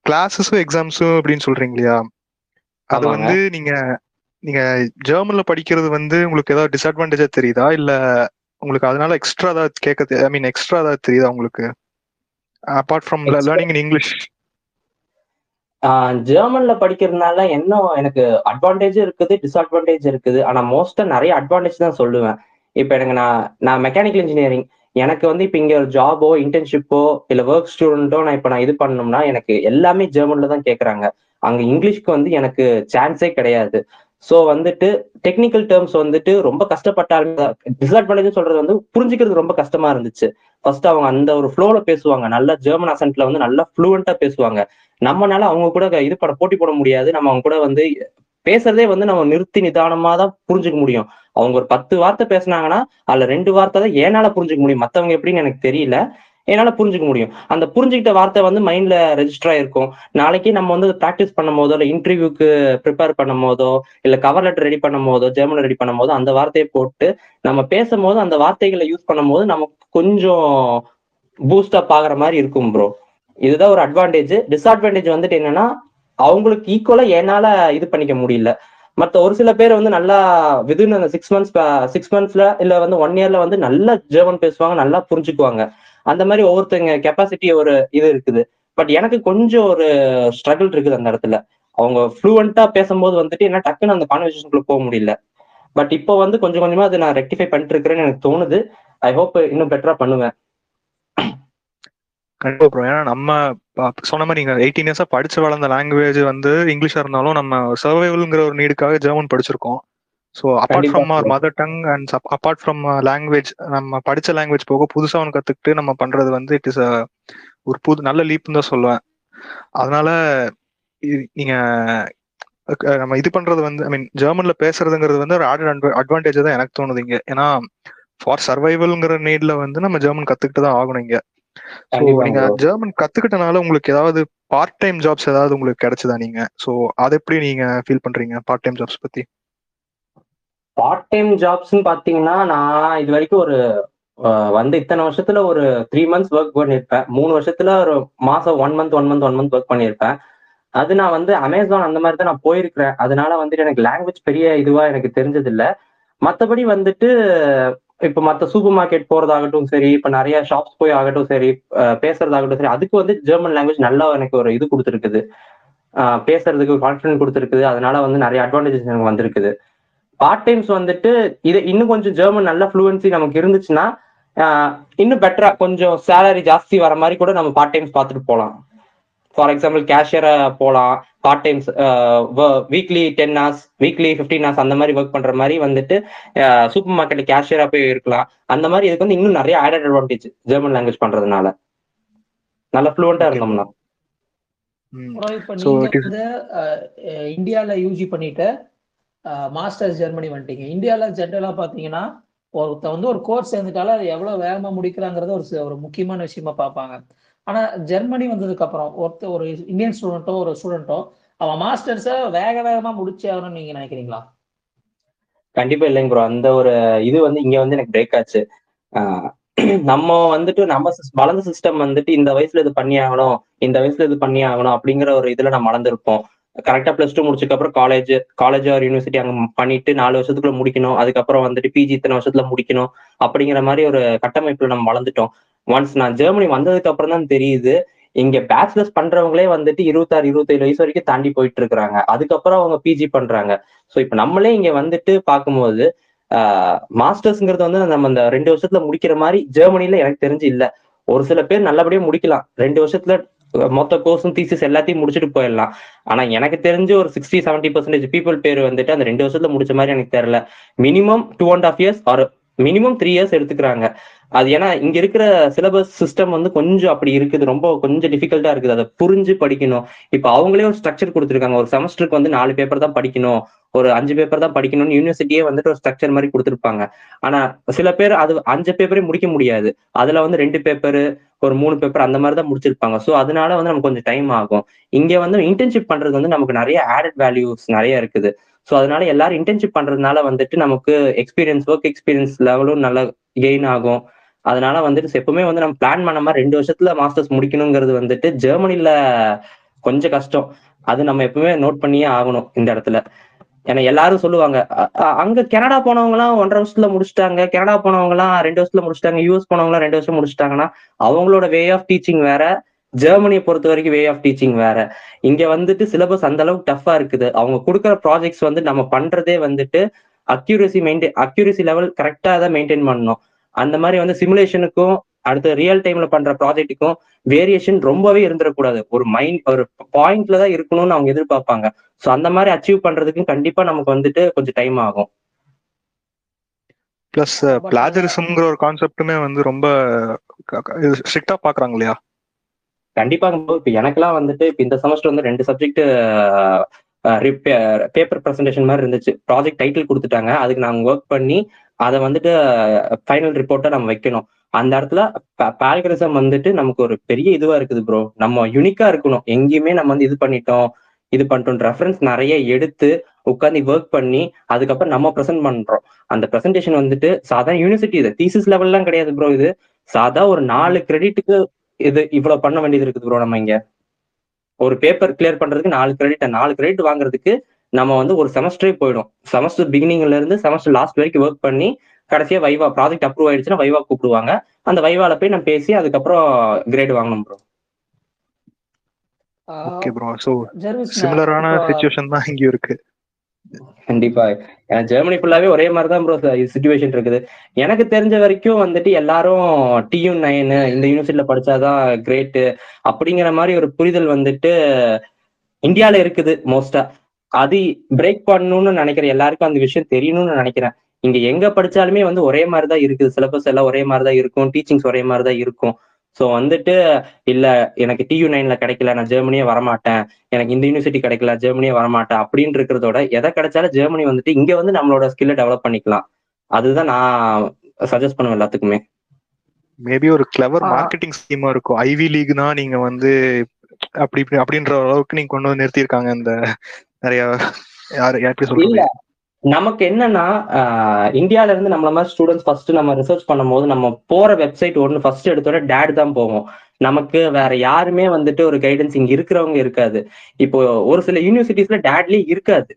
கிளாஸஸும் எக்ஸாம்ஸும் அப்படின்னு சொல்றீங்க இல்லையா? அது. வந்து நீங்க நீங்க ஜெர்மன்ல படிக்கிறது வந்து உங்களுக்கு ஏதாவது டிஸ்அட்வான்டேஜா தெரியுதா? இல்ல உங்களுக்கு அதனால எக்ஸ்ட்ரா ஏதாவது கேட்க ஐ மீன் எக்ஸ்ட்ரா ஏதாவது தெரியுதா உங்களுக்கு? Apart from learning in English ஜெர்மன்ல படிக்கிறதுனால என்ன எனக்கு அட்வான்டேஜ் இருக்குது டிஸ்அட்வான்டேஜ் இருக்குது. ஆனா மோஸ்டா நிறைய அட்வான்டேஜ் தான் சொல்லுவேன். இப்ப எனக்கு நான் நான் மெக்கானிக்கல் இன்ஜினியரிங் எனக்கு வந்து இப்ப இங்க ஒரு ஜாபோ இன்டர்ன்ஷிப்போ இல்ல ஒர்க் ஸ்டூடெண்ட்டோ நான் இப்ப நான் இது பண்ணணும்னா எனக்கு எல்லாமே ஜெர்மன்ல தான் கேக்குறாங்க. அங்க இங்கிலீஷ்க்கு வந்து எனக்கு சான்ஸே கிடையாது. சோ வந்துட்டு டெக்னிக்கல் டேர்ம்ஸ் வந்துட்டு ரொம்ப கஷ்டப்பட்டாலும் டிஸ்அட்வான்டேஜ் சொல்றது வந்து புரிஞ்சுக்கிறது ரொம்ப கஷ்டமா இருந்துச்சு. ஃபர்ஸ்ட் அவங்க அந்த ஒரு ஃப்ளோல பேசுவாங்க. நல்லா ஜெர்மன் அசன்ட்ல வந்து நல்லா ஃப்ளூவெண்டா பேசுவாங்க. நம்மனால அவங்க கூட இது பண்ண போட்டி போட முடியாது. நம்ம அவங்க கூட வந்து பேசுறதே வந்து நம்ம நிறுத்தி நிதானமா தான் புரிஞ்சுக்க முடியும். அவங்க ஒரு பத்து வார்த்தை பேசுனாங்கன்னா அதுல ரெண்டு வார்த்தை தான் ஏனால புரிஞ்சுக்க முடியும். மத்தவங்க எப்படின்னு எனக்கு தெரியல. என்னால புரிஞ்சுக்க முடியும். அந்த புரிஞ்சுக்கிட்ட வார்த்தை வந்து மைண்ட்ல ரெஜிஸ்டர் ஆயிருக்கும். நாளைக்கு நம்ம வந்து ப்ராக்டிஸ் பண்ணும் போதோ இல்ல இன்டர்வியூக்கு ப்ரிப்பேர் பண்ணும் போதோ இல்ல கவர் லெட்டர் ரெடி பண்ணும் போதோ ஜெர்மன் ரெடி பண்ணும் போதோ அந்த வார்த்தையை போட்டு நம்ம பேசும்போது அந்த வார்த்தைகளை யூஸ் பண்ணும் போது நமக்கு கொஞ்சம் பூஸ்டப் ஆகுற மாதிரி இருக்கும் ப்ரோ இதுதான் ஒரு அட்வான்டேஜ் டிஸ்அட்வான்டேஜ் வந்துட்டு என்னன்னா அவங்களுக்கு ஈக்குவலா என்னால இது பண்ணிக்க முடியல. மற்ற ஒரு சில பேர் வந்து நல்லா விதின் அந்த சிக்ஸ் மந்த்ஸ் சிக்ஸ் மந்த்ஸ்ல இல்ல வந்து ஒன் இயர்ல வந்து நல்லா ஜெர்மன் பேசுவாங்க நல்லா புரிஞ்சுக்குவாங்க. அந்த மாதிரி ஒவ்வொருத்தங்க கெப்பாசிட்டி ஒரு இது இருக்குது. பட் எனக்கு கொஞ்சம் ஒரு ஸ்ட்ரகிள் இருக்குது அந்த இடத்துல. அவங்க ஃப்ளூவெண்டா பேசும்போது வந்துட்டு என்ன டக்குன்னு அந்த கான்வர்சேஷனுக்குள்ள போக முடியல. பட் இப்போ வந்து கொஞ்சம் கொஞ்சமா அதை நான் ரெக்டிஃபை பண்ணிட்டு இருக்கிறேன்னு எனக்கு தோணுது. ஐ ஹோப் இன்னும் பெட்டரா பண்ணுவேன். கண்டிப்பா ப்ரோ ஏன்னா நம்ம சொன்ன மாதிரி நீங்க எயிட்டீன் இயர்ஸா படிச்சு வளர்ந்த லாங்குவேஜ் வந்து இங்கிலீஷா இருந்தாலும் நம்ம சர்வைவல்ங்கிற ஒரு நீடுக்காக ஜெர்மன் படிச்சிருக்கோம். So apart from our. Mother tongue and apart from language நம்ம படிச்ச லாங்குவேஜ் போக புதுசா ஒன்று கத்துக்கிட்டு நம்ம பண்றது வந்து இட் இஸ் ஒரு புது நல்ல லீப்னு தான் சொல்லுவேன். அதனால நீங்க நம்ம இது பண்றது வந்து ஐ மீன் ஜெர்மன்ல பேசுறதுங்கிறது வந்து ஒரு ஆடட் அட்வான்டேஜ் தான் எனக்கு தோணுது இங்க. ஏன்னா ஃபார் சர்வைவல்ங்கிற நீட்ல வந்து நம்ம ஜெர்மன் கத்துக்கிட்டு தான் ஆகணும் இங்க. நீங்க. ஜெர்மன் கத்துக்கிட்டனால உங்களுக்கு ஏதாவது பார்ட் டைம் ஜாப்ஸ் ஏதாவது உங்களுக்கு கிடைச்சதா நீங்க? ஸோ அதை எப்படி நீங்க ஃபீல் பண்றீங்க பார்ட் டைம் ஜாப்ஸ் பத்தி? பார்ட் டைம் ஜாப்ஸ்னு பாத்தீங்கன்னா நான் இது வரைக்கும் ஒரு வந்து இத்தனை வருஷத்துல ஒரு த்ரீ மந்த்ஸ் ஒர்க் பண்ணியிருப்பேன் மூணு வருஷத்துல ஒரு மாசம் one month one month one month work பண்ணியிருப்பேன் அது நான் வந்து அமேசான் அந்த மாதிரி தான் நான் போயிருக்கிறேன். அதனால வந்துட்டு எனக்கு லாங்குவேஜ் பெரிய இதுவா எனக்கு தெரிஞ்சது இல்ல மத்தபடி வந்துட்டு இப்ப மத்த சூப்பர் மார்க்கெட் போறதாகட்டும் சரி இப்ப நிறைய ஷாப்ஸ் போய் ஆகட்டும் சரி பேசுறதாகட்டும் சரி அதுக்கு வந்து ஜெர்மன் லாங்குவேஜ் நல்லா எனக்கு ஒரு இது கொடுத்துருக்குது. பேசுறதுக்கு கான்ஃபிடன்ட் கொடுத்துருக்குது. அதனால வந்து நிறைய அட்வான்டேஜஸ் எனக்கு வந்திருக்குது. பார்ட் டைம்ஸ் வந்துட்டு இது இன்னும் கொஞ்சம் ஜெர்மன் நல்ல ஃப்ளூவன்சி நமக்கு இருந்துச்சுன்னா இன்னும் பெட்டரா கொஞ்சம் சேலரி ஜாஸ்தி வர மாதிரி கூட நம்ம பார்ட் டைம்ஸ் பார்த்துட்டு போகலாம். ஃபார் எக்ஸாம்பிள் கேஷியரா போகலாம் part times weekly ten hours weekly fifteen hours அந்த மாதிரி ஒர்க் பண்ற மாதிரி வந்துட்டு சூப்பர் மார்க்கெட்ல கேஷியரா போய் இருக்கலாம். அந்த மாதிரி இதுக்கு வந்து இன்னும் நிறைய ஆடட் அட்வான்டேஜ் ஜெர்மன் லாங்குவேஜ் பண்றதுனால. நல்ல ஃப்ளூவெண்டா இருந்தோம்னா. இந்தியால யூஜி பண்ணிட்டு மாஸ்டர்ஸ் ஜெர்மனி வந்துட்டீங்க. இந்தியால ஜென்ரலா பாத்தீங்கன்னா ஒருத்த வந்து ஒரு கோர்ஸ் சேர்ந்துட்டாலும் அது எவ்வளவு வேகமா முடிக்கிறாங்கிறது ஒரு ஒரு முக்கியமான விஷயமா பார்ப்பாங்க ஆனா ஜெர்மனி வந்ததுக்கு அப்புறம் ஒருத்த ஒரு இந்தியன் ஸ்டூடெண்ட்டோ ஒரு ஸ்டூடெண்ட்டோ அவன் மாஸ்டர்ஸை வேக வேகமா முடிச்சே ஆகணும்னு நீங்க நினைக்கிறீங்களா? கண்டிப்பா இல்லைங்க ப்ரோ அந்த ஒரு இது வந்து இங்க வந்து எனக்கு பிரேக் ஆச்சு. நம்ம வந்துட்டு நம்ம வளர்ந்த சிஸ்டம் வந்துட்டு இந்த வயசுல இது பண்ணி ஆகணும் இந்த வயசுல இது பண்ணி ஆகணும் அப்படிங்கிற ஒரு இதுல நம்ம வளர்ந்துருப்போம் கரெக்டா பிளஸ் டூ முடிச்சதுக்கு அப்புறம் காலேஜ் காலேஜ் ஆர் யூனிவர்சிட்டி அங்க பண்ணிட்டு நாலு வருஷத்துக்குள்ள முடிக்கணும். அதுக்கப்புறம் வந்துட்டு பிஜி இத்தனை வருஷத்துல முடிக்கணும் அப்படிங்கிற மாதிரி ஒரு கட்டமைப்புல நம்ம வளர்ந்துட்டோம். ஒன்ஸ் நான் ஜெர்மனி வந்ததுக்கு அப்புறம் தான் தெரியுது. இங்க பேச்சுலர்ஸ் பண்றவங்களே வந்துட்டு இருபத்தாறு இருபத்தேழு வயசு வரைக்கும் தாண்டி போயிட்டு இருக்கிறாங்க. அதுக்கப்புறம் அவங்க பிஜி பண்றாங்க. ஸோ இப்ப நம்மளே இங்க வந்துட்டு பார்க்கும்போது மாஸ்டர்ஸ்ங்கிறது வந்து நம்ம இந்த ரெண்டு வருஷத்துல முடிக்கிற மாதிரி ஜெர்மனில எனக்கு தெரிஞ்சு இல்ல. ஒரு சில பேர் நல்லபடியா முடிக்கலாம். ரெண்டு வருஷத்துல மொத்த கோர்ஸும் தீசிஸ் எல்லாத்தையும் முடிச்சுட்டு போயிடலாம். ஆனா எனக்கு தெரிஞ்சு ஒரு சிக்ஸ்டி செவன்டி பர்சன்டேஜ் பீப்புள் பேர் வந்துட்டு அந்த ரெண்டு வருஷத்துல முடிச்ச மாதிரி எனக்கு தெரியல. Minimum two and half years or minimum three years எடுத்துக்கிறாங்க. அது ஏன்னா இங்க இருக்கிற சிலபஸ் சிஸ்டம் வந்து கொஞ்சம் அப்படி இருக்குது. ரொம்ப கொஞ்சம் டிஃபிகல்ட்டா இருக்குது. அதை புரிஞ்சு படிக்கணும். இப்ப அவங்களே ஒரு ஸ்ட்ரக்சர் கொடுத்துருக்காங்க. ஒரு செமஸ்டருக்கு வந்து நாலு பேப்பர் தான் படிக்கணும். ஒரு அஞ்சு பேப்பர் தான் படிக்கணும்னு யூனிவர்சிட்டியே வந்துட்டு ஒரு ஸ்ட்ரக்சர் மாதிரி கொடுத்துருப்பாங்க. ஆனா சில பேர் அது அஞ்சு பேப்பரே முடிக்க முடியாது. அதுல வந்து ரெண்டு பேப்பர் ஒரு மூணு பேப்பர் அந்த மாதிரி தான் முடிச்சிருப்பாங்க. ஸோ அதனால வந்து நமக்கு கொஞ்சம் டைம் ஆகும். இங்க வந்து இன்டர்ன்ஷிப் பண்றது வந்து நமக்கு நிறைய ஆடட் வேல்யூஸ் நிறைய இருக்குது. ஸோ அதனால எல்லாரும் இன்டர்ன்ஷிப் பண்றதுனால வந்துட்டு நமக்கு எக்ஸ்பீரியன்ஸ் ஒர்க் எக்ஸ்பீரியன்ஸ் லெவலும் நல்லா கெயின் ஆகும். அதனால வந்துட்டு எப்பவுமே வந்து நம்ம பிளான் பண்ண மாதிரி ரெண்டு வருஷத்துல மாஸ்டர்ஸ் முடிக்கணுங்கிறது வந்துட்டு ஜெர்மனில கொஞ்சம் கஷ்டம். அது நம்ம எப்பவுமே நோட் பண்ணியே ஆகணும் இந்த இடத்துல. ஏன்னா எல்லாரும் சொல்லுவாங்க அங்க கனடா போனவங்க எல்லாம் ஒன்றரை வருஷத்துல முடிச்சிட்டாங்க கனடா போனவங்க எல்லாம் ரெண்டு வருஷத்துல முடிச்சிட்டாங்க யூஎஸ் போனவங்க எல்லாம் ரெண்டு வருஷம் முடிச்சிட்டாங்கன்னா அவங்களோட வே ஆஃப் டீச்சிங் வேற ஜெர்மனியை பொறுத்த வரைக்கும் வே ஆஃப் டீச்சிங் வேற. இங்க வந்துட்டு சிலபஸ் அந்த அளவுக்கு டஃபா இருக்குது. அவங்க கொடுக்குற ப்ராஜெக்ட்ஸ் வந்து நம்ம பண்றதே வந்துட்டு அக்யூரசி மெயின்டைன் அக்யூரசி லெவல் கரெக்டா தான் மெயின்டைன் பண்ணணும். அந்த மாதிரி வந்து சிமுலேஷனுக்கும் அடுத்து ரியல் டைம்ல பண்ற ப்ராஜெக்ட்டுக்கும் வேரியேஷன் ரொம்பவே இருந்துடக்கூடாது. ஒரு மைண்ட் ஒரு பாயிண்ட்ல தான் இருக்கணும்னு அவங்க எதிர்பார்ப்பாங்க. ஸோ அந்த மாதிரி அச்சீவ் பண்றதுக்கு கண்டிப்பா நமக்கு வந்துட்டு கொஞ்சம் டைம் ஆகும். பிளஸ் பிளாஜரிசம்ங்கிற ஒரு கான்செப்ட்டுமே வந்து ரொம்ப ஸ்ட்ரிக்டா பாக்குறாங்க இல்லையா? கண்டிப்பாக. இப்ப எனக்கெல்லாம் வந்துட்டு இப்ப இந்த செமஸ்டர் வந்து ரெண்டு சப்ஜெக்ட் பேப்பர் ப்ரெசன்டேஷன் மாதிரி இருந்துச்சு. ப்ராஜெக்ட் டைட்டில் கொடுத்துட்டாங்க. அதுக்கு நாங்க ஒர்க் பண்ணி அதை வந்துட்டு ஃபைனல் ரிப்போர்ட்டை நம்ம வைக்கணும். அந்த இடத்துல பால்கரிசம் வந்துட்டு நமக்கு ஒரு பெரிய இதுவா இருக்குது ப்ரோ நம்ம யூனிக்கா இருக்கணும். எங்கேயுமே நம்ம வந்து இது பண்ணிட்டோம் இது பண்ணிட்டோம் ரெஃபரன்ஸ் நிறைய எடுத்து உட்காந்து ஒர்க் பண்ணி அதுக்கப்புறம் நம்ம ப்ரெசென்ட் பண்றோம். அந்த ப்ரெசன்டேஷன் வந்துட்டு சாதாரண யூனிவர்சிட்டி இது. தீசிஸ் லெவல்லாம் கிடையாது ப்ரோ இது. சாதா ஒரு நாலு கிரெடிட்டுக்கு இது இவ்வளவு பண்ண வேண்டியது இருக்குது ப்ரோ நம்ம இங்க. ஒரு பேப்பர் கிளியர் பண்றதுக்கு நாலு கிரெடிட் நாலு கிரெடிட் வாங்குறதுக்கு நம்ம வந்து ஒரு செமஸ்டரே போயிடும். செமஸ்டர் பிகினிங்ல இருந்து செமஸ்டர் லாஸ்ட் வரைக்கும் ஒர்க் பண்ணி கடைசியா வைவா ப்ராஜெக்ட் அப்ரூவ் ஆயிடுச்சுன்னா வைவா கூப்பிடுவாங்க. அந்த வைவால போய் நம்ம பேசி அதுக்கப்புறம் கிரேட் வாங்கணும் ப்ரோ ஓகே ப்ரோ ஜெர்விஸ் சிமிலரான சுச்சுவேஷன் தான் இங்கேயும் இருக்கு. கண்டிப்பா. ஜெர்மனி ஃபுல்லாவே ஒரே மாதிரி தான் ப்ரோ சுச்சுவேஷன் இருக்குது. எனக்கு தெரிஞ்ச வரைக்கும் வந்துட்டு எல்லாரும் டியூ நைன் இந்த யூனிவர்சிட்டியில படிச்சாதான் கிரேட் அப்படிங்கிற மாதிரி ஒரு புரிதல் வந்துட்டு இந்தியால இருக்குது மோஸ்டா அது பிரேக் பண்ணணும்னு நினைக்கிறேன். எல்லாருக்கும் அந்த விஷயம் தெரியணும்னு நினைக்கிறேன். இங்க எங்க படிச்சாலுமே வந்து ஒரே மாதிரி தான் இருக்குது. சிலபஸ் எல்லாம் ஒரே மாதிரி தான் இருக்கும். டீச்சிங்ஸ் ஒரே மாதிரி தான் இருக்கும். ஸோ வந்துட்டு இல்ல எனக்கு டியூ நைன்ல கிடைக்கல. நான் ஜெர்மனியே வரமாட்டேன். எனக்கு இந்த யூனிவர்சிட்டி கிடைக்கல. ஜெர்மனியே வரமாட்டேன். அப்படின்னு இருக்கிறதோட எதை கிடைச்சாலும் ஜெர்மனி வந்துட்டு இங்க வந்து நம்மளோட ஸ்கில்லை டெவலப் பண்ணிக்கலாம். அதுதான் நான் சஜஸ்ட் பண்ணுவேன் எல்லாத்துக்குமே. மேபி ஒரு கிளவர். மார்க்கெட்டிங் ஸ்கீமா இருக்கும். ஐவி லீக்னா நீங்க வந்து அப்படி இப்படி அப்படின்ற அளவுக்கு நீங்க கொண்டு வந்து நிறுத்தியிருக்காங்க இந்த நிறைய யார் சொல்றீங்க நமக்கு என்னன்னா இந்தியால இருந்து நம்மள மாதிரி ஸ்டூடெண்ட்ஸ் ஃபர்ஸ்ட் நம்ம ரிசர்ச் பண்ணும்போது நம்ம போற வெப்சைட் ஒன்று ஃபர்ஸ்ட் எடுத்தோட டேட் தான் போவோம். நமக்கு வேற யாருமே வந்துட்டு ஒரு கைடன்ஸ் இங்க இருக்கிறவங்க இருக்காது. இப்போ ஒரு சில யூனிவர்சிட்டிஸ்ல டேட்லயே இருக்காது.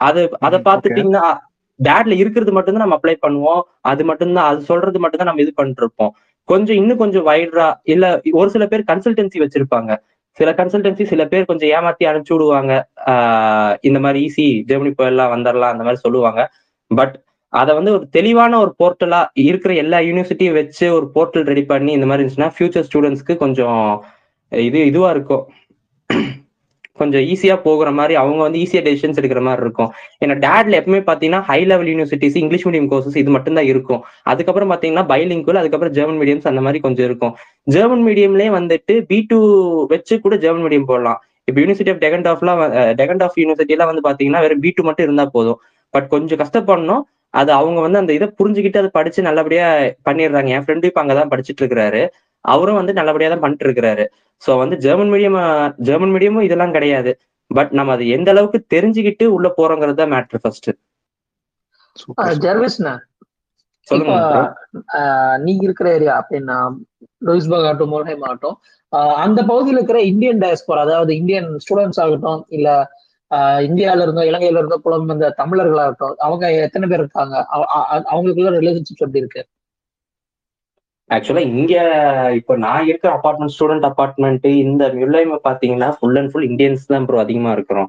அது அதை பார்த்துட்டீங்கன்னா டேட்ல இருக்கிறது மட்டும்தான் நம்ம அப்ளை பண்ணுவோம். அது மட்டும்தான் அது சொல்றது மட்டும்தான் நம்ம இது பண்ணிட்டு இருப்போம். கொஞ்சம் இன்னும் கொஞ்சம் வைடரா இல்ல ஒரு சில பேர் கன்சல்டன்சி வச்சிருப்பாங்க. சில கன்சல்டன்சி சில பேர் கொஞ்சம் ஏமாத்தி அனுப்பிச்சு விடுவாங்க. ஆஹ் இந்த மாதிரி ஈஸி ஜெர்மனி போயிடலாம் வந்துடலாம் அந்த மாதிரி சொல்லுவாங்க. பட் அதை வந்து ஒரு தெளிவான ஒரு போர்ட்டலா இருக்கிற எல்லா யூனிவர்சிட்டியும் வச்சு ஒரு போர்ட்டல் ரெடி பண்ணி இந்த மாதிரி இருந்துச்சுன்னா ஃபியூச்சர் ஸ்டூடெண்ட்ஸ்க்கு கொஞ்சம் இது இதுவா இருக்கும். கொஞ்சம் ஈஸியா போகிற மாதிரி அவங்க வந்து ஈஸியா டெசிஷன்ஸ் எடுக்கிற மாதிரி இருக்கும். ஏன்னா டேட்ல எப்பவுமே பாத்தீங்கன்னா high level universities English medium courses இது மட்டும் தான் இருக்கும். அதுக்கப்புறம் பாத்தீங்கன்னா பைலிங்குவல் அதுக்கப்புறம் ஜெர்மன் மீடியம்ஸ் அந்த மாதிரி கொஞ்சம் இருக்கும். ஜெர்மன் மீடியம்லயே வந்துட்டு பி டூ வச்சு கூட ஜெர்மன் மீடியம் போடலாம். இப்போ யூனிவர்சிட்டி ஆஃப் டெகண்ட் ஆஃப்லாம் டெகன்டாஃப் யூனிவர்சிட்டி எல்லாம் வந்து பாத்தீங்கன்னா வெறும் பி டூ மட்டும் இருந்தா போதும். பட் கொஞ்சம் கஷ்டப்படணும். அது அவங்க வந்து அந்த இதை புரிஞ்சுக்கிட்டு அதை படிச்சு நல்லபடியா பண்ணிடுறாங்க. என் ஃப்ரெண்டு இப்ப அங்கதான் படிச்சுட்டு இருக்கிறாரு. அவரும் வந்து நல்லபடியா தான் பண்ணிட்டு இருக்கிறாரு ஸோ வந்து ஜெர்மன் மீடியம் ஜெர்மன் மீடியமும் இதெல்லாம் கிடையாது. பட் நம்ம அது எந்த அளவுக்கு தெரிஞ்சுக்கிட்டு உள்ள போறோங்கிறது தான் மேட்ரு ஃபர்ஸ்ட். ஆஹ் நீங்க இருக்கிற ஏரியா அப்படின்னா லூயிஸ்பர்க் ஆகட்டும் மோல்ஹைம் ஆகட்டும் ஆஹ் அந்த பகுதியில் இருக்கிற இந்தியன் டயஸ்போரா அதாவது இந்தியன் ஸ்டூடெண்ட்ஸ் ஆகட்டும் இல்ல ஆஹ் இந்தியால இருந்தோ இலங்கையில இருந்தோ புலம்பெயர்ந்த தமிழர்களாகட்டும் அவங்க எத்தனை பேர் இருக்காங்க? அவங்களுக்குள்ள ரிலேஷன்ஷிப் எப்படி இருக்கு? ஆக்சுவலா இங்க இப்போ நான் இருக்கிற அபார்ட்மெண்ட் ஸ்டூடெண்ட் அபார்ட்மெண்ட் இந்த மியூலைம் பாத்தீங்கன்னா ஃபுல் அண்ட் ஃபுல் இந்தியன்ஸ் தான் ப்ரோ அதிகமா இருக்கிறோம்.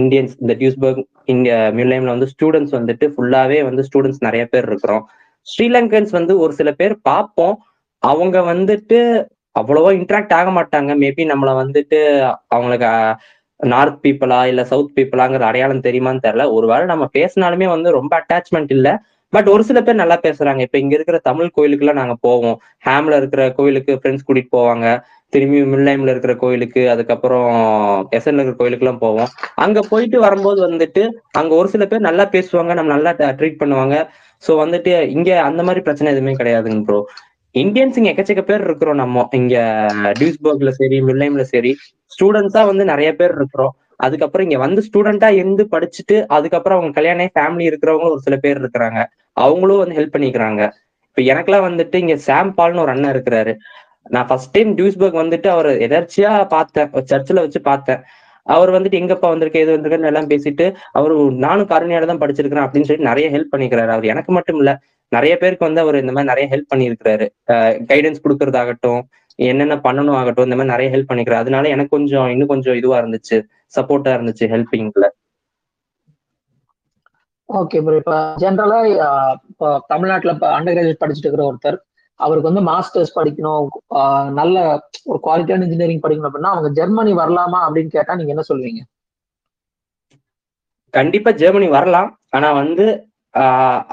இந்தியன்ஸ் இந்த டியூஸ்பர்க் இங்க மியூலைம்ல வந்து ஸ்டூடெண்ட்ஸ் வந்துட்டு ஃபுல்லாவே வந்து ஸ்டூடெண்ட்ஸ் நிறைய பேர் இருக்கிறோம். ஸ்ரீலங்கன்ஸ் வந்து ஒரு சில பேர் பார்ப்போம். அவங்க வந்துட்டு அவ்வளவா இன்ட்ராக்ட் ஆக மாட்டாங்க. மேபி நம்மள வந்துட்டு அவங்களுக்கு நார்த் பீப்புளா இல்ல சவுத் பீப்புளாங்கிற அடையாளம் தெரியுமான்னு தெரியல. ஒருவேளை நம்ம பேசினாலுமே வந்து ரொம்ப அட்டாச்மெண்ட் இல்லை. பட் ஒரு சில பேர் நல்லா பேசுறாங்க. இப்ப இங்க இருக்கிற தமிழ் கோயிலுக்குலாம் நாங்க போவோம். ஹேம்ல இருக்கிற கோயிலுக்கு ஃப்ரெண்ட்ஸ் கூட்டிட்டு போவாங்க. திரும்பி மில்லைம்ல இருக்கிற கோயிலுக்கு அதுக்கப்புறம் எஸ்என்ல இருக்கிற கோயிலுக்கு எல்லாம் போவோம். அங்க போயிட்டு வரும்போது வந்துட்டு அங்க ஒரு சில பேர் நல்லா பேசுவாங்க நம்ம நல்லா ட்ரீட் பண்ணுவாங்க. சோ வந்துட்டு இங்க அந்த மாதிரி பிரச்சனை எதுவுமே கிடையாதுங்க ப்ரோ இந்தியன்ஸ் இங்க எக்கச்சக்க பேர் இருக்கிறோம் நம்ம. இங்க டியூஸ்பர்க்ல சரி மில்லைம்ல சரி ஸ்டூடெண்ட்ஸா வந்து நிறைய பேர் இருக்கிறோம். அதுக்கப்புறம் இங்க வந்து ஸ்டூடெண்டா இருந்து படிச்சுட்டு அதுக்கப்புறம் அவங்க கல்யாணம் ஃபேமிலி இருக்கிறவங்களும் ஒரு சில பேர் இருக்கிறாங்க. அவங்களும் வந்து ஹெல்ப் பண்ணிக்கிறாங்க. இப்ப எனக்கெல்லாம் வந்துட்டு இங்க சாம் பால்னு ஒரு அண்ணன் இருக்கிறாரு. நான் ஃபர்ஸ்ட் டைம் டியூஸ்பர்க் வந்துட்டு அவர் எதர்ச்சியா பார்த்தேன். சர்ச்சில் வச்சு பார்த்தேன். அவர் வந்துட்டு எங்கப்பா வந்திருக்கு எது வந்திருக்குன்னு எல்லாம் பேசிட்டு அவர் நானும் கருணையால தான் படிச்சிருக்கிறேன் அப்படின்னு சொல்லிட்டு நிறைய ஹெல்ப் பண்ணிக்கிறாரு. அவர் எனக்கு மட்டும் இல்ல நிறைய பேருக்கு வந்து அவர் இந்த மாதிரி நிறைய ஹெல்ப் பண்ணியிருக்கிறாரு. கைடன்ஸ் கொடுக்கறதாகட்டும் என்னென்ன பண்ணணும் ஆகட்டும் இந்த மாதிரி நிறைய ஹெல்ப் பண்ணிக்கிறாரு. அதனால எனக்கு கொஞ்சம் இன்னும் கொஞ்சம் இதுவா இருந்துச்சு. சப்போர்ட்டா இருந்துச்சு ஹெல்பிங்ல. ஓகே ப்ரோ இப்போ ஜென்ரலா இப்போ தமிழ்நாட்டுல இப்போ அண்டர் கிராஜுவேட் படிச்சுட்டு இருக்கிற ஒருத்தர் அவருக்கு வந்து மாஸ்டர்ஸ் படிக்கணும் நல்ல ஒரு குவாலிட்டியான இன்ஜினியரிங் படிக்கணும் அப்படின்னா அவங்க ஜெர்மனி வரலாமா அப்படின்னு கேட்டா நீங்க என்ன சொல்லுவீங்க? கண்டிப்பா ஜெர்மனி வரலாம். ஆனா வந்து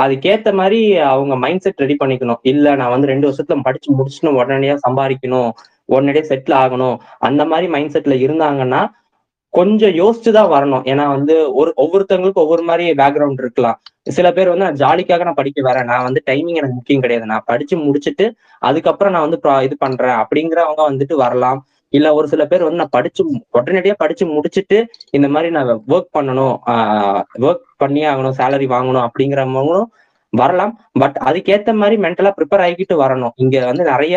அதுக்கேத்த மாதிரி அவங்க மைண்ட் செட் ரெடி பண்ணிக்கணும். இல்ல நான் வந்து ரெண்டு வருஷத்துல படிச்சு முடிச்சுட்டு உடனடியா சம்பாதிக்கணும் உடனடியா செட்டில் ஆகணும். அந்த மாதிரி மைண்ட் செட்ல இருந்தாங்கன்னா கொஞ்சம் யோசிச்சு தான் வரணும். ஏன்னா வந்து ஒரு ஒவ்வொருத்தவங்களுக்கும் ஒவ்வொரு மாதிரி பேக்ரவுண்ட் இருக்கலாம். சில பேர் வந்து நான் ஜாலிக்காக நான் படிக்க வரேன். நான் வந்து டைமிங் எனக்கு முக்கியம் கிடையாது. நான் படிச்சு முடிச்சுட்டு அதுக்கப்புறம் நான் வந்து இது பண்றேன். அப்படிங்கிறவங்க வந்துட்டு வரலாம். இல்ல ஒரு சில பேர் வந்து நான் படிச்சு உடனடியா படிச்சு முடிச்சுட்டு இந்த மாதிரி நான் ஒர்க் பண்ணணும். ஒர்க் பண்ணியே ஆகணும். சேலரி வாங்கணும். அப்படிங்கிறவங்களும் வரலாம். பட் அதுக்கேத்த மாதிரி மென்டலா ப்ரிப்பேர் ஆகிக்கிட்டு வரணும். இங்க வந்து நிறைய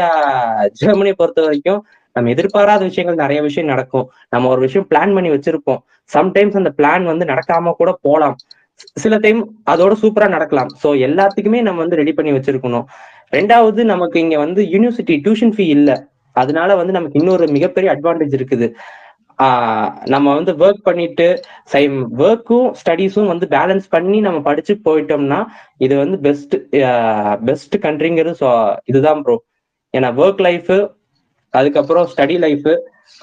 ஜெர்மனியை பொறுத்த வரைக்கும் நம்ம எதிர்பாராத விஷயங்கள் நிறைய விஷயம் நடக்கும். நம்ம ஒரு விஷயம் பிளான் பண்ணி வச்சிருப்போம். சம்டைம்ஸ் அந்த பிளான் வந்து நடக்காம கூட போலாம். சில டைம் அதோட சூப்பரா நடக்கலாம். சோ எல்லாத்துக்குமே நம்ம வந்து ரெடி பண்ணி வச்சிருக்கணும். ரெண்டாவது நமக்கு இங்க வந்து யூனிவர்சிட்டி டியூஷன் ஃபீ இல்ல. அதனால வந்து நமக்கு இன்னொரு மிகப்பெரிய அட்வான்டேஜ் இருக்குது. நம்ம வந்து ஒர்க் பண்ணிட்டு சைம் ஒர்க்கும் ஸ்டடீஸும் வந்து பேலன்ஸ் பண்ணி நம்ம படிச்சு போயிட்டோம்னா இது வந்து பெஸ்ட் பெஸ்ட் கண்ட்ரிங்கிறது இதுதான் ப்ரோ ஏன்னா ஒர்க் லைஃப் அதுக்கப்புறம் ஸ்டடி லைஃப்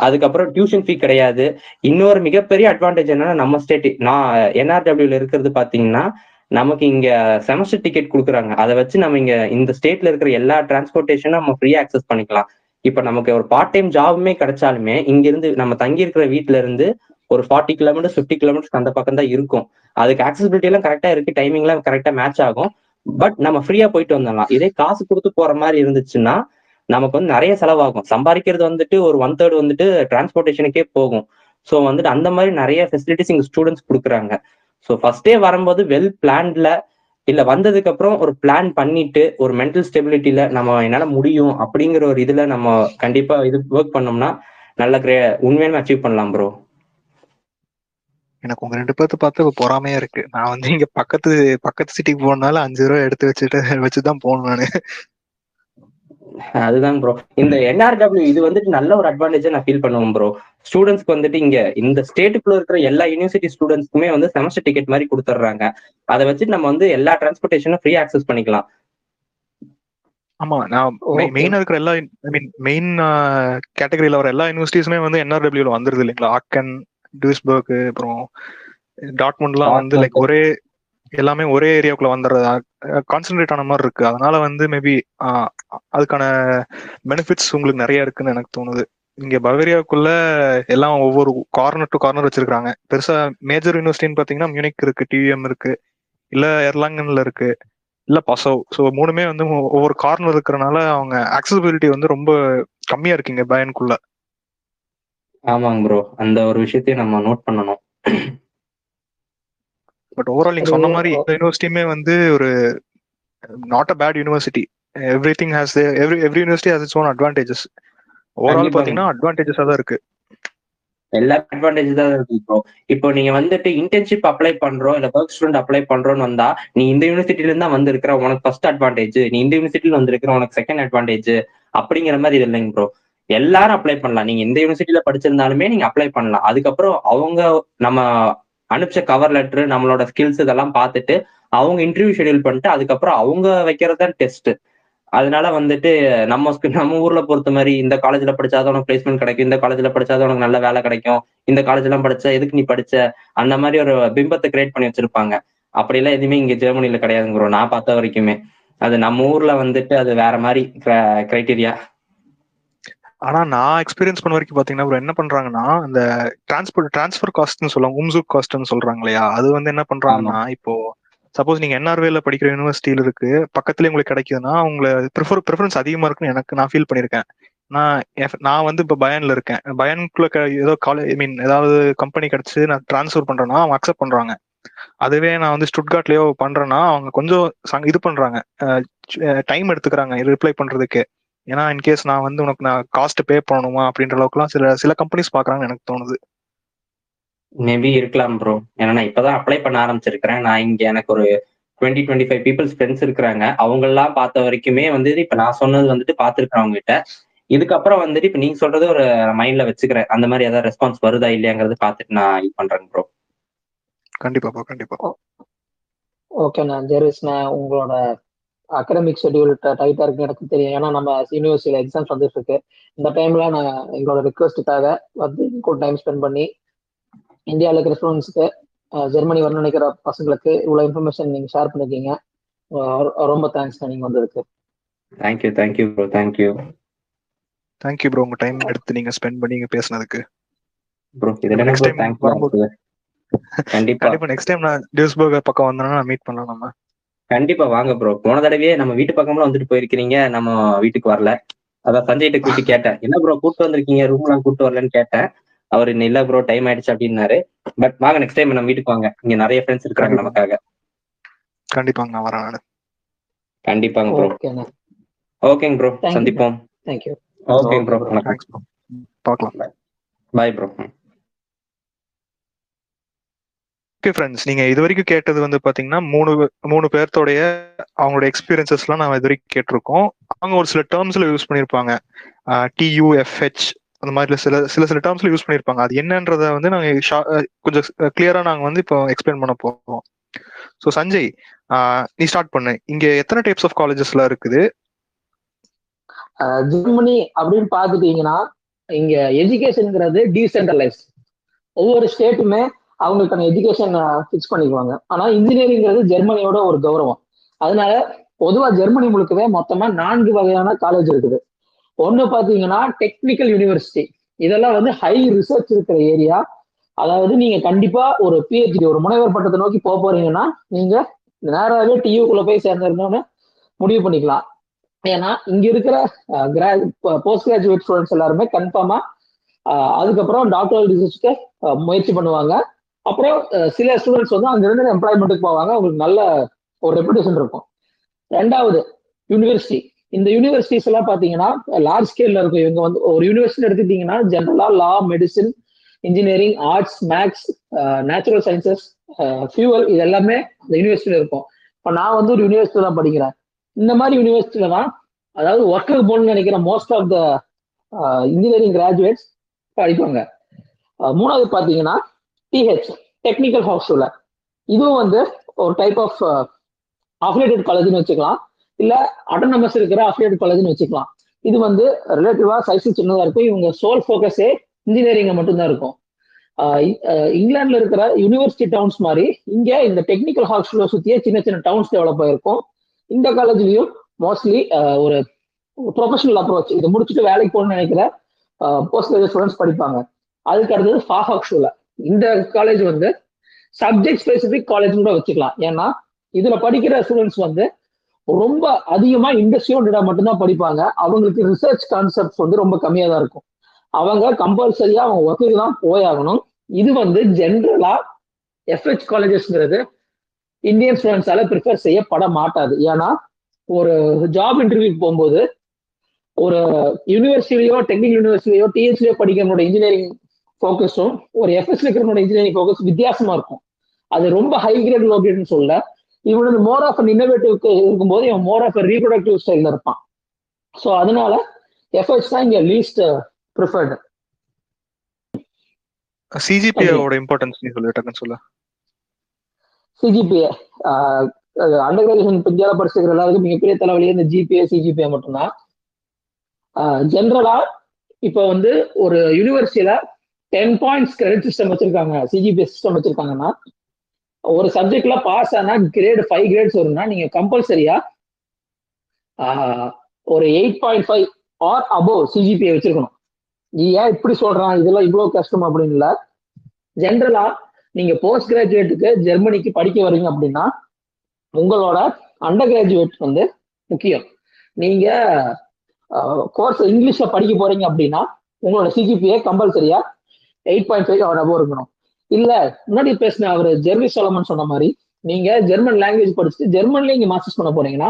அதுக்கப்புறம் டியூஷன் ஃபீ கிடையாது. இன்னொரு மிகப்பெரிய அட்வான்டேஜ் என்னன்னா நம்ம ஸ்டேட் நான் என்ஆர்டபிள்யூல இருக்கிறது பாத்தீங்கன்னா நமக்கு இங்க செமஸ்டர் டிக்கெட் கொடுக்குறாங்க. அதை வச்சு நம்ம இங்க இந்த ஸ்டேட்ல இருக்கிற எல்லா டிரான்ஸ்போர்ட்டேஷனும் நம்ம ஃப்ரீயா அக்சஸ் பண்ணிக்கலாம். இப்ப நமக்கு ஒரு பார்ட் டைம் ஜாபுமே கிடைச்சாலுமே இங்க இருந்து நம்ம தங்கி இருக்கிற வீட்டுல இருந்து ஒரு ஃபார்ட்டி கிலோமீட்டர் ஃபிஃப்டி கிலோமீட்டர்ஸ் அந்த பக்கம் தான் இருக்கும். அதுக்கு ஆக்சசிபிலிட்டி எல்லாம் கரெக்டா இருக்கு டைமிங் எல்லாம் கரெக்டா மேட்ச் ஆகும். பட் நம்ம ஃப்ரீயா போயிட்டு வந்துடலாம். இதே காசு கொடுத்து போற மாதிரி இருந்துச்சுன்னா நமக்கு வந்து நிறைய செலவாகும். சம்பாதிக்கிறது வந்துட்டு ஒரு ஒன் தேர்ட் வந்துட்டு டிரான்ஸ்போர்ட்டேஷனுக்கே போகும். ஸோ வந்துட்டு அந்த மாதிரி நிறைய ஃபெசிலிட்டிஸ் இங்கே ஸ்டூடெண்ட்ஸ் கொடுக்குறாங்க. ஸோ ஃபர்ஸ்டே வரும்போது வெல் பிளான்ல இல்ல வந்ததுக்கு அப்புறம் ஒரு பிளான் பண்ணிட்டு ஒரு மென்டல் ஸ்டெபிலிட்டியில நம்ம என்னால முடியும் அப்படிங்கிற ஒரு இதுல நம்ம கண்டிப்பா இது ஒர்க் பண்ணோம்னா நல்ல கிரே உண்மையான அச்சீவ் பண்ணலாம் ப்ரோ எனக்கு உங்க ரெண்டு பேர்த்து பார்த்து இப்ப பொறாமையா இருக்கு. நான் வந்து இங்க பக்கத்து பக்கத்து சிட்டிக்கு போனாலும் அஞ்சு ரூபா எடுத்து வச்சுட்டு வச்சுதான் போகணும் நான். அதுதான் ப்ரோ இந்த என்ஆர்டபிள்யூ இது வந்துட்டு நல்ல ஒரு அட்வான்டேஜா நான் ஃபீல் பண்ணுவேன் ப்ரோ ஸ்டூடெண்ட்ஸ்க்கு வந்துட்டு இங்க இந்த ஸ்டேட்டுக்குள்ள இருக்கிற எல்லா யூனிவர்சிட்டி ஸ்டூடெண்ட்ஸ்க்குமே வந்து செமஸ்டர் டிக்கெட் மாதிரி கொடுத்துட்றாங்க அதை வச்சு நம்ம வந்து எல்லா டிரான்ஸ்போர்ட்டேஷனும் ஃப்ரீ ஆக்சஸ் பண்ணிக்கலாம். ஆமா நான். மெயினா இருக்கிற எல்லா ஐ மீன் மெயின் கேட்டகரியில வர எல்லா யூனிவர்சிட்டிஸுமே வந்து என்ஆர்டபிள்யூல வந்துருது இல்லைங்களா? ஆக்கன் டியூஸ்பர்க் அப்புறம் டாட்மண்ட்லாம் வந்து லைக் ஒரே எல்லாமே ஒரே ஏரியாவுக்குள்ள வந்துடுறதா. கான்சென்ட்ரேட் ஆன மாதிரி இருக்கு. அதனால வந்து மேபி அதுக்கான பெனிஃபிட்ஸ் உங்களுக்கு நிறைய இருக்குன்னு எனக்கு தோணுது. இங்க பவேரியாவுக்குள்ள எல்லாம் ஒவ்வொரு கார்னர் டு கார்னர் வச்சிருக்காங்க பெருசா மேஜர் யூனிவர்சிட்டின்னு பாத்தீங்கன்னா மியூனிக் இருக்கு டிவிஎம் இருக்கு இல்ல எர்லாங்கன்ல இருக்கு இல்ல பசவ் ஸோ மூணுமே வந்து ஒவ்வொரு கார்னர் இருக்கிறனால அவங்க அக்சசிபிலிட்டி வந்து ரொம்ப கம்மியா இருக்கீங்க பயனுக்குள்ள. ஆமாங்க ப்ரோ அந்த ஒரு விஷயத்தையும் நம்ம நோட் பண்ணணும். பட் ஓவரால் நீங்க சொன்ன மாதிரி இந்த யூனிவர்சிட்டியுமே வந்து ஒரு not a bad university everything has every every university has its own advantages overall. பாத்தீங்கன்னா அட்வான்டேஜஸா தான் இருக்கு. எல்லா அட்வான்டேஜ் தான் இருக்கு ப்ரோ இப்போ நீங்க வந்துட்டு இன்டர்ன்ஷிப் அப்ளை பண்றோம் இல்ல ஒர்க் ஸ்டூடெண்ட் அப்ளை பண்றோம்னு வந்தா நீ இந்த யூனிவர்சிட்டில இருந்தா வந்திருக்கிற உனக்கு ஃபர்ஸ்ட் அட்வான்டேஜ் நீ இந்த யூனிவர்சிட்டில வந்திருக்கிற உனக்கு செகண்ட் அட்வான்டேஜ் அப்படிங்கிற மாதிரி இது இல்லைங்க ப்ரோ எல்லாரும் அப்ளை பண்ணலாம். நீங்க எந்த யூனிவர்சிட்டியில படிச்சிருந்தாலுமே நீங்க அப்ளை பண்ணலாம். அதுக்கப்புறம் அவங்க நம்ம அனுப்பிச்ச கவர் லெட்டர் நம்மளோட ஸ்கில்ஸ் இதெல்லாம் பார்த்துட்டு அவங்க இன்டர்வியூ ஷெடியூல் பண்ணிட்டு அதுக்கப்புறம் அவங்க வைக்கிறது தான் டெஸ்ட் அதனால வந்துட்டு நம்ம நம்ம ஊர்ல பொறுத்த மாதிரி இந்த காலேஜ்ல படிச்சாதான் உனக்கு பிளேஸ்மெண்ட் கிடைக்கும் இந்த காலேஜ்ல படிச்சாதான் உனக்கு நல்ல வேலை கிடைக்கும் இந்த காலேஜ் எல்லாம் எதுக்கு நீ படிச்ச? அந்த மாதிரி ஒரு பிம்பத்தை கிரியேட் பண்ணி வச்சிருப்பாங்க. அப்படிலாம் எதுவுமே இங்க ஜெர்மனில கிடையாதுங்கிறோம் நான் பார்த்த வரைக்குமே. அது நம்ம ஊர்ல வந்துட்டு அது வேற மாதிரி கிரைட்டீரியா ஆனா நான் எக்ஸ்பீரியன்ஸ் பண்ண வரைக்கும் பாத்தீங்கன்னா என்ன பண்றாங்கன்னா இந்த டிரான்ஸ்போர்ட் டிரான்ஸ்ஃபர் காஸ்ட்னு சொல்லுவாங்க உம்சுக் காஸ்ட்னு சொல்றாங்க இல்லையா? அது வந்து என்ன பண்றாங்கன்னா இப்போ சப்போஸ் நீங்க என்ஆர்வேல படிக்கிற யூனிவர்சிட்டியில இருக்கு பக்கத்துல உங்களுக்கு கிடைக்குதுன்னா உங்களை ப்ரிஃபர் ப்ரிஃபரன்ஸ் அதிகமா இருக்குன்னு எனக்கு நான் ஃபீல் பண்ணியிருக்கேன். நான் நான் வந்து இப்போ பயன்ல இருக்கேன். பயனுக்குள்ள ஏதோ காலேஜ் ஐ மீன் ஏதாவது கம்பெனி கிடைச்சு நான் ட்ரான்ஸ்ஃபர் பண்றேன்னா அவங்க அக்செப்ட் பண்றாங்க. அதுவே நான் வந்து ஸ்டுட்கார்ட்லயோ பண்றேன்னா அவங்க கொஞ்சம் இது பண்றாங்க. டைம் எடுத்துக்கிறாங்க ரிப்ளை பண்றதுக்கு. ஏன்னா இன்கேஸ் நான் வந்து உனக்கு நான் காஸ்ட் பே பண்ணணுமா அப்படின்ற அளவுக்குலாம் சில சில கம்பெனிஸ் பாக்குறாங்கன்னு எனக்கு தோணுது. மேபி இருக்கலாம் ப்ரோ ஏன்னா நான் இப்பதான் அப்ளை பண்ண ஆரம்பிச்சிருக்கிறேன். நான் இங்க எனக்கு ஒரு twenty twenty five peoples friends இருக்கிறாங்க. அவங்க எல்லாம் பார்த்த வரைக்குமே வந்து இப்ப நான் சொன்னது வந்துட்டு பார்த்துருக்கேன் அவங்க கிட்ட இதுக்கப்புறம் வந்துட்டு இப்ப நீங்க சொல்றது ஒரு மைண்ட்ல வச்சுக்கிறேன். அந்த மாதிரி ஏதாவது ரெஸ்பான்ஸ் வருதா இல்லையாங்கிறது பார்த்துட்டு நான் இது பண்றேன் ப்ரோ கண்டிப்பாப்பா கண்டிப்பா. ஓகே நான் ஜெரிஸ் நான் உங்களோட அகடமிக் ஷெட்யூல் டைட்டா இருக்கு எனக்கு தெரியும். ஏன்னா நம்ம யூனிவர்சிட்டியில எக்ஸாம்ஸ் வந்துட்டு இருக்கு இந்த டைம்ல நான் எங்களோட ரிக்வஸ்ட்டுக்காக வந்து கூட டைம் ஸ்பெண்ட் பண்ணி இந்தியாவில் இருக்கிற ஸ்டூடெண்ட்ஸ்க்கு ஜெர்மனி வரணும்னு நினைக்கிற பசங்களுக்கு இவ்வளோ இன்ஃபர்மேஷன் நீங்க ஷேர் பண்ணிருக்கீங்க. ரொம்ப தேங்க்ஸ் நீங்க வந்ததுக்கு. Thank you thank you bro thank you thank you bro உங்க டைம் எடுத்து நீங்க ஸ்பெண்ட் பண்ணி இங்க பேசுனதுக்கு. ப்ரோ இதுல என்ன Next ப்ரோ time தேங்க்ஸ் வரும்போது- கண்டிப்பா. கண்டிப்பா நெக்ஸ்ட் டைம் நான் டியூஸ்பர்க் பக்கம் வந்தேன்னா நான் மீட் பண்ணலாம் நம்ம. கண்டிப்பா வாங்க ப்ரோ போன தடவையே நம்ம வீட்டு பக்கம்லாம் வந்துட்டு போயிருக்கிறீங்க. நம்ம வீட்டுக்கு வரல. அதான் சஞ்சய்கிட்ட கூப்பிட்டு கேட்டேன். என்ன ப்ரோ கூப்பிட்டு வந்திருக்கீங்க? ரூம் எல்லாம் கூப்பிட்டு வரலன்னு கேட்டேன். அவர் இன்னும் இல்ல ப்ரோ டைம் ஆயிடுச்சு அப்படின்னாரு. பட் வாங்க நெக்ஸ்ட் டைம் நம்ம வீட்டுக்கு வாங்க. இங்க நிறைய ஃப்ரெண்ட்ஸ் இருக்காங்க. நமக்காக. கண்டிப்பாங்க நான் வரேன் கண்டிப்பாங்க ப்ரோ ஓகேங்க ப்ரோ Thank you. சந்திப்போம். தேங்க்யூ ஓகேங்க ப்ரோ வணக்கம் தேங்க்ஸ் ப்ரோ பார்க்கலாம். பாய் ப்ரோ ஓகே ஃப்ரெண்ட்ஸ் நீங்க இது வரைக்கும் கேட்டது வந்து பாத்தீங்கன்னா மூணு மூணு பேர்த்தோடைய அவங்களோட எக்ஸ்பீரியன்சஸ்லாம் நான் இது வரைக்கும் கேட்டிருக்கோம். அவங்க ஒரு சில டேர்ம்ஸ்ல யூஸ் பண்ணியிருப்பாங்க டியூஎஃப்ஹெச் அந்த மாதிரி சில சில சில டேர்ம்ஸ்ல யூஸ் பண்ணியிருப்பாங்க அது என்னன்றத வந்து நாங்க கொஞ்சம் கிளியரா நாங்க வந்து இப்போ எக்ஸ்பிளைன் பண்ண போறோம். ஸோ சஞ்சய் நீ ஸ்டார்ட் பண்ணு. இங்க எத்தனை டைப்ஸ் ஆஃப் காலேஜஸ்லாம் இருக்குது? ஜெர்மனி அப்படின்னு பாத்துட்டீங்கன்னா இங்க எஜுகேஷன்ங்கிறது டீசென்ட்ரலைஸ் ஒவ்வொரு ஸ்டேட்டுமே அவங்களுக்கான எஜுகேஷன் ஃபிக்ஸ் பண்ணிக்குவாங்க. ஆனா இன்ஜினியரிங்கிறது ஜெர்மனியோட ஒரு கௌரவம். அதனால பொதுவா ஜெர்மனி முழுக்கவே மொத்தமா நான்கு வகையான காலேஜ் இருக்குது. ஒண்ணு பாத்தீங்கன்னா டெக்னிக்கல் யூனிவர்சிட்டி இதெல்லாம் வந்து ஹை ரிசர்ச் இருக்கிற ஏரியா அதாவது நீங்க கண்டிப்பா ஒரு பிஹெச்டி ஒரு முனைவர் பட்டத்தை நோக்கி போக போறீங்கன்னா நீங்க நேராகவே டியூக்குள்ள போய் சேர்ந்துருந்தோன்னு முடிவு பண்ணிக்கலாம். ஏன்னா இங்க இருக்கிற கிரா போஸ்ட் கிராஜுவேட் ஸ்டூடெண்ட்ஸ் எல்லாருமே கன்ஃபார்மா அதுக்கப்புறம் டாக்டரல் ரிசர்ச்சுக்கு முயற்சி பண்ணுவாங்க. அப்புறம் சில ஸ்டூடெண்ட்ஸ் வந்து அங்கிருந்து எம்ப்ளாய்மெண்ட்டுக்கு போவாங்க. அவங்களுக்கு நல்ல ஒரு ரெப்புடேஷன் இருக்கும். ரெண்டாவது யூனிவர்சிட்டி இந்த யூனிவர்சிட்டிஸ் எல்லாம் பார்த்தீங்கன்னா லார்ஜ் ஸ்கேல்ல இருக்கும். இவங்க வந்து ஒரு யூனிவர்சிட்டி எடுத்துட்டீங்கன்னா ஜென்ரலா law medicine engineering arts maths natural sciences fuel இது எல்லாமே அந்த யூனிவர்சிட்டியில இருக்கும். இப்போ நான் வந்து ஒரு யூனிவர்சிட்டி தான் படிக்கிறேன். இந்த மாதிரி யூனிவர்சிட்டியில தான் அதாவது ஒர்க்கர் போகணும்னு நினைக்கிற most of the engineering graduates படிப்பாங்க. மூணாவது பார்த்தீங்கன்னா டிஹெச் டெக்னிக்கல் ஹவுஸ்ல இதுவும் வந்து ஒரு டைப் ஆஃப் அஃபிலேட்டட் காலேஜ்னு வச்சுக்கலாம். இல்ல அட்டனமஸ் இருக்கிற அஃபிலேட்டட் காலேஜ்னு வச்சுக்கலாம். இது வந்து ரிலேட்டிவா சைஸ் சின்னதா இருக்கும். இவங்க சோல் ஃபோக்கஸே இன்ஜினியரிங் மட்டும்தான் இருக்கும். இங்கிலாந்துல இருக்கிற யூனிவர்சிட்டி டவுன்ஸ் மாதிரி இங்க இந்த டெக்னிக்கல் ஹாஸ்டலை சுத்தியே சின்ன சின்ன டவுன்ஸ் டெவலப் ஆயிருக்கும். இந்த காலேஜ்லயும் மோஸ்ட்லி ஒரு ப்ரொஃபஷனல் அப்ரோச் இதை முடிச்சுட்டு வேலைக்கு போகணும்னு நினைக்கிற போஸ்ட் கிராஜுவேட் ஸ்டூடெண்ட்ஸ் படிப்பாங்க. அதுக்கு அடுத்தது ஃபாஹாக்ஷூல இந்த காலேஜ் வந்து சப்ஜெக்ட் ஸ்பெசிபிக் காலேஜ் கூட வச்சுக்கலாம். ஏன்னா இதுல படிக்கிற ஸ்டூடெண்ட்ஸ் வந்து ரொம்ப அதிகமா இண்டஸ்ட்ரி மட்டும்தான் படிப்பாங்க. அவங்களுக்கு ரிசர்ச் கான்செப்ட்ஸ் வந்து ரொம்ப கம்மியா தான் இருக்கும். அவங்க கம்பல்சரியா அவங்க ஒர்க்குக்கு தான் போயாகணும். இது வந்து ஜென்ரலா எஃப்ஹெச் காலேஜஸ்ங்கிறது இந்தியன் ஸ்டூடெண்ட்ஸால ப்ரிஃபர் செய்யப்பட மாட்டாது. ஏன்னா ஒரு ஜாப் இன்டர்வியூக்கு போகும்போது ஒரு யூனிவர்சிட்டிலையோ டெக்னிக்கல் யூனிவர்சிட்டிலையோ டிஹெச்லையோ படிக்கிறவங்களோட இன்ஜினியரிங் ஃபோக்கஸும் ஒரு எஃப்எஸ் இருக்கிறவனோட இன்ஜினியரிங் ஃபோக்கஸ் வித்தியாசமா இருக்கும். அது ரொம்ப ஹை கிரேட் லோ கிரேட்னு சொல்ல இவன் வந்து மோர் ஆஃப் அன் இன்னோவேட்டிவ் இருக்கும்போது இவன் மோர் ஆஃப் ரீப்ரொடக்டிவ் ஸ்டைல்ல இருப்பான். ஸோ அதனால எஃப்எஸ் தான் இங்க லீஸ்ட் ப்ரிஃபர்டு சிஜிபிஏவோட இம்பார்ட்டன்ஸ் நீ சொல்லு டக்குன்னு சொல்லு. சிஜிபிஏ அண்டர் கிராஜுவேஷன் இந்தியாவில் படிச்சிருக்கிற எல்லாருக்கும் மிகப்பெரிய தலைவலியே இந்த ஜிபிஏ சிஜிபிஏ மட்டும்தான். ஜென்ரலா இப்போ வந்து ஒரு யூனிவர்சிட்டியில டென் பாயிண்ட்ஸ் கிரெடிட் சிஸ்டம் வச்சிருக்காங்க. சிஜிபி சிஸ்டம் வச்சிருக்காங்கன்னா ஒரு சப்ஜெக்ட்ல பாஸ் ஆனா கிரேட் ஃபைவ் கிரேட்ஸ் வரும்னா நீங்க கம்பல்சரியா ஒரு eight point five or above CGPI வச்சிருக்கணும். நீ ஏன் இப்படி சொல்றான்? இதெல்லாம் இவ்வளவு கஷ்டம் அப்படின்னு இல்ல. ஜென்ரலா நீங்க போஸ்ட் கிராஜுவேட்டுக்கு ஜெர்மனிக்கு படிக்க வர்றீங்க அப்படின்னா உங்களோட அண்டர் கிராஜுவேட் வந்து முக்கியம். நீங்க கோர்ஸ் இங்கிலீஷ்ல படிக்க போறீங்க அப்படின்னா உங்களோட சிஜிபிஏ கம்பல்சரியா eight point five or above இருக்கணும். இல்ல முன்னாடி பேசின அவர் ஜெர்வி சோலமன் சொன்ன மாதிரி நீங்க ஜெர்மன் லாங்குவேஜ் படிச்சுட்டு ஜெர்மன்ல நீங்க மாஸ்டர்ஸ் பண்ண போறீங்கன்னா